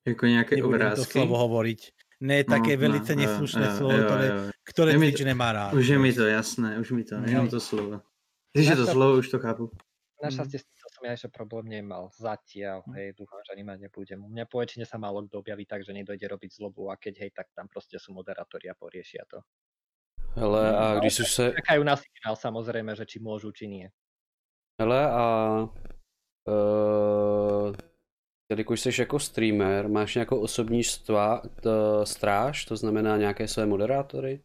Jako nějaké Nebudem to obrázky. slovo hovoriť. Ne, také No, velice no, neslušné jo, slovo, jo, ktoré, jo. ktoré Je Twitch to- nemá rád. Už je no. mi to jasné, už mi to, jenom No. to slovo. Když je to slovo, už to chápu. našťastie s týmto som ja ešte problém nemal zatiaľ, hej, dúfam, že ani mať nebudem. U mňa po väčšine sa málo kto objaví tak, že nedojde robiť zlobu a keď hej, tak tam proste sú moderátori a poriešia to. Hele a No, když už se, Čakajú na signál samozrejme, že či môžu, či nie. hele a uh, jelikož jsi jako streamer, máš nějakou osobní stvá, t, stráž, to znamená nějaké své moderátory?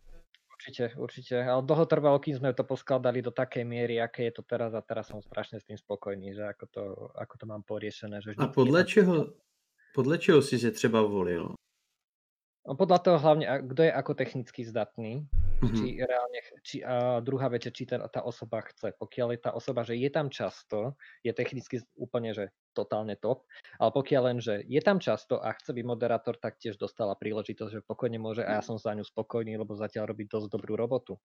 Určite, určite. Ale dlho trvalo, kým sme to poskladali do takej miery, aké je to teraz a teraz som strašne s tým spokojný, že ako to, ako to mám poriešené. Že A podle čeho, podle čeho jsi se třeba volil? No, podľa toho hlavne, kto je ako technicky zdatný, Mhm. či reálne, či, a druhá vec, či tá, tá osoba chce. Pokiaľ je tá osoba, že je tam často, je technicky úplne, že totálne top, ale pokiaľ len, že je tam často a chce byť moderátor, tak tiež dostala príležitosť, že pokojne môže a ja som za ňu spokojný, lebo zatiaľ robí dosť dobrú robotu.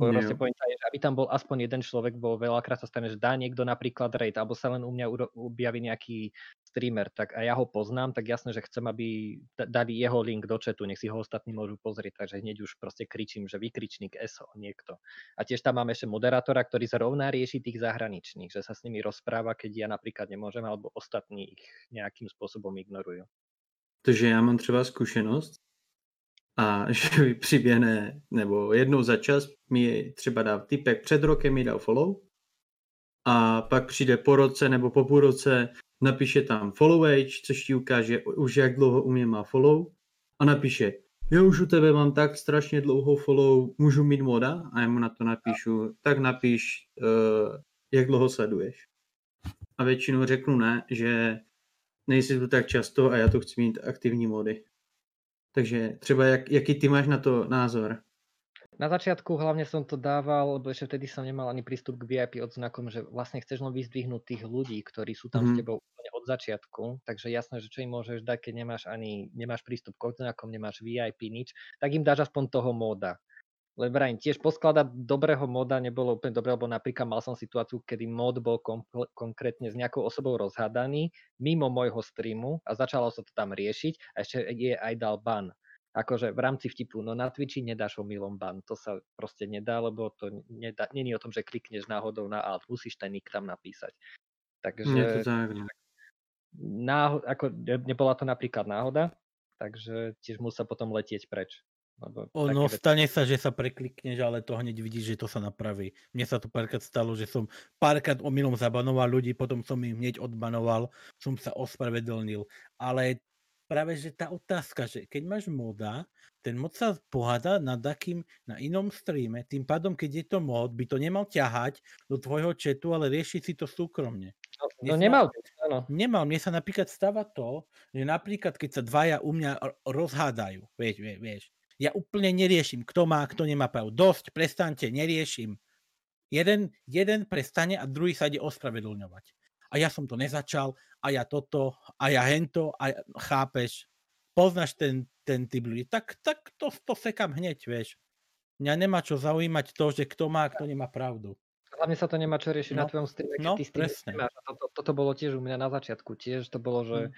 Proste pointa je, že aby tam bol aspoň jeden človek, bo veľakrát sa stane, že dá niekto napríklad raid, alebo sa len u mňa objaví nejaký streamer, tak a ja ho poznám, tak jasné, že chcem, aby dali jeho link do chatu, nech si ho ostatní môžu pozrieť, takže hneď už proste kričím, že vykričník SO niekto. A tiež tam máme ešte moderátora, ktorý zrovna rieši tých zahraničných, že sa s nimi rozpráva, keď ja napríklad nemôžem, alebo ostatní ich nejakým spôsobom ignorujú. Takže já mám třeba zkušenost a (laughs) že mi přiběhne, nebo jednou za čas mi třeba dá typek před rokem mi dal follow a pak přijde po roce nebo po půl roce, napíše tam follow age, což ti ukáže už jak dlouho u mě má follow a napíše, jo už u tebe mám tak strašně dlouho follow, můžu mít moda? A já mu na to napíšu, tak napíš, uh, jak dlouho sleduješ. A většinou řeknu ne, že nejsi tu tak často a já to chci mít aktivní mody. Takže třeba jak, jaký ty máš na to názor? Na začiatku hlavne som to dával, lebo ešte vtedy som nemal ani prístup k VIP odznakom, že vlastne chceš len vyzdvihnúť tých ľudí, ktorí sú tam mm. s tebou úplne od začiatku. Takže jasné, že čo im môžeš dať, keď nemáš ani nemáš prístup k odznakom, nemáš VIP nič, tak im dáš aspoň toho móda. Len vrajím, tiež poskladať dobrého moda nebolo úplne dobré, lebo napríklad mal som situáciu, kedy mod bol konkrétne s nejakou osobou rozhádaný mimo môjho streamu a začalo sa to tam riešiť a ešte je aj dal ban akože v rámci vtipu, no na Twitchi nedáš omylom ban, to sa proste nedá, lebo to nedá, není o tom, že klikneš náhodou na alt, musíš ten nick tam napísať. Takže Je to tak, no. náho, ako, nebola to napríklad náhoda, takže tiež musel potom letieť preč. Lebo ono stane sa, že sa preklikneš, ale to hneď vidíš, že to sa napraví. Mne sa to párkrát stalo, že som párkrát omylom zabanoval ľudí, potom som im hneď odbanoval, som sa ospravedlnil. Ale práve, že tá otázka, že keď máš moda, ten mod sa pohada nad akým na inom streame, tým pádom, keď je to mod, by to nemal ťahať do tvojho chatu, ale riešiť si to súkromne. No, no nemal, áno. Nemal, mne sa napríklad stáva to, že napríklad keď sa dvaja u mňa rozhádajú, vieš, vieš, vieš, ja úplne neriešim, kto má, kto nemá pravdu. Dosť, prestante, neriešim. Jeden, jeden prestane a druhý sa ide ospravedlňovať a ja som to nezačal a ja toto a ja hento a ja, chápeš, poznáš ten, ten typ ľudí, tak, tak to, to sekam hneď, vieš. Mňa nemá čo zaujímať to, že kto má a kto nemá pravdu. Hlavne sa to nemá čo riešiť no, na tvojom streame, no, ty presne. nemáš. Toto, toto bolo tiež u mňa na začiatku. Tiež to bolo, že hmm.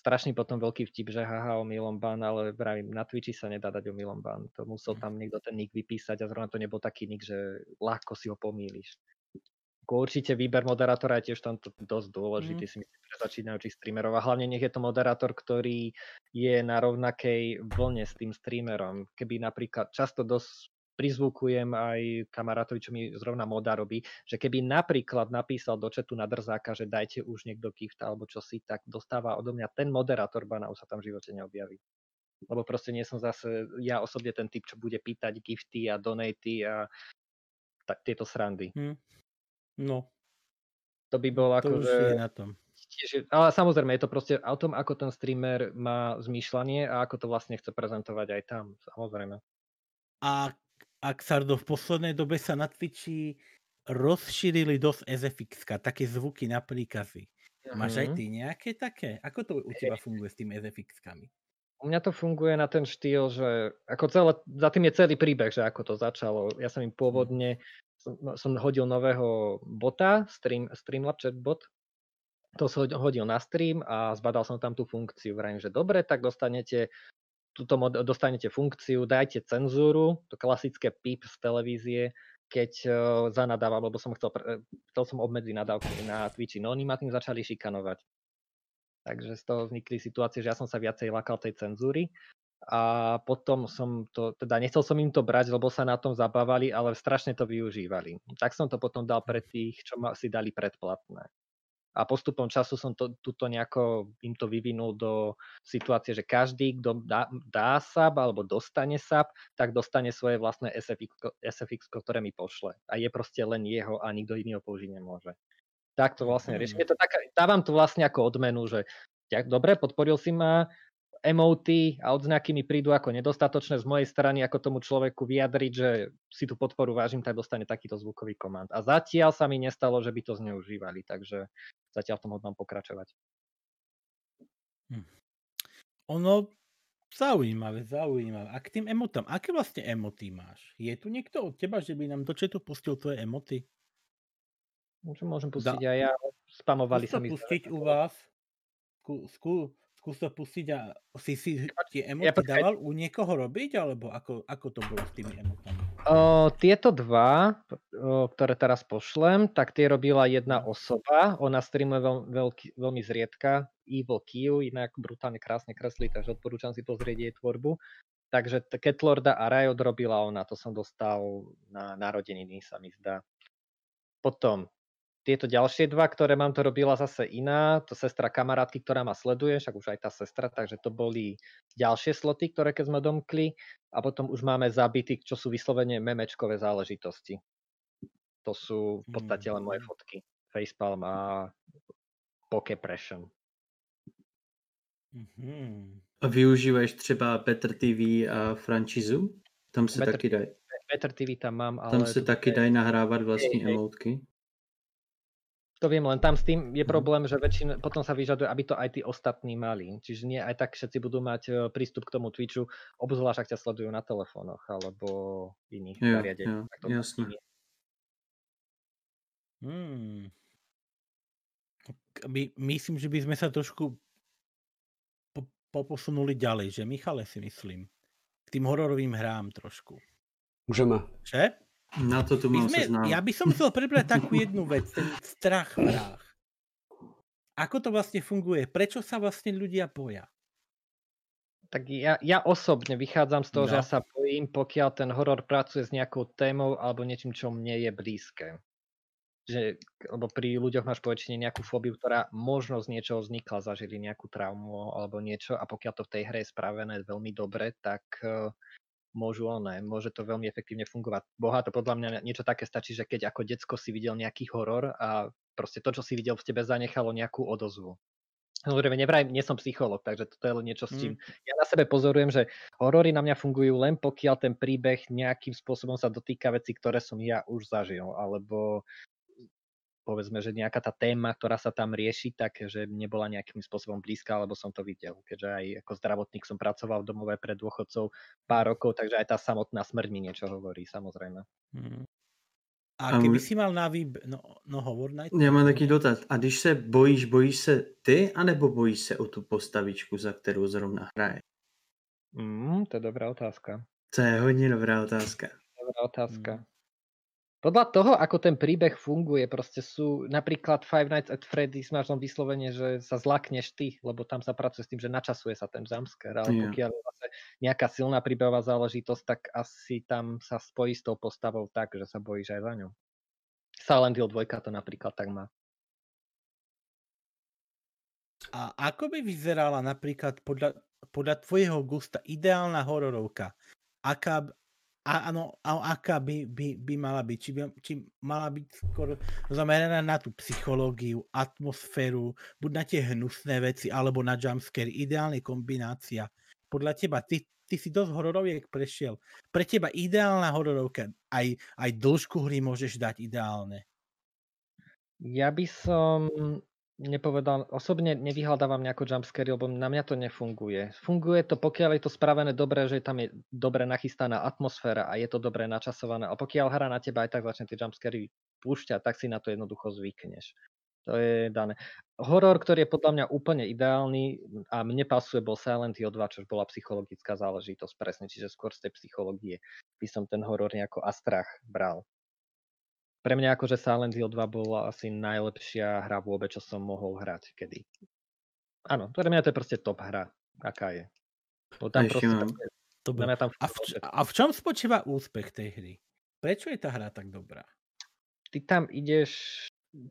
strašný potom veľký vtip, že haha, omylom ban, ale vravím, na Twitchi sa nedá dať omylom ban. To musel hm. tam niekto ten nick vypísať a zrovna to nebol taký nick, že ľahko si ho pomýliš určite výber moderátora je tiež tam dosť dôležitý, mm. si myslím, pre začínajúcich streamerov. A hlavne nech je to moderátor, ktorý je na rovnakej vlne s tým streamerom. Keby napríklad často dosť prizvukujem aj kamarátovi, čo mi zrovna moda robí, že keby napríklad napísal do četu na drzáka, že dajte už niekto gift alebo čo si, tak dostáva odo mňa ten moderátor bana už sa tam v živote neobjaví. Lebo proste nie som zase ja osobne ten typ, čo bude pýtať gifty a donaty a tak, tieto srandy. Hmm. No. To by bolo ako, to že... je na tom. Tiež, ale samozrejme, je to proste o tom, ako ten streamer má zmýšľanie a ako to vlastne chce prezentovať aj tam, samozrejme. A ak Sardo, v poslednej dobe sa na Twitchi rozšírili dosť SFX, také zvuky na príkazy. Mm-hmm. Máš aj mhm. ty nejaké také? Ako to u teba (laughs) funguje s tými SFX-kami? U mňa to funguje na ten štýl, že ako celé, za tým je celý príbeh, že ako to začalo. Ja som im pôvodne som, no, som hodil nového bota, stream, Streamlab chatbot, to som hodil na stream a zbadal som tam tú funkciu. Vrajím, že dobre, tak dostanete mod, dostanete funkciu, dajte cenzúru, to klasické pip z televízie, keď uh, zanadávam, lebo som chcel, chcel som obmedziť nadávky na Twitchi. No oni ma tým začali šikanovať. Takže z toho vznikli situácie, že ja som sa viacej lakal tej cenzúry a potom som to, teda nechcel som im to brať, lebo sa na tom zabávali, ale strašne to využívali. Tak som to potom dal pre tých, čo ma, si dali predplatné. A postupom času som to, tuto nejako im to vyvinul do situácie, že každý, kto dá, dá sub alebo dostane sub, tak dostane svoje vlastné SFX, SFX, ktoré mi pošle. A je proste len jeho a nikto iný ho použiť nemôže. Tak to vlastne riešim. Je to taká, dávam to vlastne ako odmenu, že dobre, podporil si ma, emoty a odznaky mi prídu ako nedostatočné z mojej strany, ako tomu človeku vyjadriť, že si tú podporu vážim, tak dostane takýto zvukový komand. A zatiaľ sa mi nestalo, že by to zneužívali, takže zatiaľ v tom hodnom pokračovať. Hm. Ono zaujímavé, zaujímavé. A k tým emotám, aké vlastne emoty máš? Je tu niekto od teba, že by nám do četu pustil tvoje emoty? Môžem, môžem pustiť da. aj ja. Spamovali sa mi. pustiť u vás? skú, skú, skús to pustiť a si si tie ja emoty počkaj. dával u niekoho robiť, alebo ako, ako to bolo s tými emotami? O, tieto dva, o, ktoré teraz pošlem, tak tie robila jedna osoba. Ona streamuje veľ, veľký, veľmi zriedka. Evil Kill, inak brutálne krásne kreslí, takže odporúčam si pozrieť jej tvorbu. Takže Catlorda a Riot robila ona, to som dostal na narodeniny, sa mi zdá. Potom tieto ďalšie dva, ktoré mám, to robila zase iná, to sestra kamarátky, ktorá ma sleduje, však už aj tá sestra, takže to boli ďalšie sloty, ktoré keď sme domkli a potom už máme zabity, čo sú vyslovene memečkové záležitosti. To sú v podstate len moje Mhm. fotky. Facepalm a Pokepression. Mhm. A využíváš třeba Petr TV a franchizu? Tam se Better taky dají. Better TV tam mám, ale... Tam se to taky je- dají nahrávat vlastní hej. emotky. To viem, len tam s tým je Mhm. problém, že väčšina, potom sa vyžaduje, aby to aj tí ostatní mali. Čiže nie aj tak všetci budú mať e, prístup k tomu Twitchu, obzvlášť ak ťa sledujú na telefónoch alebo iných Jo, zariadeniach. to jasne. Hmm. My, myslím, že by sme sa trošku po, poposunuli ďalej, že Michale si myslím. K tým hororovým hrám trošku. Můžeme. Že? Na to tu mám sme, ja by som chcel prebrať takú jednu vec, ten strach v hrách. Ako to vlastne funguje? Prečo sa vlastne ľudia boja? Tak ja, ja osobne vychádzam z toho, že No. ja sa bojím, pokiaľ ten horor pracuje s nejakou témou alebo niečím, čo mne je blízke. Že, lebo pri ľuďoch máš poväčšine nejakú fóbiu, ktorá možno z niečoho vznikla, zažili nejakú traumu alebo niečo a pokiaľ to v tej hre je spravené veľmi dobre, tak uh, môžu oné, môže to veľmi efektívne fungovať. Boha to podľa mňa niečo také stačí, že keď ako decko si videl nejaký horor a proste to, čo si videl v tebe zanechalo nejakú odozvu. Samozrejme, nevraj, nie som psycholog, takže toto je len niečo, s čím ja na sebe pozorujem, že horory na mňa fungujú len pokiaľ ten príbeh nejakým spôsobom sa dotýka veci, ktoré som ja už zažil, alebo povedzme, že nejaká tá téma, ktorá sa tam rieši, tak že nebola nejakým spôsobom blízka, alebo som to videl. Keďže aj ako zdravotník som pracoval v domove pre dôchodcov pár rokov, takže aj tá samotná smrť mi niečo hovorí, samozrejme. Hmm. A keby my- si mal na výber... No, no hovor najprv. Já mám taký dotaz. A když se bojíš, bojíš se ty, anebo bojíš se o tu postavičku, za kterou zrovna hraje? Mm, to je dobrá otázka. To je hodně dobrá otázka. Dobrá otázka. Mm. Podľa toho, ako ten príbeh funguje, proste sú napríklad Five Nights at Freddy's máš len vyslovene, že sa zlakneš ty, lebo tam sa pracuje s tým, že načasuje sa ten jumpscare, ale Jo. pokiaľ je zase nejaká silná príbehová záležitosť, tak asi tam sa spojí s tou postavou tak, že sa bojíš aj za ňu. Silent Hill 2 to napríklad tak má. A ako by vyzerala napríklad podľa, podľa tvojho gusta ideálna hororovka? Aká, a, áno, a aká by, by, by mala byť? Či, by, či mala byť skôr zameraná na tú psychológiu, atmosféru, buď na tie hnusné veci, alebo na jumpscare, ideálne kombinácia. Podľa teba, ty, ty si dosť hororoviek prešiel. Pre teba ideálna hororovka, aj, aj dĺžku hry môžeš dať ideálne. Ja by som nepovedal, osobne nevyhľadávam nejako jumpscare, lebo na mňa to nefunguje. Funguje to, pokiaľ je to spravené dobre, že tam je dobre nachystaná atmosféra a je to dobre načasované. A pokiaľ hra na teba aj tak začne tie jumpscary púšťať, tak si na to jednoducho zvykneš. To je dané. Horor, ktorý je podľa mňa úplne ideálny a mne pasuje, bol Silent Hill 2, čo bola psychologická záležitosť presne, čiže skôr z tej psychológie by som ten horor nejako a strach bral. Pre mňa akože Silent Hill 2 bola asi najlepšia hra vôbec, čo som mohol hrať kedy. Áno, pre mňa to je proste top hra, aká je. Bo tam ešte proste, mám. také- Dobre. mňa tam A v, a v čom spočíva úspech tej hry? Prečo je tá hra tak dobrá? ty tam ideš,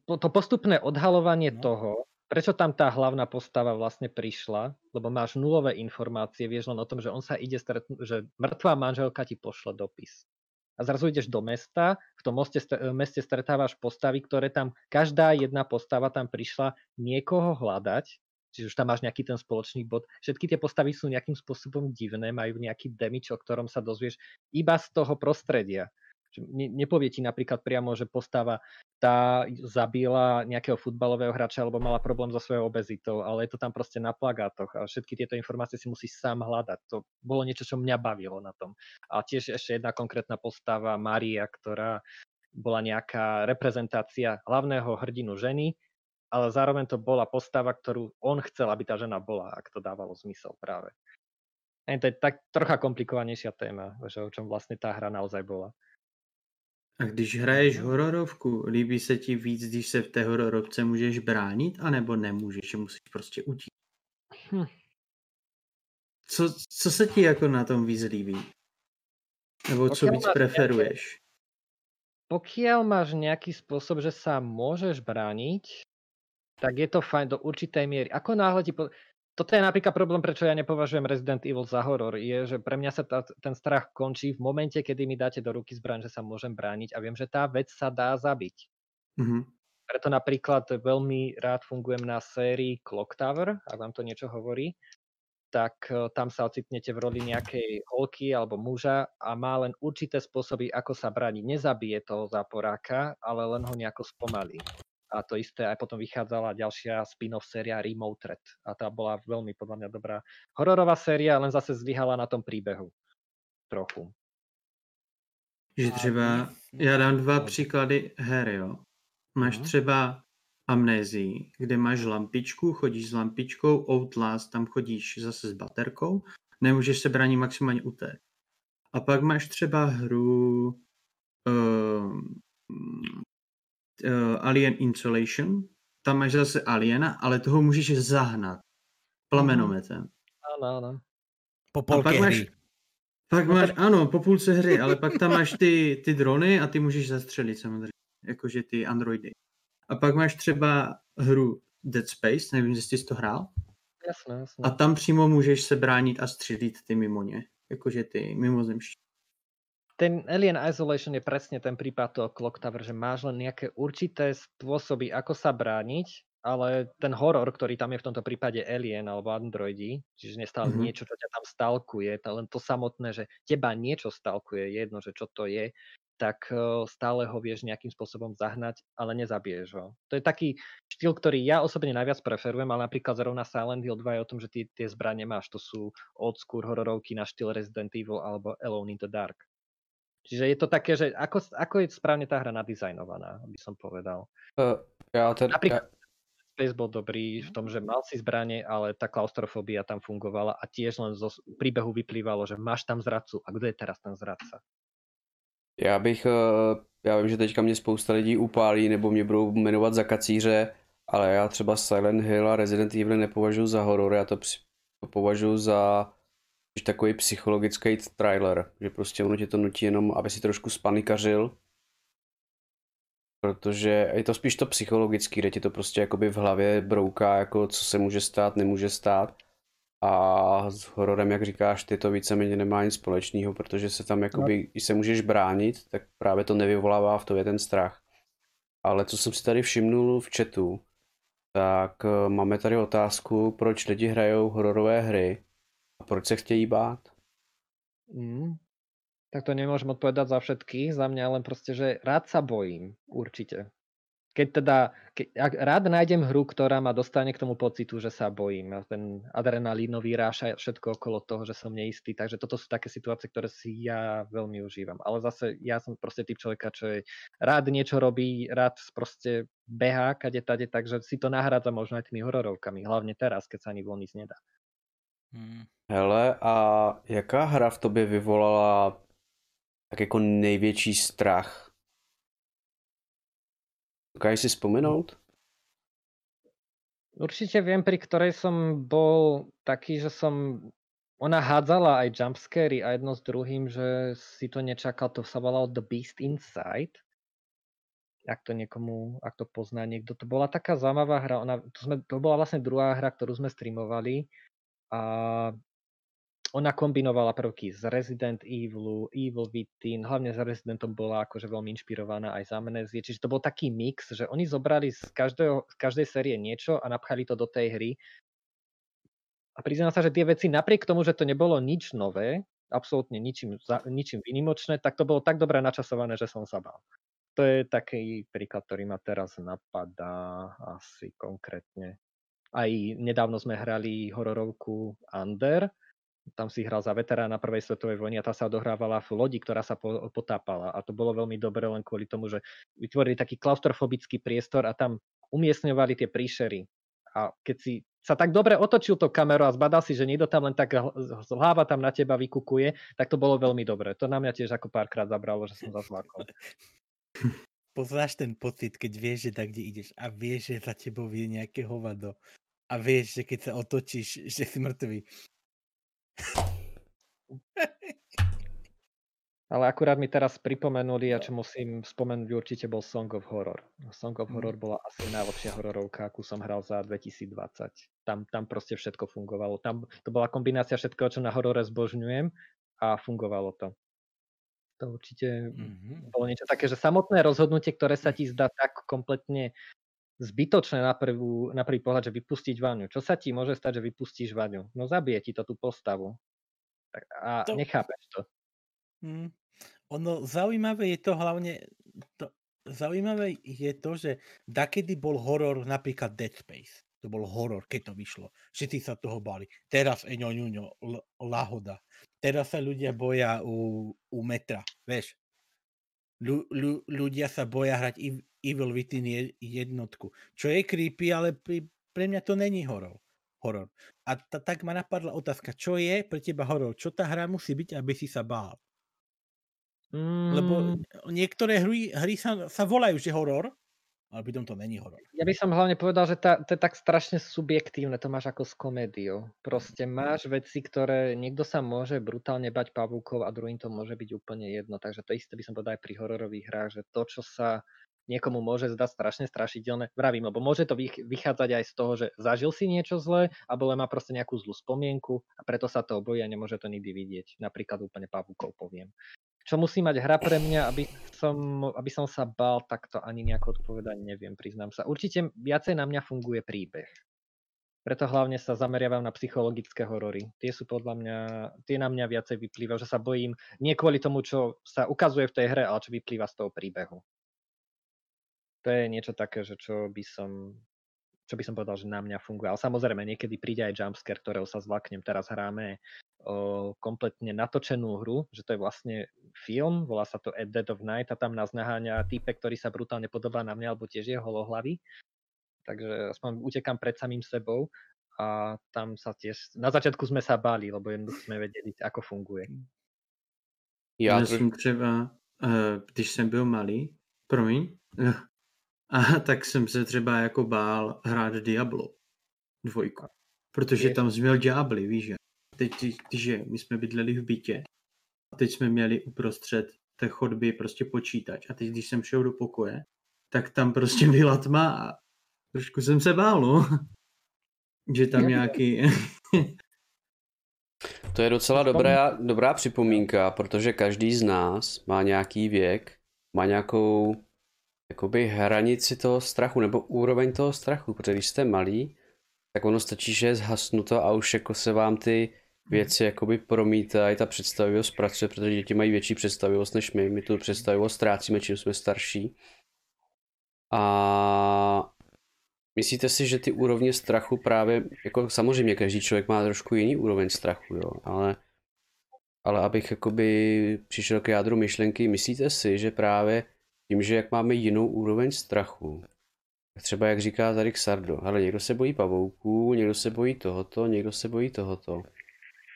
to, to postupné odhalovanie No. toho, prečo tam tá hlavná postava vlastne prišla, lebo máš nulové informácie, vieš len o tom, že on sa ide stretnúť, že mŕtvá manželka ti pošle dopis. A zrazu ideš do mesta, v tom moste, stre- meste stretávaš postavy, ktoré tam, každá jedna postava tam prišla niekoho hľadať, čiže už tam máš nejaký ten spoločný bod. Všetky tie postavy sú nejakým spôsobom divné, majú nejaký damage, o ktorom sa dozvieš iba z toho prostredia. Ne, nepovie ti napríklad priamo, že postava tá zabila nejakého futbalového hráča alebo mala problém so svojou obezitou, ale je to tam proste na plagátoch a všetky tieto informácie si musíš sám hľadať. To bolo niečo, čo mňa bavilo na tom. A tiež ešte jedna konkrétna postava, Maria, ktorá bola nejaká reprezentácia hlavného hrdinu ženy ale zároveň to bola postava, ktorú on chcel, aby tá žena bola, ak to dávalo zmysel práve. A to je tak trocha komplikovanejšia téma, že o čom vlastne tá hra naozaj bola. A když hraješ hororovku, líbí se ti víc, když se v té hororovce můžeš bránit, anebo nemůžeš, že musíš prostě utíct? Hm. Co, co se ti jako na tom víc líbí? Nebo co víc preferuješ? Pokiaľ máš nejaký spôsob, že sa môžeš brániť, tak je to fajn do určitej miery. Ako náhle ti... Po... Toto je napríklad problém, prečo ja nepovažujem Resident Evil za horor, je, že pre mňa sa tá, ten strach končí v momente, kedy mi dáte do ruky zbraň, že sa môžem brániť a viem, že tá vec sa dá zabiť. Mhm. Preto napríklad veľmi rád fungujem na sérii Clock Tower, ak vám to niečo hovorí, tak e, tam sa ocitnete v roli nejakej holky alebo muža a má len určité spôsoby, ako sa brániť. Nezabije toho záporáka, ale len ho nejako spomalí. A to isté aj potom vychádzala ďalšia spin-off séria Remote Threat. A tá bola veľmi podľa mňa dobrá hororová séria, len zase zlyhala na tom príbehu. Trochu. Že třeba, já dám dva příklady her, jo. Máš Mhm. třeba amnézii, kde máš lampičku, chodíš s lampičkou, Outlast, tam chodíš zase s baterkou, nemůžeš se bránit maximálně utéct. A pak máš třeba hru uh, uh, Alien Insolation, tam máš zase aliena, ale toho můžeš zahnat plamenometem. Áno, áno. Po A pak máš, hry. pak No máš, ano, po půlce hry, ale pak tam máš ty, ty drony a ty můžeš zastřelit samozřejmě, jakože ty androidy. A pak máš třeba hru Dead Space, nevím, jestli jsi to hrál, Jasné, jasné. a tam přímo můžeš se bránit a střelit ty mimoně, jakože ty mimozemští. Ten Alien Isolation je presne ten prípad toho Clock Tower, že máš len nejaké určité spôsoby, ako sa brániť, ale ten horor, ktorý tam je v tomto prípade Alien alebo Androidi, čiže nestále Mhm. mm-hmm. niečo, čo ťa tam stalkuje, to len to samotné, že teba niečo stalkuje, jedno, že čo to je, tak eh, stále ho vieš nejakým spôsobom zahnať, ale nezabiješ ho. To je taký štýl, ktorý ja osobne najviac preferujem, ale napríklad zrovna Silent Hill 2 je o tom, že ty tie zbranie máš. To sú school hororovky na štýl Resident Evil alebo Alone in the Dark. Čiže je to také, že ako, ako je správne tá hra nadizajnovaná, by som povedal. Uh, já ten, Napríklad já, Space bol dobrý v tom, že mal si zbranie, ale tá klaustrofóbia tam fungovala a tiež len zo príbehu vyplývalo, že máš tam zradcu a kto je teraz ten zradca? já bych, uh, já vím, že teďka mě spousta lidí upálí nebo mě budou jmenovat za kacíře, ale já třeba Silent Hill a Resident Evil nepovažuji za horor, já to, to považuji za takový psychologický trailer, že prostě ono tě to nutí jenom, aby si trošku spanikařil, protože je to spíš to psychologický, kde ti to prostě jakoby v hlavě brouká, jako co se může stát, nemůže stát. A s hororem, jak říkáš, ty to víceméně nemá nic společného, protože se tam jakoby, když se můžeš bránit, tak právě to nevyvolává v tobě ten strach. Ale co jsem si tady všimnul v chatu, tak eh, máme tady otázku, proč lidi hrajou hororové hry a proč se chtějí bát. Mm. Tak to nemôžem odpovedať za všetkých, za mňa len proste, že rád sa bojím, určite. Keď teda, ke, ak rád nájdem hru, ktorá ma dostane k tomu pocitu, že sa bojím. A ten adrenalínový ráš a všetko okolo toho, že som neistý. Takže toto sú také situácie, ktoré si ja veľmi užívam. Ale zase ja som proste typ človeka, čo je rád niečo robí, rád proste behá kade tade, takže si to nahrádza možno aj tými hororovkami. Hlavne teraz, keď sa ani von nic nedá. Hmm. Hele, a jaká hra v tobě vyvolala tak jako největší strach? Dokážeš si vzpomenout? Určite viem, pri ktorej som bol taký, že som... Ona hádzala aj jumpscary a jedno s druhým, že si to nečakal, to sa volalo The Beast Inside. Ak to niekomu, ak to pozná niekto. To bola taká zaujímavá hra, ona, to, sme, to bola vlastne druhá hra, ktorú sme streamovali ona kombinovala prvky z Resident Evilu, Evil Within, hlavne s Residentom bola akože veľmi inšpirovaná aj z Amnesie, čiže to bol taký mix, že oni zobrali z, každého, z každej série niečo a napchali to do tej hry. A priznám sa, že tie veci napriek tomu, že to nebolo nič nové, absolútne ničím, za- ničím vynimočné, tak to bolo tak dobre načasované, že som sa bál. To je taký príklad, ktorý ma teraz napadá asi konkrétne. Aj nedávno sme hrali hororovku Under tam si hral za veterána prvej svetovej vojny a tá sa odohrávala v lodi, ktorá sa potápala. A to bolo veľmi dobre len kvôli tomu, že vytvorili taký klaustrofobický priestor a tam umiestňovali tie príšery. A keď si sa tak dobre otočil to kameru a zbadal si, že niekto tam len tak hlava tam na teba vykukuje, tak to bolo veľmi dobré. To na mňa tiež ako párkrát zabralo, že som zazvlákol. (laughs) Poznáš ten pocit, keď vieš, že tak, kde ideš a vieš, že za tebou je nejaké hovado a vieš, že keď sa otočíš, že si mŕtvý. Ale akurát mi teraz pripomenuli, a čo musím spomenúť, určite bol Song of Horror. Song of Horror bola asi najlepšia hororovka, akú som hral za 2020. Tam, tam proste všetko fungovalo. Tam, to bola kombinácia všetkého, čo na horore zbožňujem a fungovalo to. To určite mm-hmm. bolo niečo také, že samotné rozhodnutie, ktoré sa ti zdá tak kompletne zbytočné na, prvú, na prvý pohľad, že vypustiť vaňu. Čo sa ti môže stať, že vypustíš vaňu? No zabije ti to tú postavu. A to... nechápeš to. Mm. Ono zaujímavé je to hlavne, to, zaujímavé je to, že dakedy bol horor napríklad Dead Space. To bol horor, keď to vyšlo. Všetci sa toho bali. Teraz eňo, ňuňo, lahoda. Teraz sa ľudia boja u, u metra, vieš. Ľu, ľu, ľudia sa boja hrať Evil Within jednotku. Čo je creepy, ale pri, pre mňa to není horor. horor. A t- tak ma napadla otázka, čo je pre teba horor? Čo tá hra musí byť, aby si sa bál? Mm. Lebo niektoré hry, hry sa, sa volajú, že horor, ale pritom to není horor. Ja by som hlavne povedal, že tá, to je tak strašne subjektívne, to máš ako s komédiou. Proste máš veci, ktoré niekto sa môže brutálne bať pavúkov a druhým to môže byť úplne jedno. Takže to isté by som povedal aj pri hororových hrách, že to, čo sa niekomu môže zdať strašne strašidelné, vravím, lebo môže to vychádzať aj z toho, že zažil si niečo zlé, alebo len má proste nejakú zlú spomienku a preto sa to obojí a nemôže to nikdy vidieť. Napríklad úplne pavúkov poviem. Čo musí mať hra pre mňa, aby som, aby som sa bal, tak to ani nejako odpovedať neviem, priznám sa. Určite viacej na mňa funguje príbeh. Preto hlavne sa zameriavam na psychologické horory. Tie sú podľa mňa, tie na mňa viacej vyplývajú, že sa bojím nie kvôli tomu, čo sa ukazuje v tej hre, ale čo vyplýva z toho príbehu. To je niečo také, že čo by som čo by som povedal, že na mňa funguje. Ale samozrejme, niekedy príde aj jumpscare, ktorého sa zlaknem. Teraz hráme o, kompletne natočenú hru, že to je vlastne film, volá sa to At Dead of Night a tam nás naháňa týpek, ktorý sa brutálne podobá na mňa, alebo tiež je holohlavý. Takže aspoň utekám pred samým sebou a tam sa tiež, na začiatku sme sa báli, lebo jednoducho sme vedeli, ako funguje. Já, Já jsem třeba, uh, když jsem byl malý, promiň, a (laughs) tak jsem se třeba jako bál hrát Diablo dvojku. Protože tam jsi měl ďábly, víš že? Teď, když my jsme bydleli v bytě a teď jsme měli uprostřed té chodby prostě počítač a teď, když jsem šel do pokoje, tak tam prostě byla tma a trošku jsem se bál, no. (laughs) že tam nějaký... (laughs) to je docela dobrá, dobrá připomínka, protože každý z nás má nějaký věk, má nějakou jakoby hranici toho strachu nebo úroveň toho strachu, protože když jste malý, tak ono stačí, že je zhasnuto a už jako se vám ty věci jakoby promítají, ta představivost pracuje, protože děti mají větší představivost než my, my tu představivost ztrácíme, čím jsme starší. A myslíte si, že ty úrovně strachu právě, jako samozřejmě každý člověk má trošku jiný úroveň strachu, jo, ale, ale abych jakoby přišel k jádru myšlenky, myslíte si, že právě tím, že jak máme jinou úroveň strachu, třeba jak říká tady Xardo, ale někdo se bojí pavouků, někdo se bojí tohoto, někdo se bojí tohoto.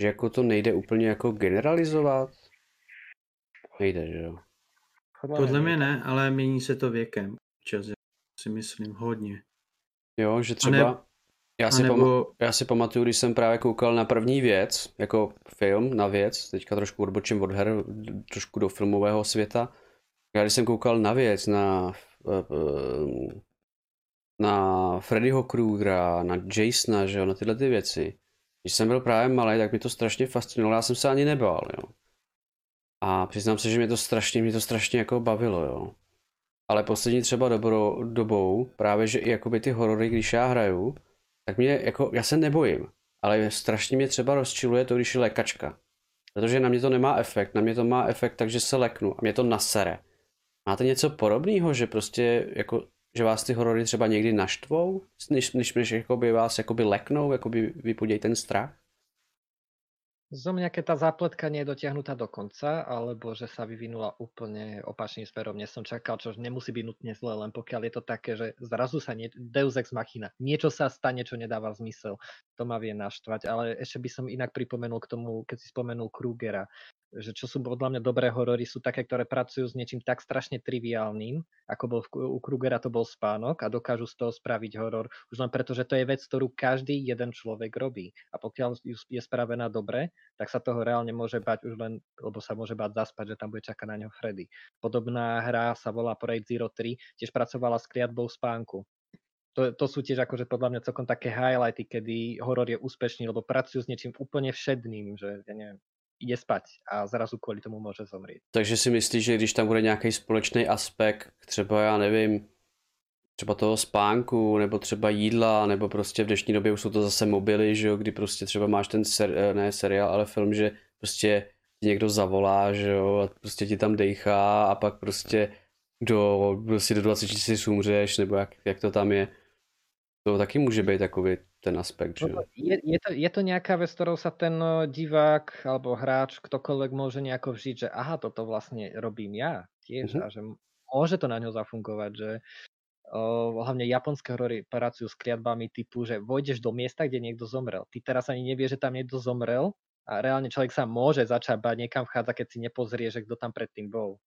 Že jako to nejde úplně jako generalizovat? Nejde, že jo? Podle mě ne, ale mění se to věkem. Čas, si myslím, hodně. Jo, že třeba... Ne, já, si nebo... pam- já si pamatuju, když jsem právě koukal na první věc, jako film na věc, teďka trošku odbočím od her, trošku do filmového světa, já když jsem koukal na věc, na, eh, na Freddyho Krugera, na Jasona, že jo, na tyhle ty věci, když jsem byl právě malý, tak mi to strašně fascinovalo, já jsem se ani nebál, jo. A přiznám se, že mě to strašně, mě to strašně jako bavilo, jo. Ale poslední třeba dobro, dobou, právě že i jakoby ty horory, když já hraju, tak mě jako, já se nebojím, ale strašně mě třeba rozčiluje to, když je lékačka. Protože na mě to nemá efekt, na mě to má efekt, takže se leknu a mě to nasere. Máte něco podobného, že prostě jako, že vás ty horory třeba někdy naštvou, než, než, než jakoby vás jakoby leknou, jakoby vypodějí ten strach? Zo mňa, keď tá zápletka nie je dotiahnutá do konca, alebo že sa vyvinula úplne opačným smerom, nie som čakal, čo nemusí byť nutne zle, len pokiaľ je to také, že zrazu sa nie, Deus Ex Machina, niečo sa stane, čo nedáva zmysel, to ma vie naštvať, ale ešte by som inak pripomenul k tomu, keď si spomenul Krugera, že čo sú podľa mňa dobré horory, sú také, ktoré pracujú s niečím tak strašne triviálnym, ako bol u Krugera to bol spánok a dokážu z toho spraviť horor, už len preto, že to je vec, ktorú každý jeden človek robí. A pokiaľ je spravená dobre, tak sa toho reálne môže bať už len, lebo sa môže bať zaspať, že tam bude čakať na ňo Freddy. Podobná hra sa volá Parade Zero 3, tiež pracovala s kliatbou spánku. To, to sú tiež akože podľa mňa celkom také highlighty, kedy horor je úspešný, lebo pracujú s niečím úplne všedným, že ja neviem, ide spať a zrazu kvůli tomu může zomřít. Takže si myslíš, že když tam bude nějaký společný aspekt, třeba já nevím, třeba toho spánku, nebo třeba jídla, nebo prostě v dnešní době už jsou to zase mobily, že jo, kdy prostě třeba máš ten ser, eh, ne seriál, ale film, že prostě ti někdo zavolá, že jo, a prostě ti tam dejchá a pak prostě do, prostě do 24 umřeš, nebo jak, jak to tam je. To taky může být takový ten aspekt, že Je, je, to, je to nejaká vec, ktorou sa ten divák alebo hráč, ktokoľvek môže nejako vžiť, že aha, toto vlastne robím ja tiež mm-hmm. a že môže to na ňo zafungovať, že o, hlavne japonské horory pracujú s kliatbami typu, že vojdeš do miesta, kde niekto zomrel. Ty teraz ani nevieš, že tam niekto zomrel a reálne človek sa môže začať bať, niekam vchádza, keď si nepozrie, že kto tam predtým bol.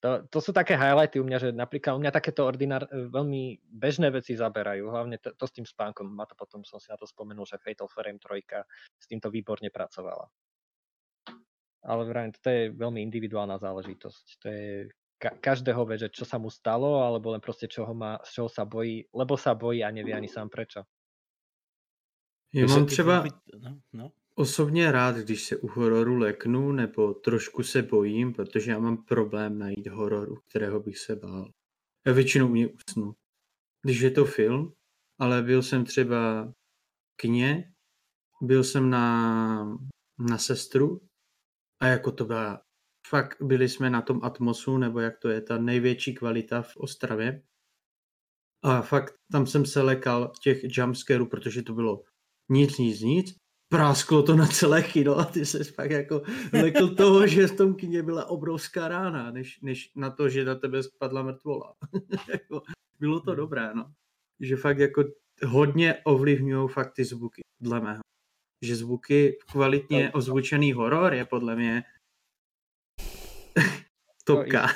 To, to sú také highlighty u mňa, že napríklad u mňa takéto ordinár, e, veľmi bežné veci zaberajú, hlavne to, to s tým spánkom. Ma to potom som si na to spomenul, že Fatal Frame 3 s týmto výborne pracovala. Ale vrajím, to je veľmi individuálna záležitosť. To je ka- každého vie, že čo sa mu stalo, alebo len proste čoho má, z čoho sa bojí, lebo sa bojí a nevie ani sám prečo. Ja mám třeba no, no. Osobně rád, když se u hororu leknu, nebo trošku se bojím, protože já mám problém najít hororu, kterého bych se bál. Já většinou u usnu. Když je to film, ale byl jsem třeba kně, byl jsem na, na sestru a jako to byla, fakt byli jsme na tom Atmosu, nebo jak to je, ta největší kvalita v Ostravě. A fakt tam jsem se lekal těch jumpscarů, protože to bylo nic, nic, nic prásklo to na celé kino a ty se fakt jako lekl toho, (laughs) že v tom kině byla obrovská rána, než, než na to, že na tebe spadla mrtvola. (laughs) Bylo to hmm. dobré, no. Že fakt jako hodně ovlivňují fakt ty zvuky, dle mého. Že zvuky, kvalitně ozvučený horor je podle mě (laughs) topka.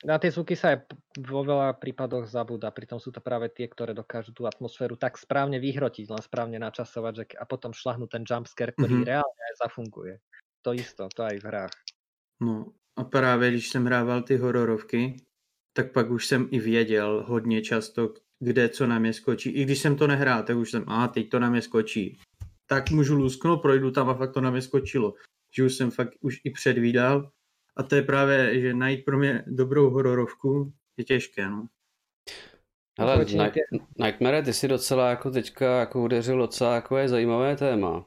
Na tie zvuky sa aj vo veľa prípadoch zabúda, pritom sú to práve tie, ktoré dokážu tú atmosféru tak správne vyhrotiť, len správne načasovať, že a potom šlahnú ten jumpscare, ktorý mm-hmm. reálne aj zafunguje. To isto, to aj v hrách. No a právě když jsem hrával ty hororovky, tak pak už jsem i věděl hodně často, kde co na mě skočí. I když jsem to nehrál, tak už jsem, a teď to na mě skočí. Tak můžu lusknout, projdu tam a fakt to na mě skočilo. Že už jsem fakt už i předvídal, a to je právě, že najít pro mě dobrou hororovku je těžké, no. Hele, Nightmare, ty si docela jako teďka jako udeřil docela jako je zajímavé téma.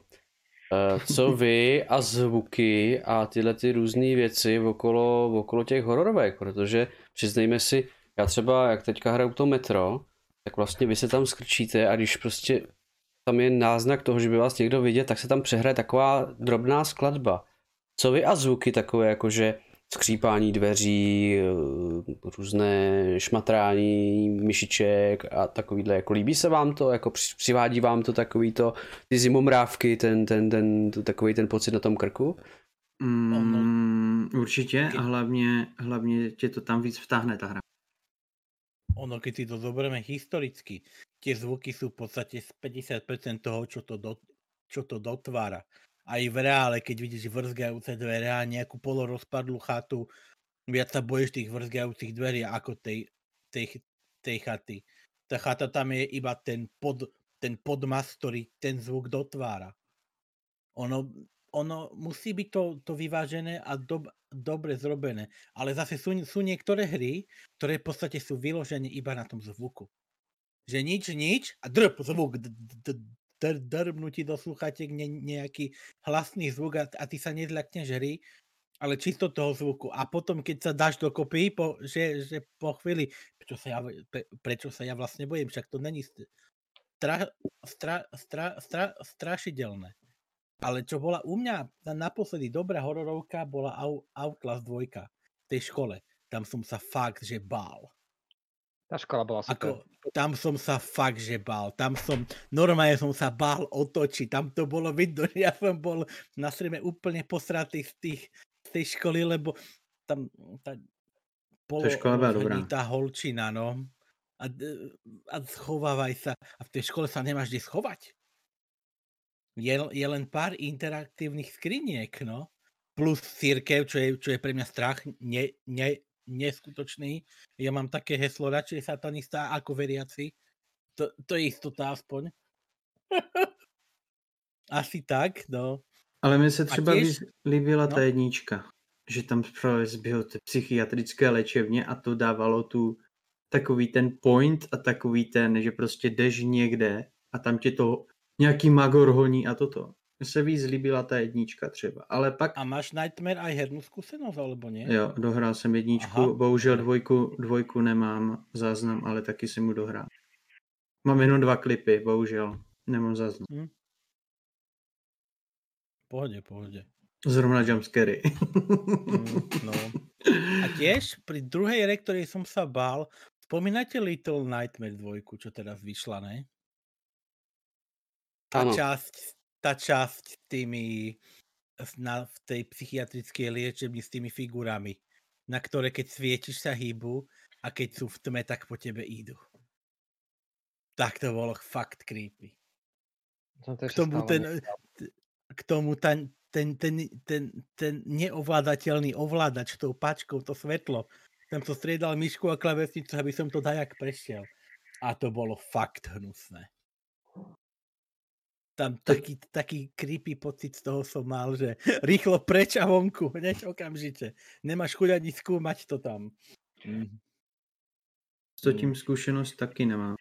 Eh, co (laughs) vy a zvuky a tyhle ty různé věci okolo, okolo těch hororovek, protože přiznejme si, já třeba jak teďka hraju to metro, tak vlastně vy se tam skrčíte a když prostě tam je náznak toho, že by vás někdo viděl, tak se tam přehraje taková drobná skladba. Co vy a zvuky takové, jakože skřípání dveří, eh, různé šmatrání myšiček a takovýhle, jako líbí se vám to, jako přivádí vám to takový to, ty zimomrávky, ten, ten, ten, takový ten pocit na tom krku? Mm, určitě a hlavně, hlavně tě to tam víc vtáhne ta hra. Ono, keď si to zoberieme historicky, tie zvuky sú v podstate z 50% toho, čo to, do, čo to dotvára aj v reále, keď vidíš vrzgajúce dvere a nejakú polorozpadlú chatu, viac sa bojíš tých vrzgajúcich dverí ako tej, tej, tej chaty. Tá chata tam je iba ten, pod, ten podmas, ktorý ten zvuk dotvára. Ono, ono musí byť to, to vyvážené a do, dobre zrobené. Ale zase sú, sú niektoré hry, ktoré v podstate sú vyložené iba na tom zvuku. Že nič, nič a drp zvuk, d, d, dr, drbnú ti do sluchatek ne, nejaký hlasný zvuk a, a ty sa nezľakneš hry, ale čisto toho zvuku. A potom, keď sa dáš dokopy, po, že, že po chvíli, prečo sa, ja, pre, prečo sa ja vlastne bojím, však to není stra, stra, stra, stra, strašidelné. Ale čo bola u mňa na- naposledy dobrá hororovka, bola Outlast 2 v tej škole. Tam som sa fakt, že bál. Tá škola bola super. Ako, tam som sa fakt, že bál. Tam som, normálne som sa bál otočiť. Tam to bolo vidno, (laughs) že ja som bol na streme úplne posratý z, tých, z tej školy, lebo tam tá, bolo škola bola dobrá. tá holčina, no. A, d- a schovávaj sa. A v tej škole sa nemáš kde schovať. Je, je len pár interaktívnych skriniek, no. Plus církev, čo je, čo je pre mňa strach ne, ne, neskutočný. Ja mám také heslo, radšej satanista ako veriaci. To, to je istota aspoň. (laughs) Asi tak, no. Ale mně se třeba víc líbila ta no. jednička, že tam právě zbyl ty psychiatrické léčebně a to dávalo tu takový ten point a takový ten, že prostě jdeš někde a tam tě to nějaký magor honí a toto. Mně se víc líbila ta jednička třeba, ale pak A máš Nightmare aj hernú skúsenosť, alebo nie? jo, dohrál jsem jedničku, Aha. bohužel dvojku, dvojku nemám záznam, ale taky jsem mu dohrál. Mám jenom dva klipy, bohužel, nemám záznam. Pohode, pohode. Zrovna jumpscary. Mm, no. A tiež pri druhej ktorej som sa bál, spomínate Little Nightmare 2, čo teraz vyšla, ne? Tá Áno. časť, tá časť s tými na, v tej psychiatrickej liečebni s tými figurami, na ktoré keď svietiš sa hýbu a keď sú v tme, tak po tebe idú. Tak to bolo fakt creepy. Som to K ešte tomu ten, k tomu ten, ten, ten, ten, ten neovládateľný ovládač tou pačkou, to svetlo. Tam som striedal myšku a klavesnicu, aby som to dajak prešiel. A to bolo fakt hnusné. Tam taký, taký creepy pocit z toho som mal, že (laughs) rýchlo preč a vonku, (laughs) hneď okamžite. Nemáš chuť ani skúmať to tam. Mm. S tím zkušenost taky nemám.